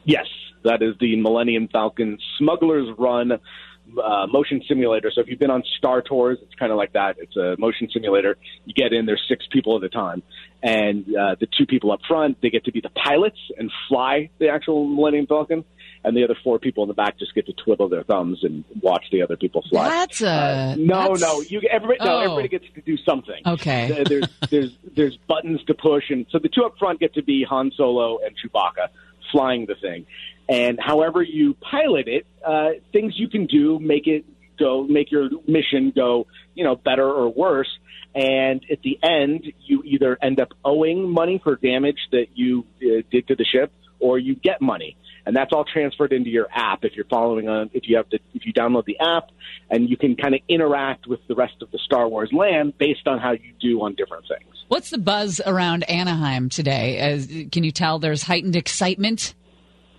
Yes, that is the Millennium Falcon Smuggler's Run uh, motion simulator. So if you've been on Star Tours, it's kind of like that. It's a motion simulator. You get in, there's six people at a time. And uh, the two people up front, they get to be the pilots and fly the actual Millennium Falcon. And the other four people in the back just get to twiddle their thumbs and watch the other people fly.
That's a
no,
that's-
no. You everybody, no,
Oh.
everybody gets to do something.
Okay.
There- There's there's there's buttons to push, and so the two up front get to be Han Solo and Chewbacca flying the thing. And however you pilot it, uh, things you can do make it go make your mission go you know better or worse. And at the end, you either end up owing money for damage that you uh, did to the ship, or you get money. And that's all transferred into your app if you're following on if you have to if you download the app, and you can kind of interact with the rest of the Star Wars land based on how you do on different things.
What's the buzz around Anaheim today? As, can you tell there's heightened excitement?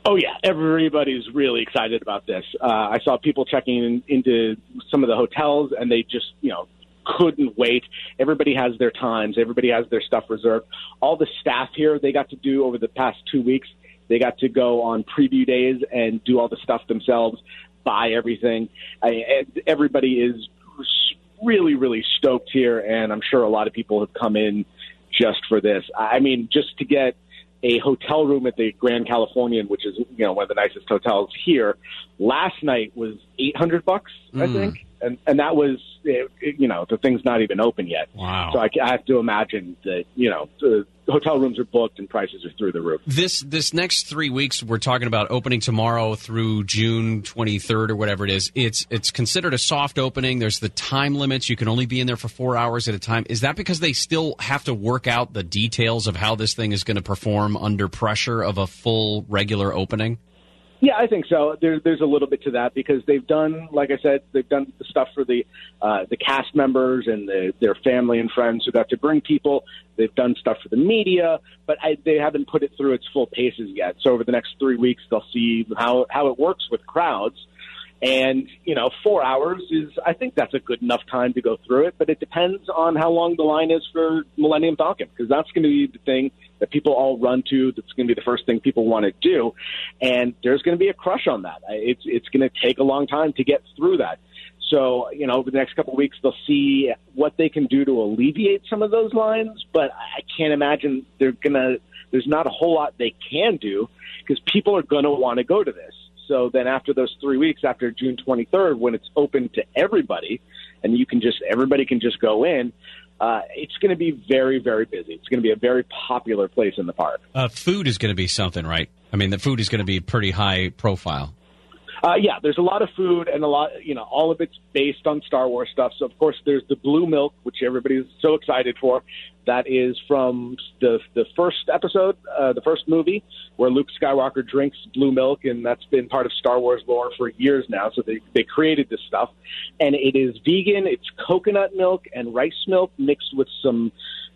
Oh yeah, everybody's really excited about this. Uh, I saw people checking in, into some of the hotels, and they just you know couldn't wait. Everybody has their times. Everybody has their stuff reserved. All the staff here, they got to do over the past two weeks. They got to go on preview days and do all the stuff themselves, buy everything. I, and everybody is really, really stoked here, and I'm sure a lot of people have come in just for this. I mean, just to get a hotel room at the Grand Californian, which is you know one of the nicest hotels here. Last night was eight hundred bucks, I
Mm.
think, and and that was it, it- you know the thing's not even open yet.
Wow.
So I, I have to imagine that you know the hotel rooms are booked and prices are through the roof.
This this next three weeks, we're talking about opening tomorrow through June 23rd or whatever it is. It's it's considered a soft opening. There's the time limits. You can only be in there for four hours at a time. Is that because they still have to work out the details of how this thing is going to perform under pressure of a full regular opening?
Yeah, I think so. There, there's a little bit to that because they've done, like I said, they've done the stuff for the uh, the cast members and the, their family and friends who got to bring people. They've done stuff for the media, but I, they haven't put it through its full paces yet. So over the next three weeks, they'll see how how it works with crowds. And you know, four hours is I think that's a good enough time to go through it. But it depends on how long the line is for Millennium Falcon because that's going to be the thing that people all run to. That's going to be the first thing people want to do, and there's going to be a crush on that. It's it's going to take a long time to get through that. So you know, over the next couple of weeks, they'll see what they can do to alleviate some of those lines. But I can't imagine they're gonna. There's not a whole lot they can do because people are going to want to go to this. So then after those three weeks, after June 23rd, when it's open to everybody, and you can just everybody can just go in, uh, it's going to be very very busy. It's going to be a very popular place in the park.
Uh, food is going to be something, right? I mean, the food is going to be pretty high profile.
Uh, yeah, there's a lot of food and a lot, you know, all of it's based on Star Wars stuff. So of course there's the blue milk, which everybody's so excited for. That is from the the first episode, uh, the first movie, where Luke Skywalker drinks blue milk, and that's been part of Star Wars lore for years now. So they they created this stuff, and it is vegan. It's coconut milk and rice milk mixed with some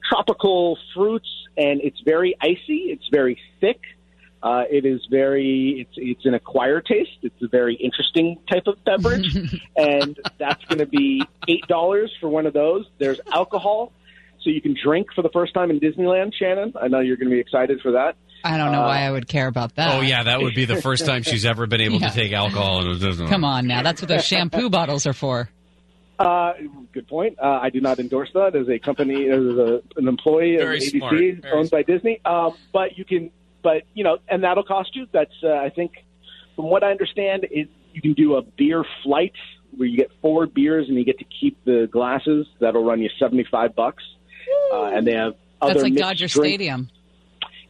tropical fruits, and it's very icy. It's very thick. Uh, it is very it's it's an acquired taste. It's a very interesting type of beverage, and that's going to be eight dollars for one of those. There's alcohol, so you can drink for the first time in Disneyland. Shannon, I know you're going to be excited for that.
I don't know
Uh,
why I would care about that.
Oh yeah, that would be the first time she's ever been able
Yeah.
to take alcohol. And
Come on now. That's what those shampoo bottles are for.
Uh, good point. Uh, I do not endorse that as a company, as a, an employee
Very
of ABC,
smart. Very
owned by Disney. Um, but you can, but you know, and that'll cost you. That's uh, I think, from what I understand, it you can do a beer flight where you get four beers and you get to keep the glasses. That'll run you seventy five bucks. Uh, and they have other
That's like Dodger
drink-
Stadium.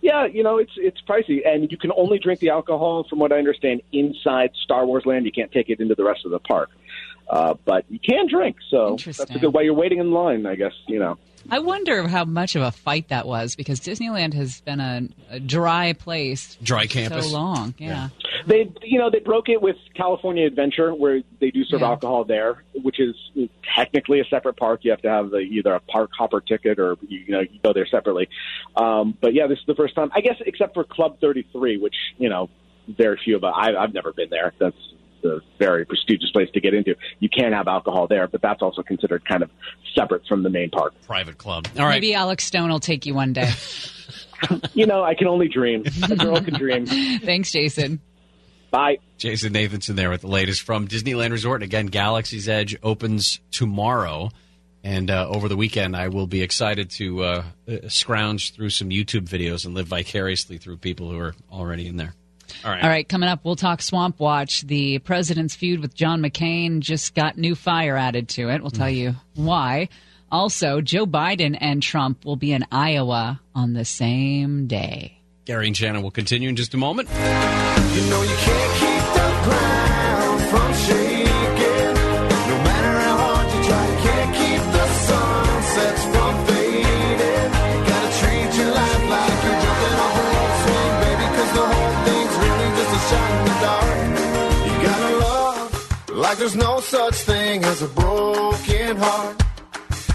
Yeah, you know, it's it's pricey, and you can only drink the alcohol, from what I understand, inside Star Wars Land. You can't take it into the rest of the park, uh, but you can drink. So that's a good. While you're waiting in line, I guess you know.
I wonder how much of a fight that was because Disneyland has been a, a dry place
Dry
for
campus.
so long. Yeah.
They, you know, they broke it with California Adventure, where they do serve
Yeah.
alcohol there, which is technically a separate park. You have to have the, either a park hopper ticket or you know you go there separately. Um, but yeah, this is the first time, I guess, except for Club Thirty Three, which you know very few of. I, I've never been there. That's a very prestigious place to get into. You can have alcohol there, but that's also considered kind of separate from the main park.
Private club. All right.
Maybe Alex Stone will take you one day.
You know, I can only dream. A girl can dream.
Thanks, Jason.
Bye.
Jason Nathanson there with the latest from Disneyland Resort. And again, Galaxy's Edge opens tomorrow. And uh, over the weekend, I will be excited to uh, uh, scrounge through some YouTube videos and live vicariously through people who are already in there. All right.
All right, coming up, we'll talk Swamp Watch. The president's feud with John McCain just got new fire added to it. We'll tell mm. you why. Also, Joe Biden and Trump will be in Iowa on the same day.
Gary and Shannon will continue in just a moment.
You know you Like there's no such thing as a broken heart.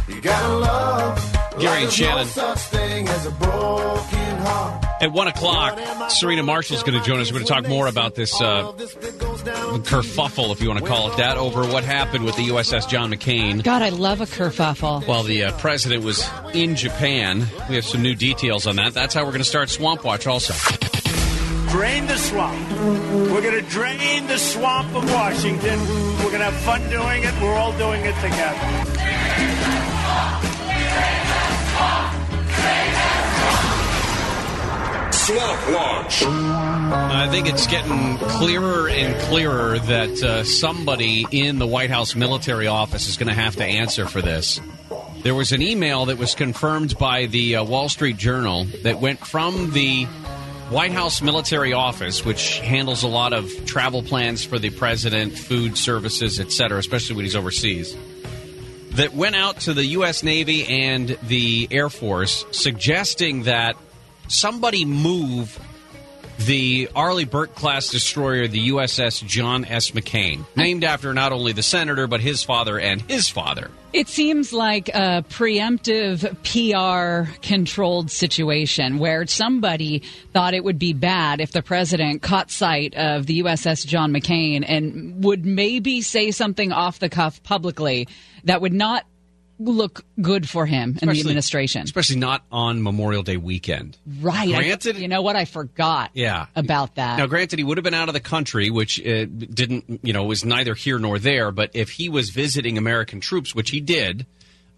You gotta love.
Gary and Shannon.
No such thing as a broken heart.
At one o'clock, Serena Marshall's going to join us. We're going to talk more about this uh, kerfuffle, if you want to call it that, over what happened with the USS John McCain.
God, I love a kerfuffle.
While the uh, president was in Japan, we have some new details on that. That's how we're going to start Swamp Watch. Also,
Drain the swamp. We're going to drain the swamp of Washington. We're going to have fun doing it. We're all doing it together.
Swamp Watch.
I think it's getting clearer and clearer that uh, somebody in the White House military office is going to have to answer for this. There was an email that was confirmed by the uh, Wall Street Journal that went from the White House military office, which handles a lot of travel plans for the president, food services, etc., especially when he's overseas, that went out to the U.S. Navy and the Air Force suggesting that somebody move the Arleigh Burke class destroyer, the USS John S. McCain, named after not only the senator, but his father and his father.
It seems like a preemptive PR controlled situation where somebody thought it would be bad if the president caught sight of the USS John McCain and would maybe say something off the cuff publicly that would not look good for him in the administration.
Especially not on Memorial Day weekend.
Right. I-
Granted-
you know what? I forgot
Yeah.
about that.
Now, granted, he would have been out of the country, which uh, didn't, you know, was neither here nor there. But if he was visiting American troops, which he did,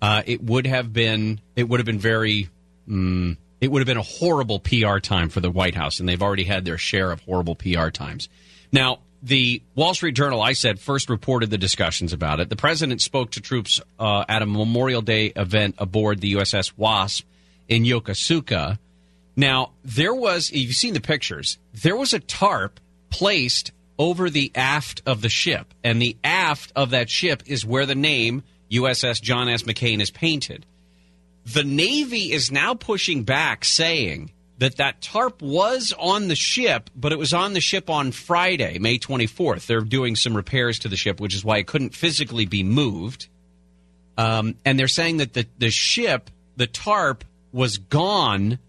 uh, it would have been, it would have been very, mm, it would have been a horrible PR time for the White House, and they've already had their share of horrible PR times. Now, the Wall Street Journal, I said, first reported the discussions about it. The president spoke to troops uh, at a Memorial Day event aboard the USS Wasp in Yokosuka. Now, there was, you've seen the pictures, there was a tarp placed over the aft of the ship. And the aft of that ship is where the name USS John S. McCain is painted. The Navy is now pushing back, saying that that tarp was on the ship, but it was on the ship on Friday, May 24th. They're doing some repairs to the ship, which is why it couldn't physically be moved. Um, and they're saying that the, the ship, the tarp, was gone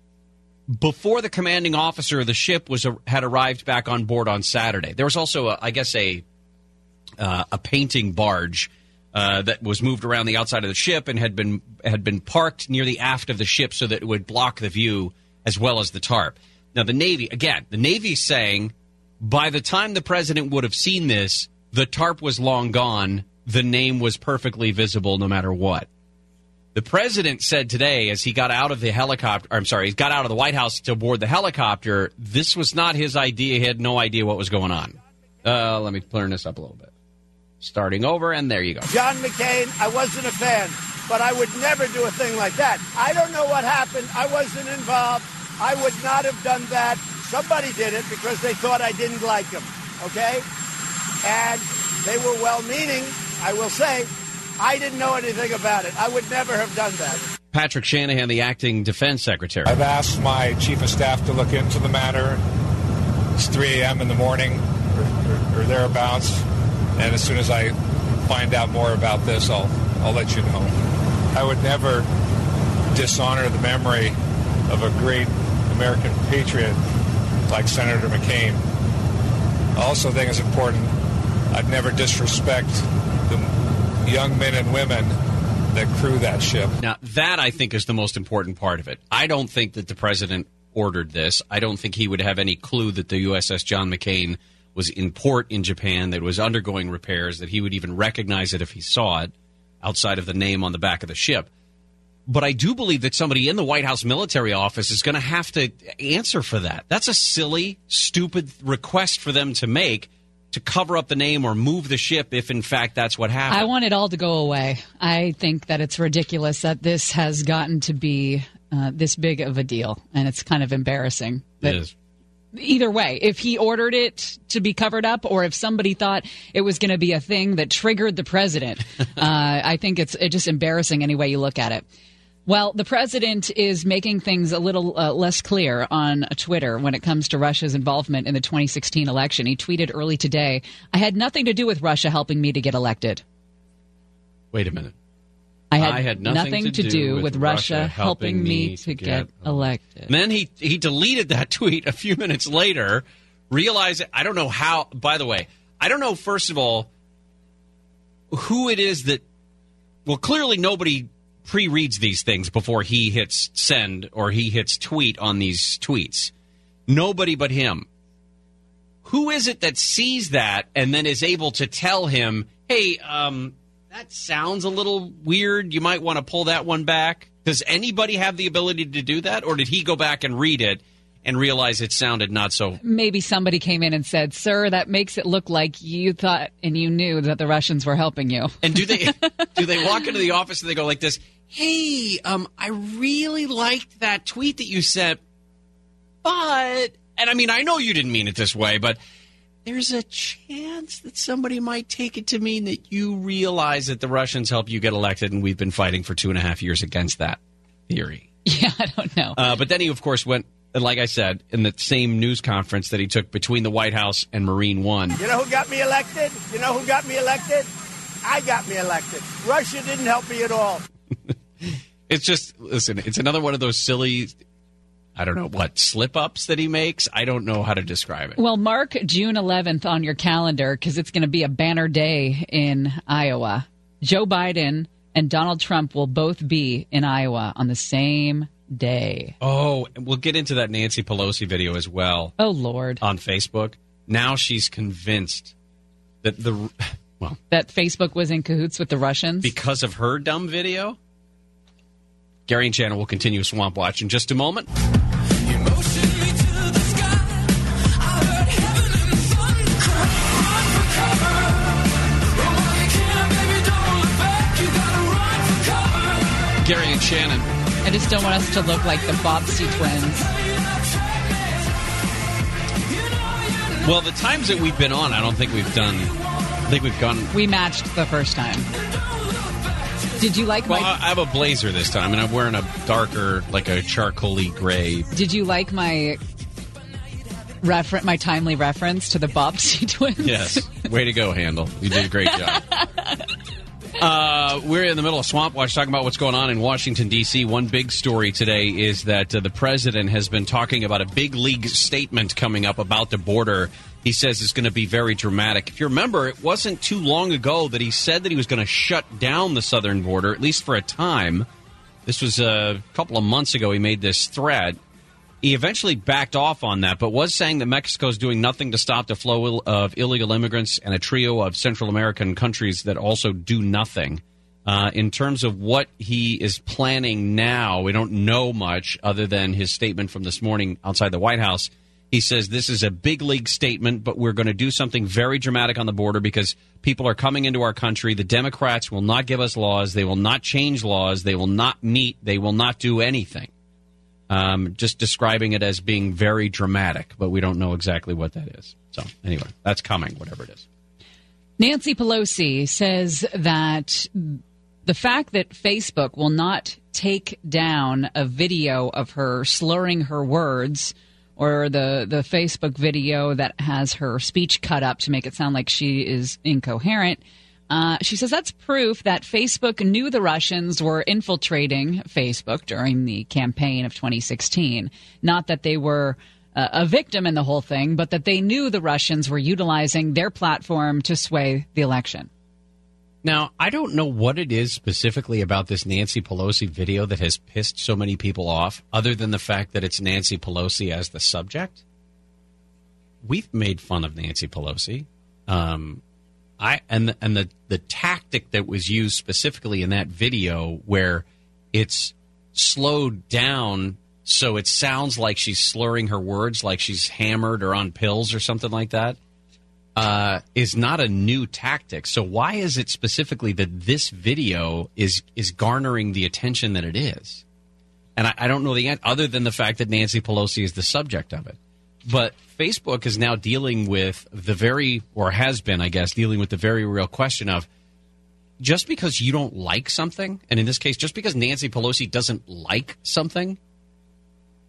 before the commanding officer of the ship was had arrived back on board on Saturday. There was also, a, I guess, a uh, a painting barge uh, that was moved around the outside of the ship and had been had been parked near the aft of the ship so that it would block the view as well as the tarp. Now, the Navy again, the Navy's saying by the time the president would have seen this, the tarp was long gone. The name was perfectly visible no matter what. The president said today, as he got out of the helicopter, I'm sorry, he got out of the White House to board the helicopter, this was not his idea. He had no idea what was going on. Uh, let me turn this up a little bit. Starting over, and there you go.
John McCain, I wasn't a fan, but I would never do a thing like that. I don't know what happened. I wasn't involved. I would not have done that. Somebody did it because they thought I didn't like him. Okay? And they were well meaning, I will say. I didn't know anything about it. I would never have done that.
Patrick Shanahan, the acting defense secretary.
I've asked my chief of staff to look into the matter. It's 3 a.m. in the morning or, or, or thereabouts, and as soon as I find out more about this, I'll I'll let you know. I would never dishonor the memory of a great American patriot like Senator McCain. I also think it's important I'd never disrespect the young men and women that crew that ship.
Now, that I think is the most important part of it. I don't think that the president ordered this. I don't think he would have any clue that the USS John McCain was in port in Japan, that was undergoing repairs, that he would even recognize it if he saw it outside of the name on the back of the ship. But I do believe that somebody in the White House military office is going to have to answer for that. That's a silly, stupid request for them to make to cover up the name or move the ship if, in fact, that's what happened.
I want it all to go away. I think that it's ridiculous that this has gotten to be uh, this big of a deal, and it's kind of embarrassing.
it is.
Either way, if he ordered it to be covered up, or if somebody thought it was going to be a thing that triggered the president, uh, I think it's, it's just embarrassing any way you look at it. Well, the president is making things a little uh, less clear on Twitter when it comes to Russia's involvement in the 2016 election. He tweeted early today, I had nothing to do with Russia helping me to get elected.
Wait a minute.
I had, nothing, to, do, with Russia helping me to get elected.
And then he he deleted that tweet a few minutes later, realizing I don't know how. By the way, I don't know. First of all, who it is that. Well, clearly nobody pre-reads these things before he hits send or he hits tweet on these tweets. Nobody but him. Who is it that sees that and then is able to tell him, "Hey, um, that sounds a little weird. You might want to pull that one back." Does anybody have the ability to do that, or did he go back and read it and realize it sounded not so?
Maybe somebody came in and said, Sir, that makes it look like you thought and you knew that the Russians were helping you.
And do they do they walk into the office and they go like this? Hey, um, I really liked that tweet that you sent, but and I mean I know you didn't mean it this way, but there's a chance that somebody might take it to mean that you realize that the Russians help you get elected, and we've been fighting for two and a half years against that theory.
Yeah, I don't know.
Uh, but then he, of course, went, like I said, in the same news conference that he took between the White House and Marine One.
You know who got me elected? You know who got me elected? I got me elected. Russia didn't help me at all.
It's just, listen, it's another one of those silly, I don't know what, slip ups that he makes. I don't know how to describe it.
Well, mark June 11th on your calendar because it's going to be a banner day in Iowa. Joe Biden and Donald Trump will both be in Iowa on the same day.
Oh, we'll get into that Nancy Pelosi video as well
Oh, Lord.
on Facebook. Now she's convinced that the, well,
That Facebook was in cahoots with the Russians?
because of her dumb video. Gary and Shannon will continue Swamp Watch in just a moment. And Shannon.
I just don't want us to look like the Bobsey twins.
Well, the times that we've been on, I don't think we've done. I think we've gone.
We matched the first time. Did you like
Well,
my
I I have a blazer this time, and I'm wearing a darker, like a charcoaly gray.
Did you like my refer- my timely reference to the Bobsey twins?
Yes, way to go, Handel. You did a great job. Uh, we're in the middle of Swamp Watch talking about what's going on in Washington, D.C. One big story today is that uh, the president has been talking about a big league statement coming up about the border. He says it's going to be very dramatic. If you remember, it wasn't too long ago that he said that he was going to shut down the southern border, at least for a time. This was a couple of months ago he made this threat. He eventually backed off on that, but was saying that Mexico is doing nothing to stop the flow of illegal immigrants and a trio of Central American countries that also do nothing. Uh, in terms of what he is planning now, we don't know much other than his statement from this morning outside the White House. He says this is a big league statement, but we're going to do something very dramatic on the border because people are coming into our country. The Democrats will not give us laws. They will not change laws. They will not meet. They will not do anything. Um, just describing it as being very dramatic, but we don't know exactly what that is. So, anyway, that's coming, whatever it is.
Nancy Pelosi says that the fact that Facebook will not take down a video of her slurring her words or the, the Facebook video that has her speech cut up to make it sound like she is incoherent. Uh, she says that's proof that Facebook knew the Russians were infiltrating Facebook during the campaign of 2016. Not that they were uh, a victim in the whole thing, but that they knew the Russians were utilizing their platform to sway the election.
Now, I don't know what it is specifically about this Nancy Pelosi video that has pissed so many people off, other than the fact that it's Nancy Pelosi as the subject. We've made fun of Nancy Pelosi. Um, I and and the the tactic that was used specifically in that video, where it's slowed down so it sounds like she's slurring her words, like she's hammered or on pills or something like that uh, is not a new tactic. So why is it specifically that this video is is garnering the attention that it is? And I, I don't know the answer other than the fact that Nancy Pelosi is the subject of it. But Facebook is now dealing with the very, or has been, I guess, dealing with the very real question of just because you don't like something, and in this case, just because Nancy Pelosi doesn't like something,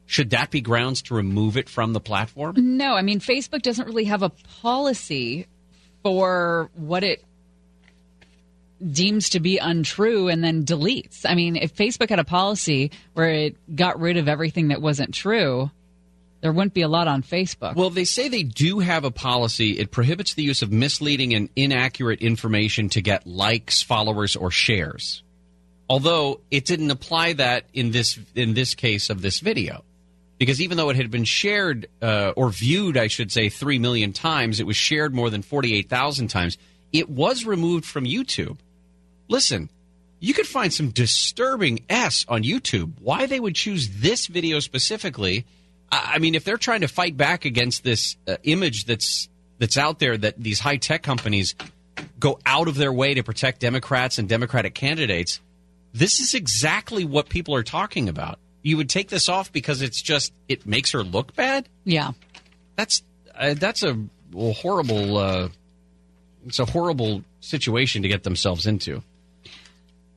should that be grounds to remove it from the platform?
No, I mean Facebook doesn't really have a policy for what it deems to be untrue and then deletes. I mean, if Facebook had a policy where it got rid of everything that wasn't true, there wouldn't be a lot on Facebook.
Well, they say they do have a policy. It prohibits the use of misleading and inaccurate information to get likes, followers, or shares. Although it didn't apply that in this in this case of this video, because even though it had been shared uh, or viewed, I should say, three million times, it was shared more than forty eight thousand times. It was removed from YouTube. Listen, you could find some disturbing s on YouTube. Why they would choose this video specifically? I mean, if they're trying to fight back against this uh, image that's that's out there that these high tech companies go out of their way to protect Democrats and Democratic candidates, this is exactly what people are talking about. You would take this off because it's just it makes her look bad.
Yeah,
that's uh, that's a horrible. Uh, it's a horrible situation to get themselves into.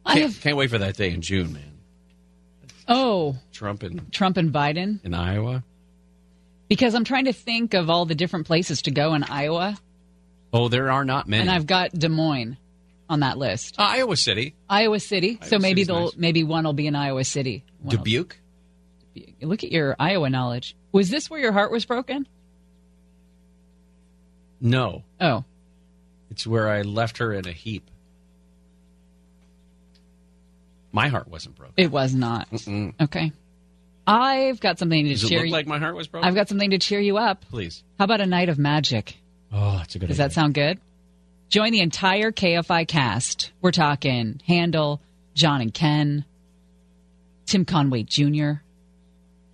I
Can't,
have-
can't wait for that day in June, man.
Oh,
Trump in,
Trump and Biden?
in Iowa.
Because I'm trying to think of all the different places to go in Iowa,
Oh, there are not many.
and I've got Des Moines on that list.
Uh, Iowa City,
Iowa City. so maybe
City's
they'll
nice.
maybe one will be in Iowa City. One
Dubuque.
Look at your Iowa knowledge. Was this where your heart was broken?
No,
Oh,
it's where I left her in a heap. My heart wasn't broken.
it was not.
Mm-mm.
Okay. I've got something to
Does it
cheer
look
you.
like my heart was broken?
I've got something to cheer you up.
Please.
How about a night of magic?
Oh, that's a good idea.
Does
idea.
that sound good? Join the entire KFI cast. We're talking Handel, John and Ken, Tim Conway Jr.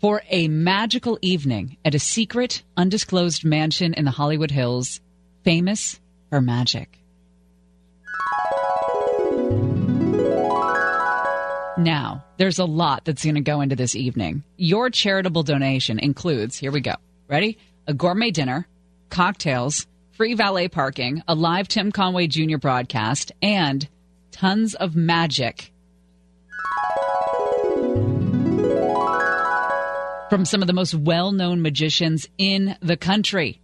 for a magical evening at a secret, undisclosed mansion in the Hollywood Hills, famous for magic. Now, there's a lot that's going to go into this evening. Your charitable donation includes, here we go. Ready? A gourmet dinner, cocktails, free valet parking, a live Tim Conway Jr. broadcast, and tons of magic. From some of the most well known magicians in the country.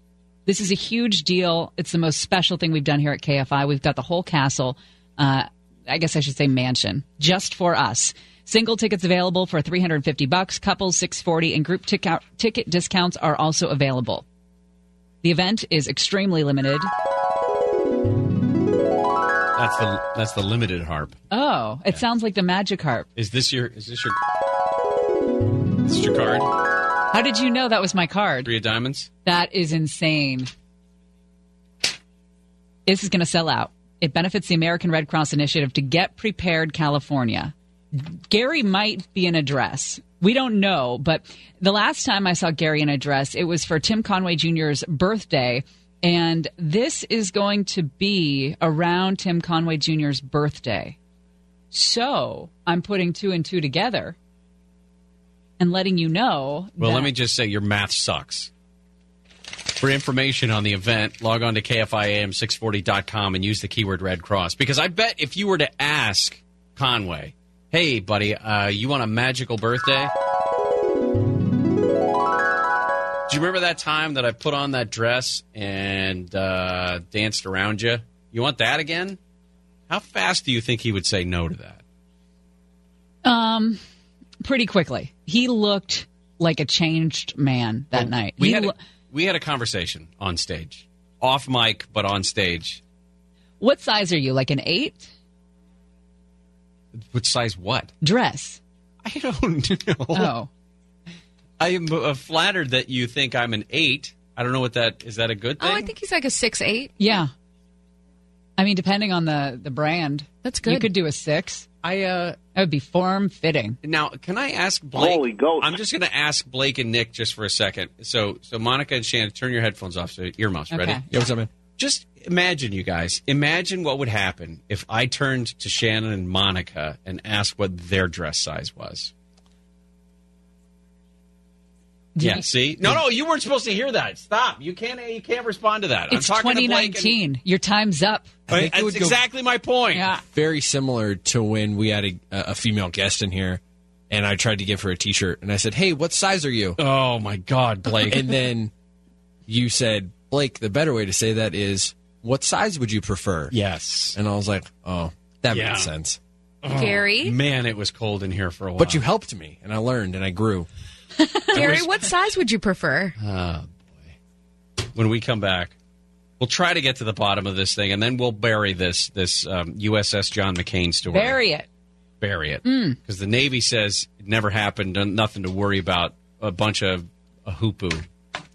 This is a huge deal. It's the most special thing we've done here at KFI. We've got the whole castle, uh, I guess I should say mansion, just for us. Single tickets available for 350 bucks, couples 640, and group tic- ticket discounts are also available. The event is extremely limited.
That's the that's the limited harp.
Oh, it sounds like the magic harp.
Is this your is this your is this your card?
How did you know that was my card?
Three of diamonds?
That is insane. This is going to sell out. It benefits the American Red Cross Initiative to Get Prepared California. Gary might be in a dress. We don't know, but the last time I saw Gary in a dress, it was for Tim Conway Jr.'s birthday. And this is going to be around Tim Conway Jr.'s birthday. So I'm putting two and two together and letting you know.
Well,
that-
let me just say your math sucks. For information on the event, log on to KFIAM640.com and use the keyword Red Cross. Because I bet if you were to ask Conway, hey, buddy, uh, you want a magical birthday? Do you remember that time that I put on that dress and uh, danced around you? You want that again? How fast do you think he would say no to that?
Um, pretty quickly. He looked like a changed man that night.
We
He
had, a, we had a conversation on stage, off mic, but on stage.
what size are you? Like an eight
Which size? What?
dress?
I don't know.
Oh,
I am uh, flattered that you think I'm an eight. I don't know what that is. That a good thing?
Oh, I think he's like a six eight.
yeah. I mean, depending on the the brand,
That's good.
You could do a six.
I uh
That would be form fitting.
now can I ask Blake?
Holy ghost.
I'm just going to ask Blake and Nick just for a second. So so Monica and Shannon, turn your headphones off. So earmuffs, ready?
Okay.
Yeah, what's up, man?
Just imagine, you guys. Imagine what would happen if I turned to Shannon and Monica and asked what their dress size was. Yeah. See, no, no, you weren't supposed to hear that. Stop. You can't. You can't respond to that.
It's
I'm talking to Blake and-
2019. Your time's up.
I think it
That's
would go
exactly my point.
Yeah.
very similar to when we had a, a female guest in here, and I tried to give her a T-shirt, and I said, "Hey, what size are you?"
Oh my God, Blake.
and then you said, "Blake, the better way to say that is, what size would you prefer?"
Yes.
And I was like, "Oh, that
Yeah.
makes sense."
Oh, Gary?
Man, it was cold in here for a while.
But you helped me, and I learned, and I grew.
Gary, what size would you prefer?
Oh boy. When we come back, we'll try to get to the bottom of this thing, and then we'll bury this this um, USS John McCain story.
Bury it.
bury it
Mm.
because the Navy says it never happened, nothing to worry about. A bunch of a hoopoo.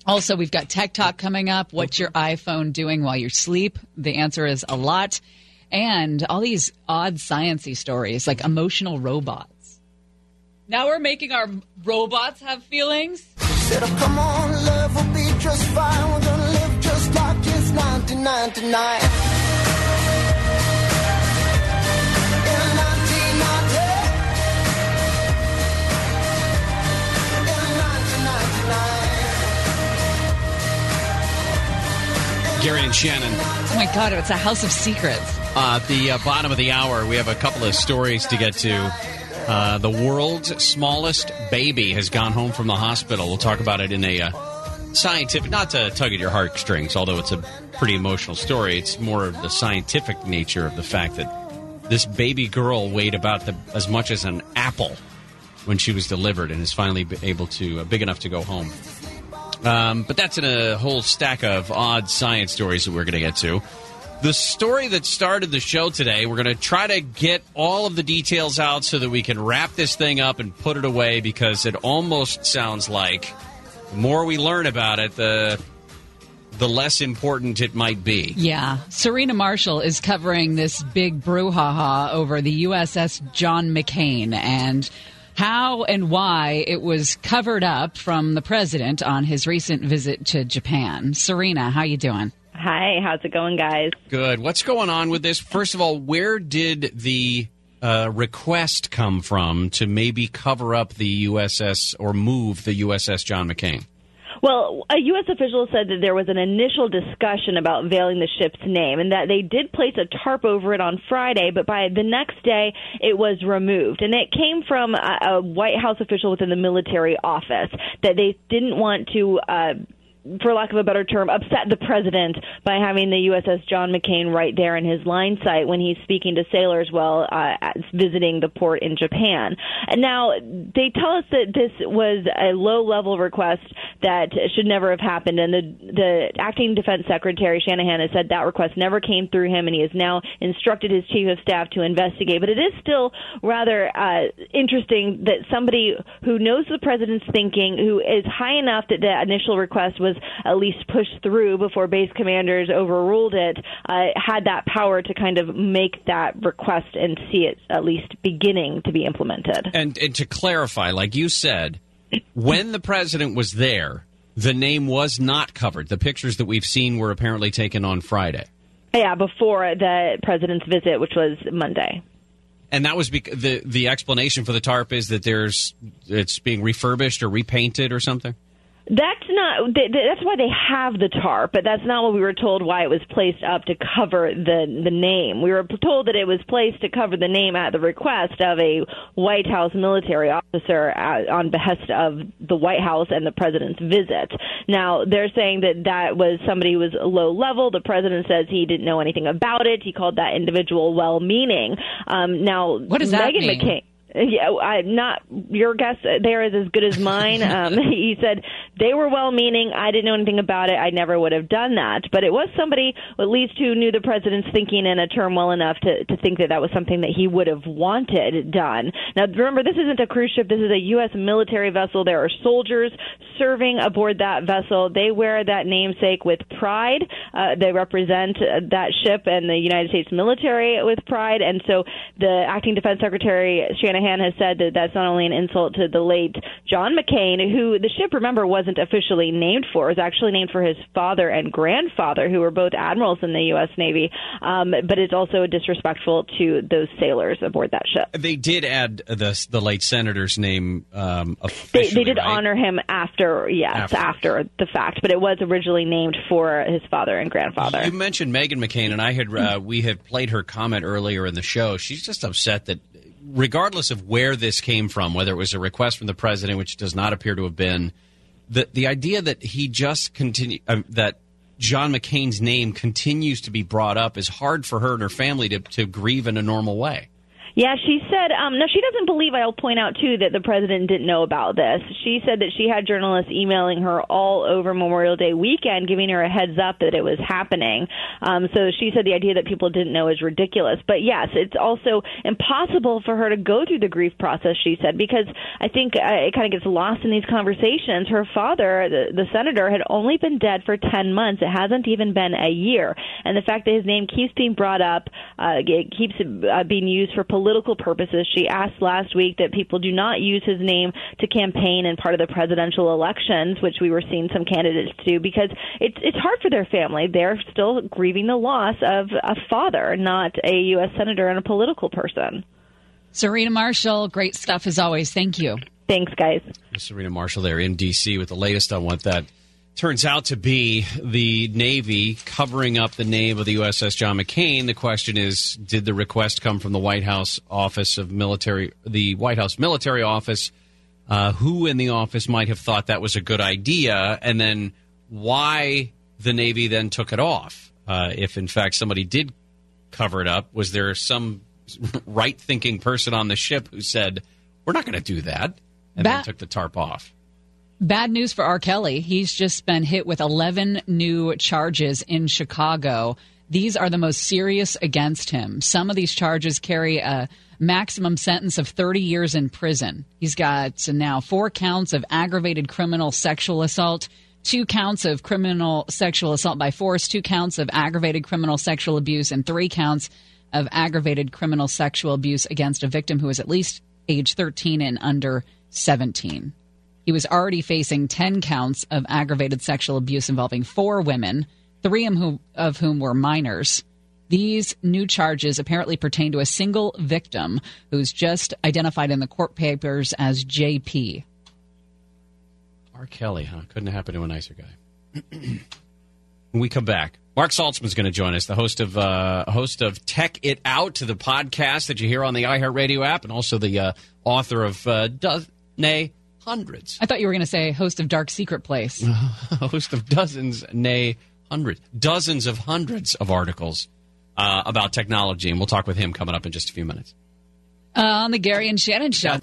Also, we've got Tech Talk coming up. What's your iPhone doing while you sleep? The answer is a lot. And all these odd sciency stories like emotional robots. Now we're making our robots have feelings.
Said, oh, 1999. In 1990. In 1999.
Gary and Shannon.
Oh my God, it's a house of secrets.
Uh, at the uh, bottom of the hour, we have a couple of stories to get to. Uh, the world's smallest baby has gone home from the hospital. We'll talk about it in a uh, scientific, not to tug at your heartstrings, although it's a pretty emotional story. It's more of the scientific nature of the fact that this baby girl weighed about the, as much as an apple when she was delivered and is finally able to, uh, big enough to go home. Um, but that's in a whole stack of odd science stories that we're going to get to. The story that started the show today, we're going to try to get all of the details out so that we can wrap this thing up and put it away because it almost sounds like the more we learn about it, the the less important it might be.
Yeah. Serena Marshall is covering this big brouhaha over the USS John McCain and how and why it was covered up from the president on his recent visit to Japan. Serena, how you doing?
Hi, how's it going, guys?
Good. What's going on with this? First of all, where did the uh, request come from to maybe cover up the USS or move the USS John McCain?
Well, a U.S. official said that there was an initial discussion about veiling the ship's name and that they did place a tarp over it on Friday, but by the next day it was removed. And it came from a, White House official within the military office that they didn't want to. Uh, for lack of a better term, upset the president by having the USS John McCain right there in his line sight when he's speaking to sailors while uh, visiting the port in Japan. And now they tell us that this was a low-level request that should never have happened, and the the acting defense secretary Shanahan has said that request never came through him, and he has now instructed his chief of staff to investigate. But it is still rather uh, interesting that somebody who knows the president's thinking, who is high enough that the initial request was at least pushed through before base commanders overruled it, uh, had that power to kind of make that request and see it at least beginning to be implemented.
And, and to clarify, like you said, when the president was there, the name was not covered. The pictures that we've seen were apparently taken on Friday.
Yeah, before the president's visit, which was Monday.
And that was bec- the the explanation for the tarp is that there's it's being refurbished or repainted or something.
That's not. th- th- That's why they have the tarp, but that's not what we were told. Why it was placed up to cover the the name. We were told that it was placed to cover the name at the request of a White House military officer uh, on behest of the White House and the president's visit. Now they're saying that that was somebody who was low level. The president says he didn't know anything about it. He called that individual well-meaning. Um, now,
What does that mean?
McCain. Yeah, I'm not. Your guess there is as good as mine. Um, he said they were well-meaning. I didn't know anything about it. I never would have done that. But it was somebody, at least, who knew the president's thinking in a term well enough to to think that that was something that he would have wanted done. Now, remember, this isn't a cruise ship. This is a U.S. military vessel. There are soldiers serving aboard that vessel. They wear that namesake with pride. Uh, they represent uh, that ship and the United States military with pride. And so, the acting defense secretary Shanahan Shanahan has said that that's not only an insult to the late John McCain, who the ship, remember, wasn't officially named for. It was actually named for his father and grandfather, who were both admirals in the U.S. Navy. Um, but it's also disrespectful to those sailors aboard that ship.
They did add the the late senator's name um,
They, they did
right?
honor him after, yes,
After.
after. the fact, but it was originally named for his father and grandfather.
You mentioned Meghan McCain, and I had uh, we had played her comment earlier in the show. She's just upset that, regardless of where this came from, whether it was a request from the president, which does not appear to have been, the the idea that he just continue uh, that John McCain's name continues to be brought up is hard for her and her family to to grieve in a normal way.
Yeah, she said, um, no, she doesn't believe, I'll point out too, that the president didn't know about this. She said that she had journalists emailing her all over Memorial Day weekend, giving her a heads up that it was happening. Um, so she said the idea that people didn't know is ridiculous. But yes, it's also impossible for her to go through the grief process, she said, because I think uh, it kind of gets lost in these conversations. Her father, the, the senator, had only been dead for 10 months. It hasn't even been a year. And the fact that his name keeps being brought up, uh, it keeps uh, being used for political purposes. She asked last week that people do not use his name to campaign in part of the presidential elections, which we were seeing some candidates do, because it's it's hard for their family. They're still grieving the loss of a father, not a U.S. senator and a political person.
Serena Marshall, great stuff as always. Thank you.
Thanks, guys.
Serena Marshall there in D.C. with the latest on what that turns out to be the Navy covering up the name of the USS John McCain. The question is, did the request come from the White House Office of Military, the White House Military Office? Uh, who in the office might have thought that was a good idea, and then why the Navy then took it off? Uh, if in fact somebody did cover it up, was there some right-thinking person on the ship who said, "We're not going to do that," and then took the tarp off?
Bad news for R. Kelly. He's just been hit with 11 new charges in Chicago. These are the most serious against him. Some of these charges carry a maximum sentence of 30 years in prison. He's got now four counts of aggravated criminal sexual assault, two counts of criminal sexual assault by force, two counts of aggravated criminal sexual abuse, and three counts of aggravated criminal sexual abuse against a victim who is at least age 13 and under 17. He was already facing 10 counts of aggravated sexual abuse involving four women, three of whom, were minors. These new charges apparently pertain to a single victim who's just identified in the court papers as JP.
R. Kelly, huh? Couldn't have happened to a nicer guy. when we come back, Marc Saltzman's going to join us, the host of uh, host of Tech It Out, the podcast that you hear on the iHeartRadio app, and also the uh, author of uh, does, nay, hundreds,
I thought you were going to say host of Dark Secret Place.
host of dozens, nay, hundreds, dozens of hundreds of articles uh, about technology, and we'll talk with him coming up in just a few minutes.
Uh, on the Gary and Shannon show.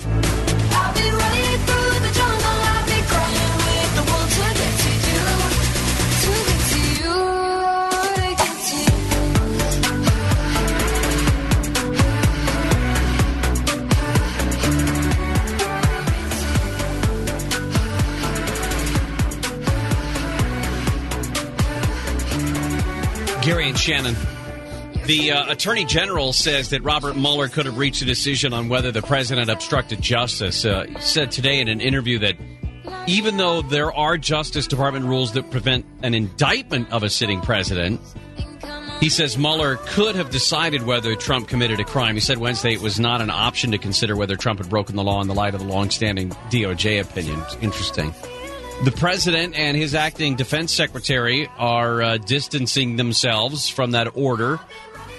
Gary and Shannon. The uh, Attorney General says that Robert Mueller could have reached a decision on whether the president obstructed justice. Uh, said today in an interview that even though there are Justice Department rules that prevent an indictment of a sitting president, he says Mueller could have decided whether Trump committed a crime. He said Wednesday it was not an option to consider whether Trump had broken the law in the light of the longstanding DOJ opinion. Interesting. The president and his acting defense secretary are uh, distancing themselves from that order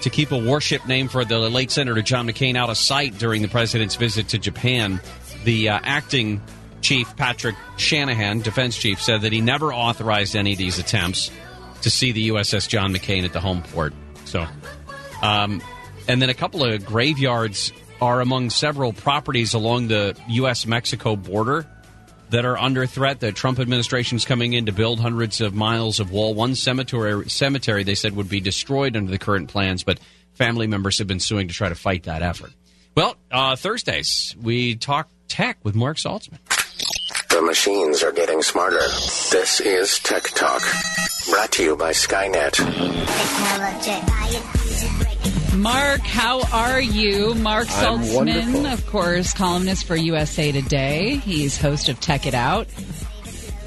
to keep a warship named for the late Senator John McCain out of sight during the president's visit to Japan. The uh, acting chief, Patrick Shanahan, defense chief, said that he never authorized any of these attempts to see the USS John McCain at the home port. So, um, and then a couple of graveyards are among several properties along the U.S. Mexico border that are under threat. The Trump administration is coming in to build hundreds of miles of wall. One cemetery, cemetery they said would be destroyed under the current plans, but family members have been suing to try to fight that effort. Well, uh, Thursdays we talk tech with Marc Saltzman.
The machines are getting smarter. This is Tech Talk, brought to you by Skynet.
Technology.
Marc, how are you?
Marc
Saltzman, of course, columnist for USA Today. He's host of Tech It Out.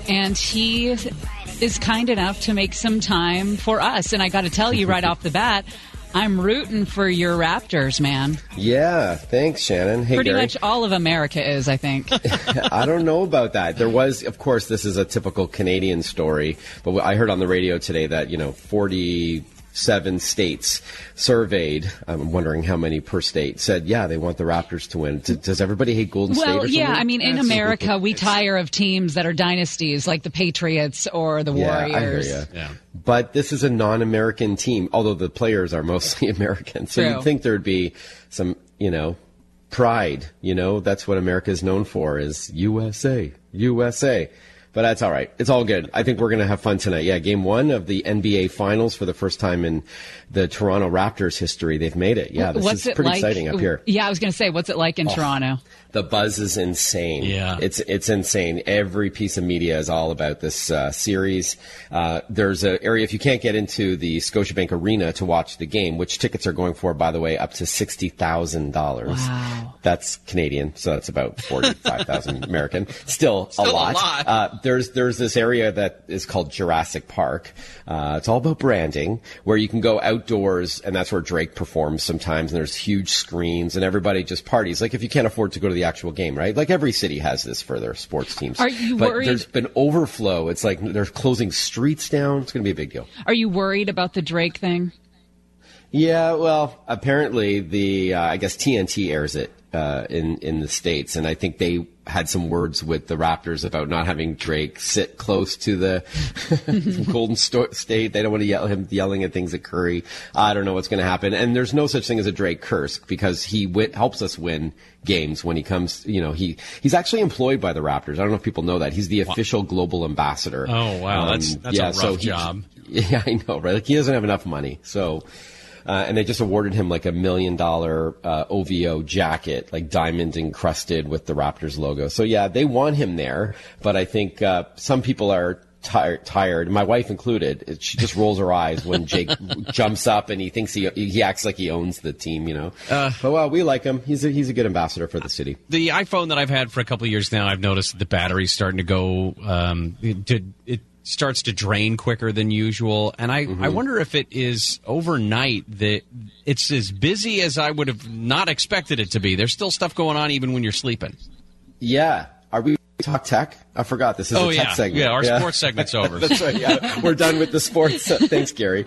And he is kind enough to make some time for us. And I got to tell you right off the bat, I'm rooting for your Raptors, man.
Yeah, thanks, Shannon. Hey,
Pretty
Gary.
much all of America is, I think.
I don't know about that. There was, of course, this is a typical Canadian story, but I heard on the radio today that, you know, 47 states surveyed, I'm wondering how many per state, said, yeah, they want the Raptors to win. D- does everybody hate Golden State
well, yeah. I mean, in
That's-
America, we tire of teams that are dynasties like the Patriots or the
Yeah,
Warriors.
I hear ya. But this is a non-American team, although the players are mostly American. So
True.
you'd think there'd be some, you know, pride. You know, that's what America is known for: is USA, USA. But that's all right. It's all good. I think we're going to have fun tonight. Yeah, game one of the NBA Finals for the first time in the Toronto Raptors history. They've made it. Yeah, this
What's
is pretty
like?
exciting up here.
Yeah, I was going to say, what's it like in
Oh.
Toronto?
The buzz is insane. Yeah, it's it's insane. Every piece of media is all about this uh, series. Uh, there's an area if you can't get into the Scotiabank Arena to watch the game, which tickets are going for, by the way, up to sixty thousand dollars.
Wow.
That's Canadian, so that's about forty-five thousand American. Still,
Still
a
a
lot.
lot.
Uh, there's there's this area that is called Jurassic Park. Uh, it's all about branding, where you can go outdoors, and that's where Drake performs sometimes. And there's huge screens, and everybody just parties. Like if you can't afford to go to the actual game, right? Like every city has this for their sports teams.
Are you
but
worried-
There's been overflow. It's like they're closing streets down. It's going to be a big deal.
Are you worried about the Drake thing?
Yeah, well, apparently the uh, I guess TNT airs it uh, in in the states, and I think they had some words with the Raptors about not having Drake sit close to the Golden State. They don't want to yell him yelling at things at Curry. I don't know what's going to happen, and there's no such thing as a Drake curse because he wi- helps us win games when he comes. You know, he he's actually employed by the Raptors. I don't know if people know that he's the official global ambassador.
Oh, wow. That's- um, that's a rough job.
Yeah, I know, right? Like he doesn't have enough money, so. Uh, and they just awarded him like a million dollar uh, OVO jacket, like diamond encrusted with the Raptors logo. So yeah, they want him there, but I think uh, some people are tired, tired, my wife included. She just rolls her eyes when Drake jumps up and he thinks he he acts like he owns the team, you know.
Uh,
but well, we like him. He's a, he's a good ambassador for the city.
The iPhone that I've had for a couple of years now, I've noticed the battery's starting to go. Um, it, it starts to drain quicker than usual, and I, I mm-hmm. wonder if it is overnight that it's as busy as I would have not expected it to be. There's still stuff going on even when you're sleeping.
Yeah. Are we talk tech? I forgot this is
Oh,
a tech
yeah.
segment.
Yeah, our sports segment's over.
That's right. Yeah, we're done with the sports. Thanks, Gary.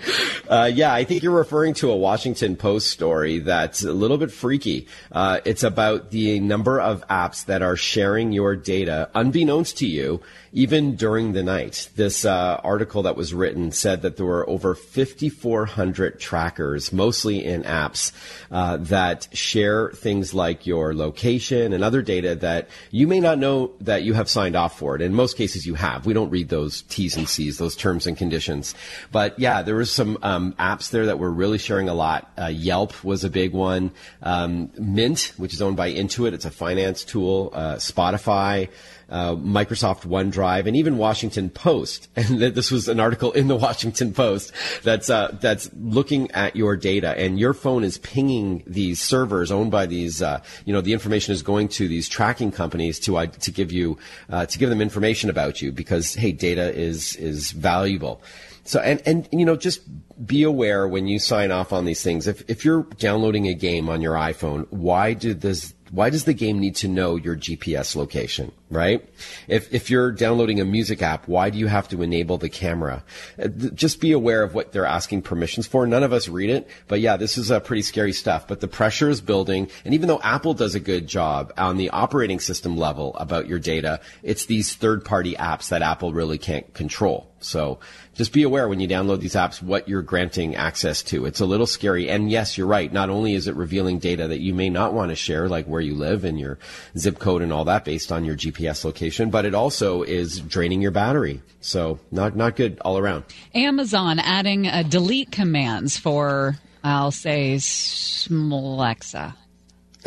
Uh, yeah, I think you're referring to a Washington Post story that's a little bit freaky. Uh, it's about the number of apps that are sharing your data unbeknownst to you, even during the night. This uh, article that was written said that there were over 5,400 trackers, mostly in apps, uh, that share things like your location and other data that you may not know that you have signed off for it. In most cases, you have. We don't read those T's and C's, those terms and conditions. But yeah, there was some um, apps there that were really sharing a lot. Uh, Yelp was a big one. Um, Mint, which is owned by Intuit, it's a finance tool. Uh, Spotify. Uh, Microsoft OneDrive and even Washington Post. And this was an article in the Washington Post that's uh, that's looking at your data, and your phone is pinging these servers owned by these. Uh, you know, the information is going to these tracking companies to uh, to give you uh, to give them information about you because hey, data is is valuable. So and and you know just be aware when you sign off on these things. If if you're downloading a game on your iPhone, why did this why does the game need to know your GPS location, right? If, if you're downloading a music app, why do you have to enable the camera? Uh, Just be aware of what they're asking permissions for. None of us read it, but yeah, this is uh, pretty scary stuff. But the pressure is building, and even though Apple does a good job on the operating system level about your data, it's these third-party apps that Apple really can't control. So just be aware when you download these apps what you're granting access to. It's a little scary. And yes, you're right. Not only is it revealing data that you may not want to share, like where you live and your zip code and all that based on your GPS location, but it also is draining your battery. So not, not good all around.
Amazon adding uh, delete commands for, I'll say, Alexa.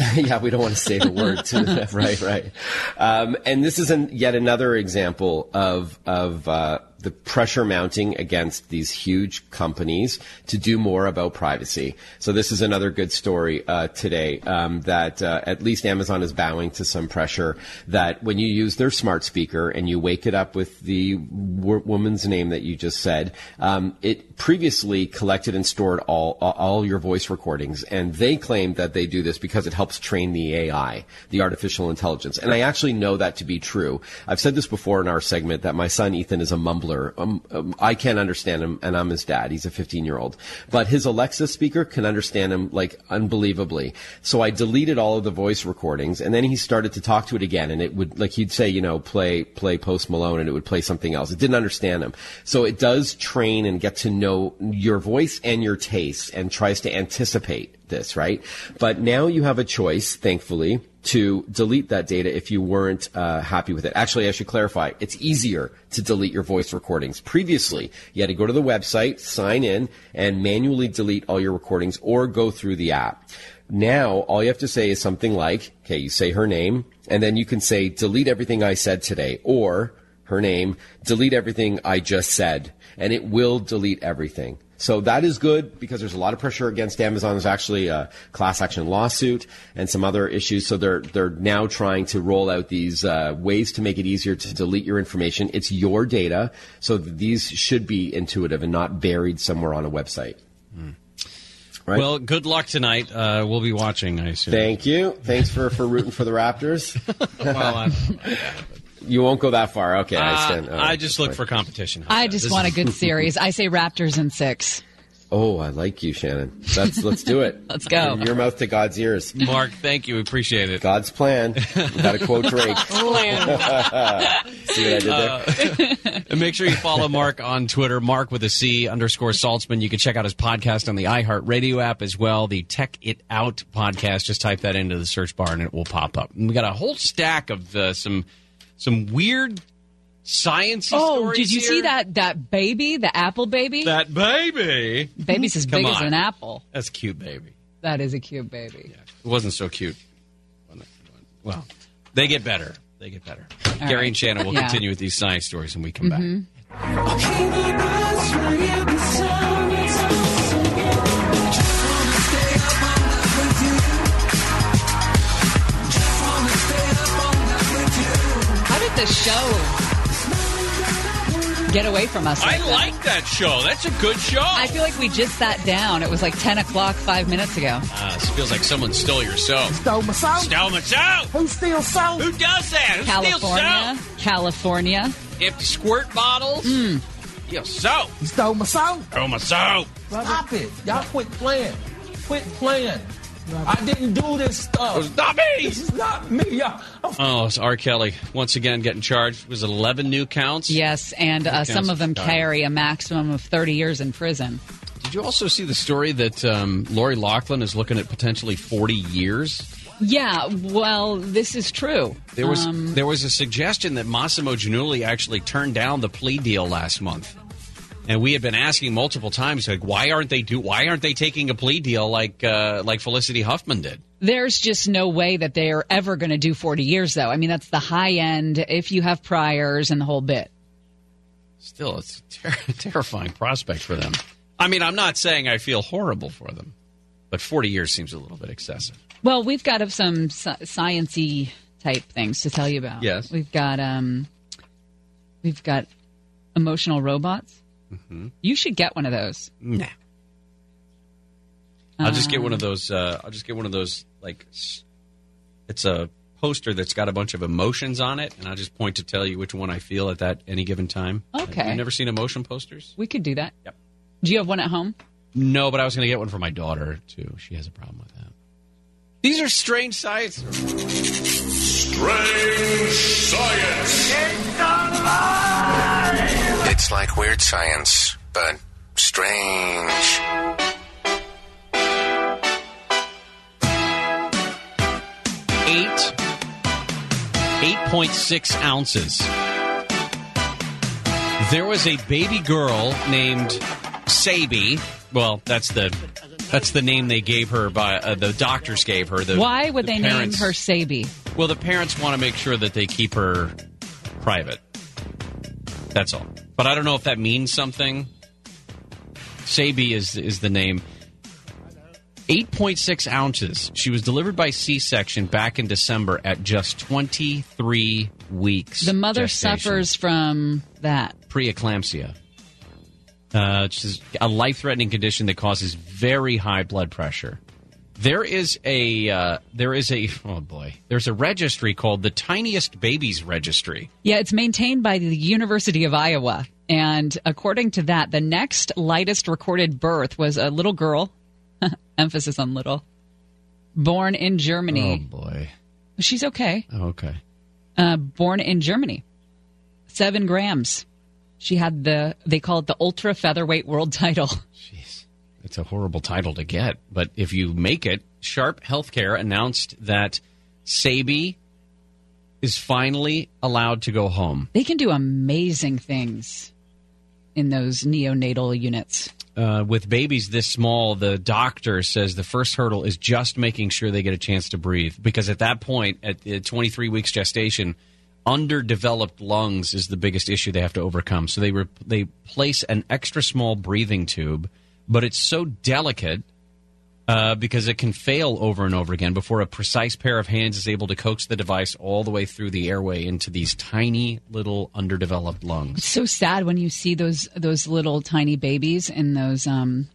yeah, we don't want to say the word too. right, right. Um, and this is an, yet another example of of uh, the pressure mounting against these huge companies to do more about privacy. So this is another good story uh, today um, that uh, at least Amazon is bowing to some pressure that when you use their smart speaker and you wake it up with the w- woman's name that you just said, um, it previously collected and stored all all your voice recordings, and they claim that they do this because it helps train the AI, the artificial intelligence. And I actually know that to be true. I've said this before in our segment that my son Ethan is a mumbler. Um, um, I can't understand him, and I'm his dad. He's a 15 year old, but his Alexa speaker can understand him like unbelievably. So I deleted all of the voice recordings, and then he started to talk to it again, and it would like he'd say, you know, play play Post Malone, and it would play something else. It didn't understand him, so it does train and get to know your voice and your tastes, and tries to anticipate this, right? But now you have a choice, thankfully, to delete that data if you weren't uh, happy with it. Actually, I should clarify, it's easier to delete your voice recordings. Previously, you had to go to the website, sign in, and manually delete all your recordings or go through the app. Now, all you have to say is something like, okay, you say her name, and then you can say, delete everything I said today, or her name, delete everything I just said, and it will delete everything. So that is good because there's a lot of pressure against Amazon. There's actually a class action lawsuit and some other issues. So they're they're now trying to roll out these uh, ways to make it easier to delete your information. It's your data, so these should be intuitive and not buried somewhere on a website. Right.
Well, good luck tonight. Uh, we'll be watching, I assume.
Thank you. Thanks for, for rooting for the Raptors.
well, I'm,
you won't go that far. Okay, I
Uh,
stand. all
I just look
fine.
for competition.
I just
This
want a good series. I say Raptors in six.
Oh, I like you, Shannon. That's let's do it.
Let's go.
From your mouth to God's ears.
Marc, thank you. Appreciate it.
God's plan. Got to quote Drake. See what I did there?
And make sure you follow Marc on Twitter, Mark with a C underscore Saltzman. You can check out his podcast on the iHeartRadio app as well, the Tech It Out podcast. Just type that into the search bar and it will pop up. And we got a whole stack of uh, some some weird science.
Oh,
stories
did you
here.
see that that baby, the apple baby?
That baby.
Baby's as
Come
big as an apple.
That's cute, baby.
That is a cute baby.
It wasn't so cute. Well, they get better. They get better.
All
Gary
right.
and Shannon will
Yeah.
continue with these science stories when we come back.
Mm-hmm. The show get away from us?
I
like that?
like that show. That's a good show.
I feel like we just sat down. It was like 10 o'clock five minutes ago.
Uh, this feels like someone stole your soap.
Stole my soap.
Stole my soap.
Who steals soap?
Who does that? Who
California.
steals
California.
soap? Empty squirt bottles.
Mm.
Yo, soap.
You stole my soap.
Stole my soap.
Stop it. Y'all quit playing. Quit playing. I didn't do this stuff.
It's not me.
This is not me. Y'all.
Oh, it's R. Kelly once again getting charged. It Was 11 new counts?
Yes, and uh, some of them carry a maximum of 30 years in prison.
Did you also see the story that um, Lori Loughlin is looking at potentially 40 years?
Yeah, well, this is true.
There was
Um,
there was a suggestion that Mossimo Giannulli actually turned down the plea deal last month, and we had been asking multiple times, like, why aren't they do? Why aren't they taking a plea deal like uh, like Felicity Huffman did?
There's just no way that they're ever going to do 40 years, though. I mean, that's the high end if you have priors and the whole bit.
Still, it's a ter- terrifying prospect for them. I mean, I'm not saying I feel horrible for them, but 40 years seems a little bit excessive.
Well, we've got some sciency type things to tell you about.
Yes.
we've got um, we've got emotional robots.
Mm-hmm.
You should get one of those.
Nah. I'll just get one of
Um,
those. Uh, I'll just get one of those. Like, it's a poster that's got a bunch of emotions on it, and I'll just point to tell you which one I feel at that any given time.
Okay.
You've never seen emotion posters?
We could do that.
Yep.
Do you have one at home?
No, but I was going to get one for my daughter too. She has a problem with that. These are strange science.
Strange science.
It's like weird science, but strange.
Eight, eight point six ounces. There was a baby girl named Sabi. Well, that's the that's the name they gave her by uh, the doctors gave her. The,
Why would
the
they
parents-
name her Sabi?
Well, the parents want to make sure that they keep her private. That's all. But I don't know if that means something. Sabi is is the name. 8.6 ounces. She was delivered by C section back in December at just 23 weeks.
The mother
gestation.
suffers from that.
preeclampsia, uh, which is a life threatening condition that causes very high blood pressure. There is a uh, there is a oh boy there's a registry called the Tiniest Babies Registry.
Yeah, it's maintained by the University of Iowa. And according to that, the next lightest recorded birth was a little girl, emphasis on little, born in Germany.
Oh boy,
She's okay.
oh, okay.
Uh, born in Germany. Seven grams. She had the, they call it the ultra featherweight world title.
It's a horrible title to get, but if you make it, Sharp Healthcare announced that Sabi is finally allowed to go home.
They can do amazing things in those neonatal units.
Uh, with babies this small, the doctor says the first hurdle is just making sure they get a chance to breathe. Because at that point, at uh, 23 weeks gestation, underdeveloped lungs is the biggest issue they have to overcome. So they re- they place an extra small breathing tube, but it's so delicate uh, because it can fail over and over again before a precise pair of hands is able to coax the device all the way through the airway into these tiny little underdeveloped lungs.
It's so sad when you see those those little tiny babies in those um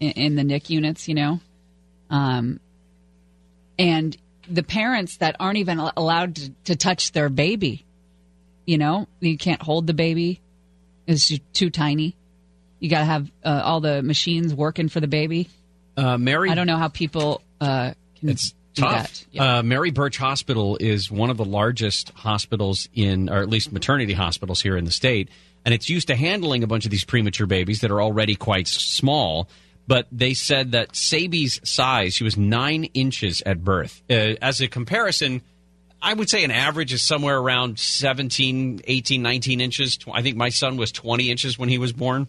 in, in the NIC units, you know, um, and the parents that aren't even allowed to, to touch their baby. You know, you can't hold the baby; it's too tiny. You got to have uh, all the machines working for the baby.
Uh, Mary,
I don't know how people uh, can
It's
do
tough.
that.
Uh, Mary Birch Hospital is one of the largest hospitals in, or at least maternity hospitals here in the state, and it's used to handling a bunch of these premature babies that are already quite small. But they said that Sabi's size, she was nine inches at birth. Uh, as a comparison, I would say an average is somewhere around 17, 18, 19 inches. I think my son was 20 inches when he was born.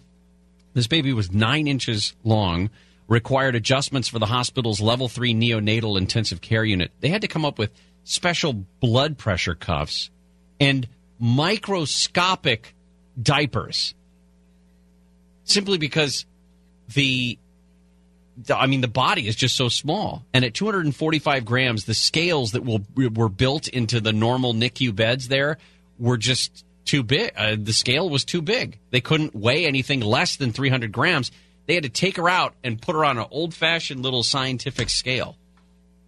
This baby was nine inches long, required adjustments for the hospital's level three neonatal intensive care unit. They had to come up with special blood pressure cuffs and microscopic diapers simply because the I mean, the body is just so small, and at 245 grams, the scales that will, were built into the normal NICU beds there were just too big. Uh, the scale was too big. They couldn't weigh anything less than 300 grams. They had to take her out and put her on an old-fashioned little scientific scale.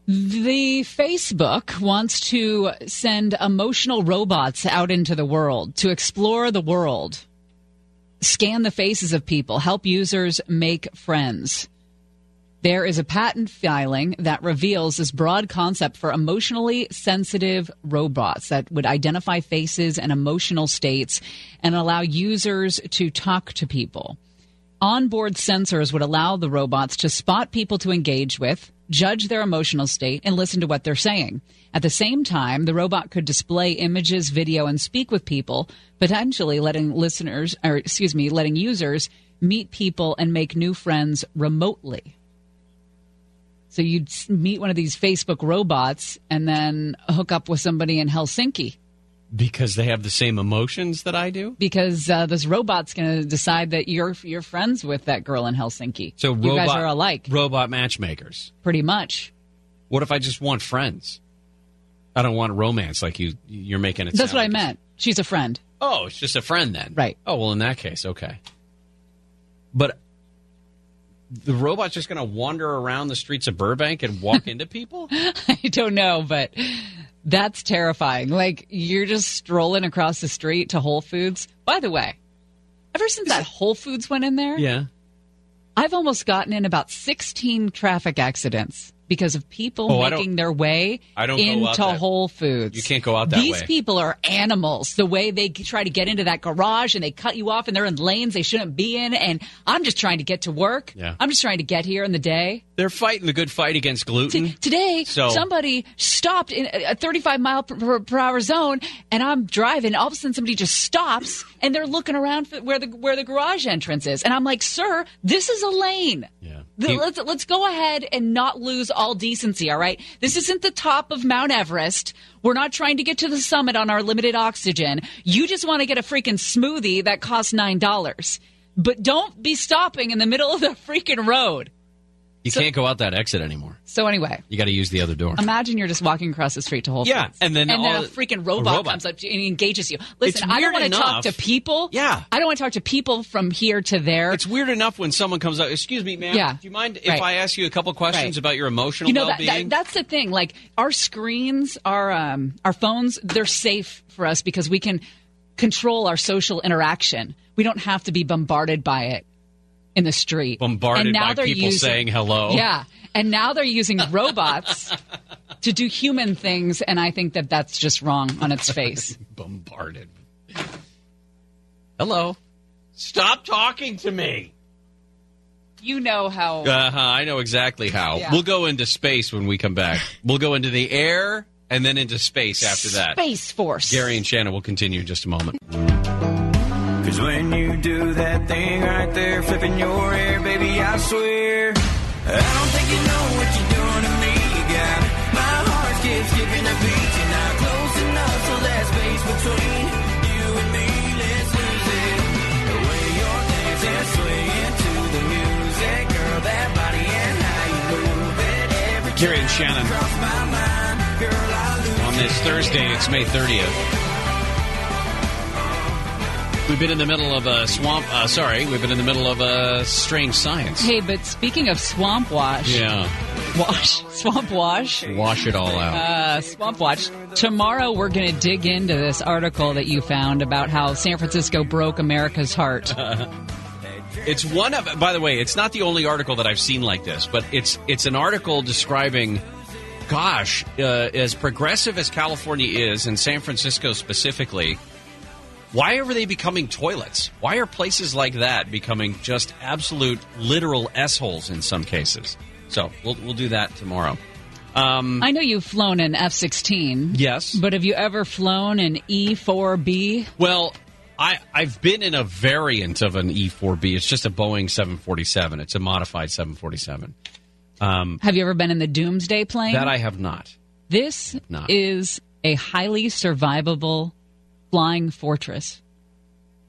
The Facebook wants to send emotional robots out into the world to explore the world, scan the faces of people, help users make friends. There is a patent filing that reveals this broad concept for emotionally sensitive robots that would identify faces and emotional states and allow users to talk to people. Onboard sensors would allow the robots to spot people to engage with, judge their emotional state, and listen to what they're saying. At the same time, the robot could display images, video, and speak with people, potentially letting listeners, or excuse me, letting users meet people and make new friends remotely. So you'd meet one of these Facebook robots and then hook up with somebody in Helsinki
Because they have the same emotions that I do?
because uh, this robot's going to decide that you're you're friends with that girl in Helsinki.
So
you
robot,
guys are alike,
Robot matchmakers.
pretty much.
What if I just want friends? I don't want romance like you. You're making it.
That's what I meant. She's a friend.
Oh, it's just a friend then.
Right.
Oh, well, in that case, okay. But the robot's just going to wander around the streets of Burbank and walk into people?
I don't know, but that's terrifying. Like you're just strolling across the street to Whole Foods. By the way, ever since that Whole Foods went in there,
Yeah.
I've almost gotten in about 16 traffic accidents because of people
Oh,
making their way
I don't
into
that-
Whole Foods.
You can't go out that
These
way.
These people are animals. The way they try to get into that garage and they cut you off and they're in lanes they shouldn't be in. And I'm just trying to get to work.
Yeah.
I'm just trying to get here in the day.
They're fighting the good fight against gluten.
Today,
So-
somebody stopped in a 35 mile per, per, per hour zone, and I'm driving. All of a sudden, somebody just stops, and they're looking around for where the where the garage entrance is, and I'm like, "Sir, this is a lane."
Yeah.
The-
He-
let's let's go ahead and not lose all decency. All right, this isn't the top of Mount Everest. We're not trying to get to the summit on our limited oxygen. You just want to get a freaking smoothie that costs nine dollars. But don't be stopping in the middle of the freaking road.
You can't go out that exit anymore.
So anyway,
You got to use the other door.
imagine you're just walking across the street to Whole
Yeah,
Foods.
and then
and then a freaking
a
robot,
robot.
comes up and engages you.
It's
Listen, I don't want to talk to people.
Yeah.
I don't want to talk to people from here to there.
It's weird enough when someone comes up. Excuse me, ma'am.
Yeah.
Do you mind if
Right.
I ask you a couple questions
Right.
about your emotional
you know that, that that's the thing like our screens our um our phones they're safe for us because we can control our social interaction we don't have to be bombarded by it in the street
Bombarded
and now
by
they're
people
using,
saying hello.
yeah and now they're using robots to do human things and i think that that's just wrong on its face
Bombarded. Hello. Stop talking to me.
you know how
Uh-huh, I know exactly how.
Yeah.
We'll go into space when we come back. We'll go into the air and then into space after that.
space force
Gary and Shannon will continue in just a moment.
Do that thing right there, flipping your hair, baby, I swear. I don't think you know what you're doing to me. You got my heart skipping a beat. You're not close enough, so there's space between you and me. Let's lose it. The way you're dancing, swinging to the music, girl, that body and how you move it. Every
Gary and Shannon.
my mind, girl, I lose
On this Thursday, it's May 30th. We've been in the middle of a swamp. Uh, sorry, we've been in the middle of a strange science.
hey but speaking of swamp wash
Yeah.
wash swamp wash
Wash it all out.
Uh, Swamp Watch. Tomorrow, we're going to dig into this article that you found about how San Francisco broke America's heart.
It's one of. By the way, it's not the only article that I've seen like this, but it's it's an article describing. Gosh, uh, as progressive as California is, and San Francisco specifically, why are they becoming toilets? Why are places like that becoming just absolute literal s holes in some cases? So we'll we'll do that tomorrow. Um,
I know you've flown an F 16.
Yes.
But have you ever flown an E 4B?
Well, I, I've been in a variant of an E4B. It's just a Boeing 747. It's a modified 747. Um,
Have you ever been in the Doomsday plane?
that I have not.
this
Not.
is a highly survivable flying fortress.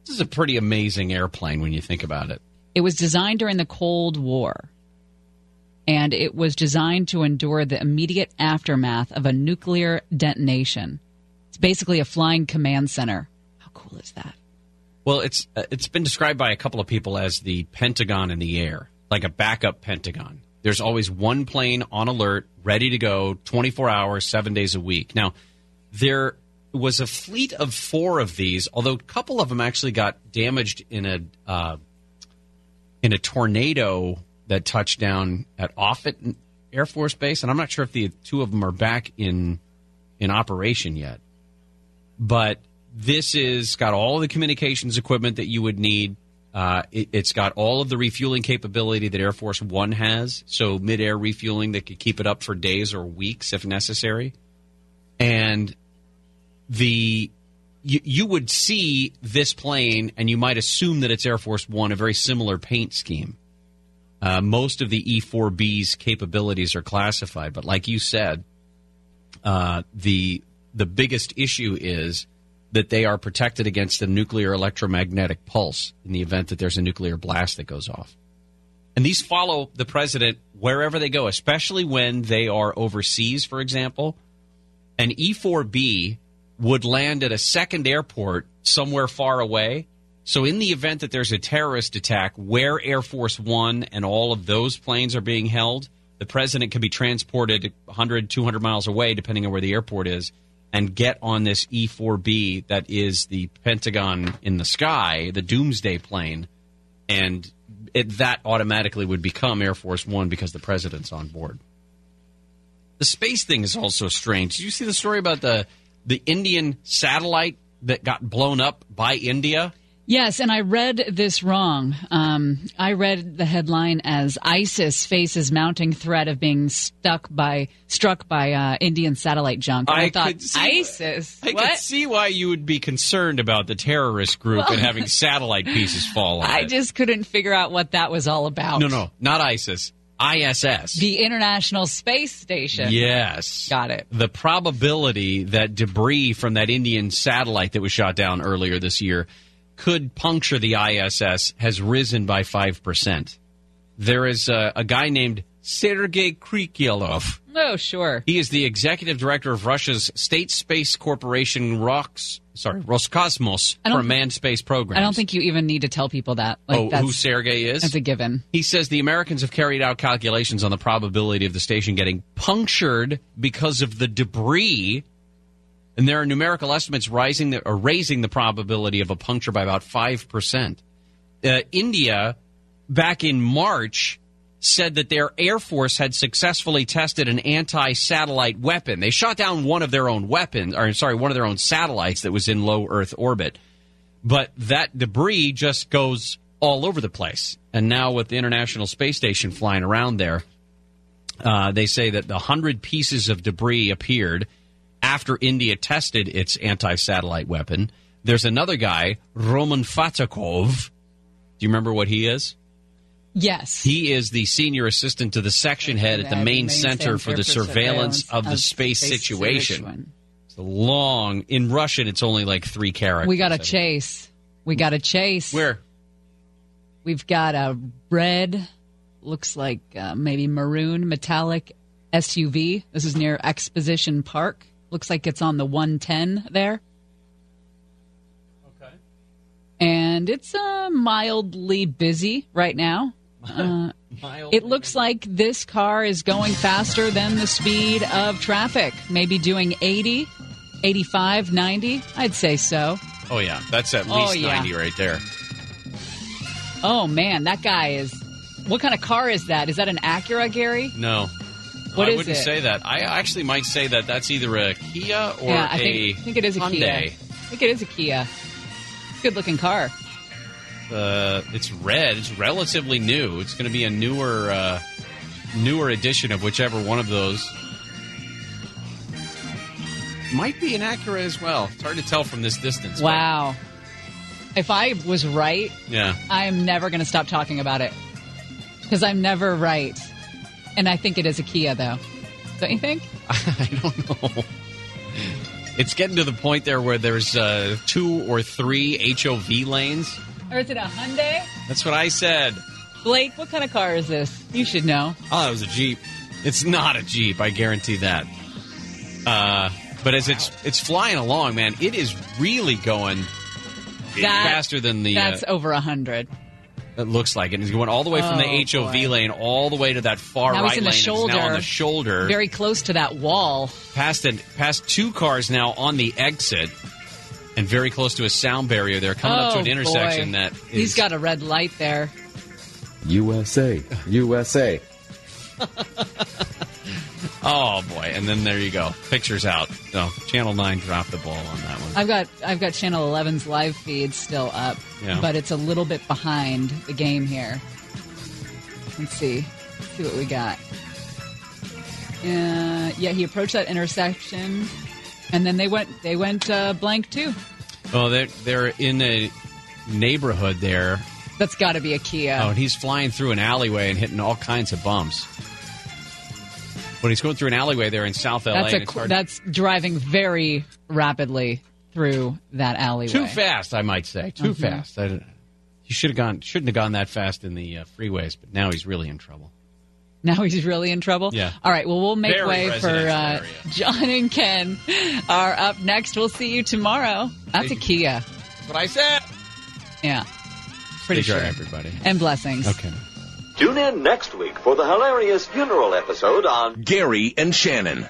This is a pretty amazing airplane when you think about it.
It was designed during the Cold War, and it was designed to endure the immediate aftermath of a nuclear detonation. It's basically a flying command center. How cool is that?
Well, it's uh, it's been described by a couple of people as the Pentagon in the air, like a backup Pentagon. There's always one plane on alert, ready to go, 24 hours, seven days a week. Now, there was a fleet of four of these, although a couple of them actually got damaged in a uh, in a tornado that touched down at Offutt Air Force Base, and I'm not sure if the two of them are back in in operation yet. But this is got all the communications equipment that you would need. Uh, it, it's got all of the refueling capability that Air Force One has, so mid-air refueling that could keep it up for days or weeks if necessary. And the you, you would see this plane and you might assume that it's Air Force One, a very similar paint scheme. Uh, most of the E4B's capabilities are classified, but like you said, uh, the the biggest issue is that they are protected against a nuclear electromagnetic pulse in the event that there's a nuclear blast that goes off. And these follow the president wherever they go, especially when they are overseas, for example. An E4B would land at a second airport somewhere far away. So, in the event that there's a terrorist attack where Air Force One and all of those planes are being held, the president can be transported 100, 200 miles away, depending on where the airport is, and get on this E4B that is the Pentagon in the sky, the doomsday plane, and it, that automatically would become Air Force One because the president's on board. The space thing is also strange. Did you see the story about the the Indian satellite that got blown up by India?
Yes, and I read this wrong. Um, I read the headline as ISIS faces mounting threat of being stuck by struck by uh, Indian satellite junk. I,
I
thought
see-
ISIS.
I
what?
could see why you would be concerned about the terrorist group
Well-
and having satellite pieces fall on
I
it.
just couldn't figure out what that was all about.
No, no, not ISIS. ISS.
The International Space Station.
Yes.
Got it.
The probability that debris from that Indian satellite that was shot down earlier this year could puncture the ISS has risen by 5%. There is a, a guy named Sergei Krikalev.
Oh, sure.
He is the executive director of Russia's state space corporation Rox, sorry, Roscosmos for manned space programs.
I don't think you even need to tell people that. Like
oh, who Sergei is?
That's a given.
He says the Americans have carried out calculations on the probability of the station getting punctured because of the debris, and there are numerical estimates rising the, or raising the probability of a puncture by about five percent. Uh, India, back in March, said that their air force had successfully tested an anti-satellite weapon. They shot down one of their own weapons, or sorry, one of their own satellites that was in low Earth orbit but that debris just goes all over the place. And now with the International Space Station flying around there, uh, they say that the hundred pieces of debris appeared after India tested its anti-satellite weapon. There's another guy, Roman Fatakov. Do you remember what he is?
Yes.
He is the senior assistant to the section head at the main, center, for the surveillance of the space, situation. It's long in Russian. It's only like three characters.
We got a chase. We got a chase.
Where?
We've got a red, looks like uh, maybe maroon metallic SUV. This is near Exposition Park. Looks like it's on the 110 there.
Okay.
And it's uh, mildly busy right now. Uh, it looks like this car is going faster than the speed of traffic. Maybe doing 80, 85, 90. I'd say so.
Oh yeah, that's at
Oh,
least
yeah.
ninety right there.
Oh man, that guy is. What kind of car is that? Is that an Acura, Gary?
No,
What
I
is
wouldn't
it?
say that. I actually might say that that's either a Kia or
yeah, I
a
think, I think it is a
Hyundai.
Kia. I think it is a Kia. Good looking car.
Uh, it's red. It's relatively new. It's going to be a newer, uh, newer edition of whichever one of those. Might be an Acura as well. It's hard to tell from this distance. but-
Wow. If I was right,
Yeah.
I'm never going to stop talking about it because I'm never right. And I think it is a Kia, though. Don't you think?
I don't know. It's getting to the point there where there's uh, two or three HOV lanes.
Or is it a Hyundai?
That's what I said.
Blake, what kind of car is this? You should know.
Oh, it was a Jeep. It's not a Jeep, I guarantee that. Uh, but as it's it's flying along, man, it is really going
That-
faster than the.
That's
uh,
over a hundred.
it looks like it. It's going all the way from the
Oh,
HOV
boy.
lane all the way to that far
Now
right
he's in the
lane.
Shoulder.
now on the shoulder.
Very close to that wall.
past an, past two cars now on the exit, and very close to a sound barrier. There, coming up to
Oh,
an intersection
boy.
that is.
He's got a red light there.
USA, USA.
Oh boy! And then there you go. Pictures out. No, Channel Nine dropped the ball on that one.
I've got I've got Channel 11's live feed still up,
Yeah.
but it's a little bit behind the game here. Let's see, Let's see what we got. Uh, yeah, he approached that intersection, and then they went they went uh, blank too.
Oh, they're they're in a neighborhood there.
That's got to be a Kia.
Oh, and he's flying through an alleyway and hitting all kinds of bumps. When he's going through an alleyway there in South LA,
that's a that's driving very rapidly through that alleyway.
too fast, I might say. Too
Mhm.
fast. I, he should have gone. Shouldn't have gone that fast in the uh, freeways, but now he's really in trouble.
Now he's really in trouble.
Yeah.
All right. Well, we'll make
Very
way for uh. John and Ken are up next. We'll see you tomorrow. That's a Kia.
That's what I said.
Yeah. Pretty
Stay
sure.
dry, everybody.
And blessings.
Okay.
Tune in next week for the hilarious funeral episode on Gary and Shannon.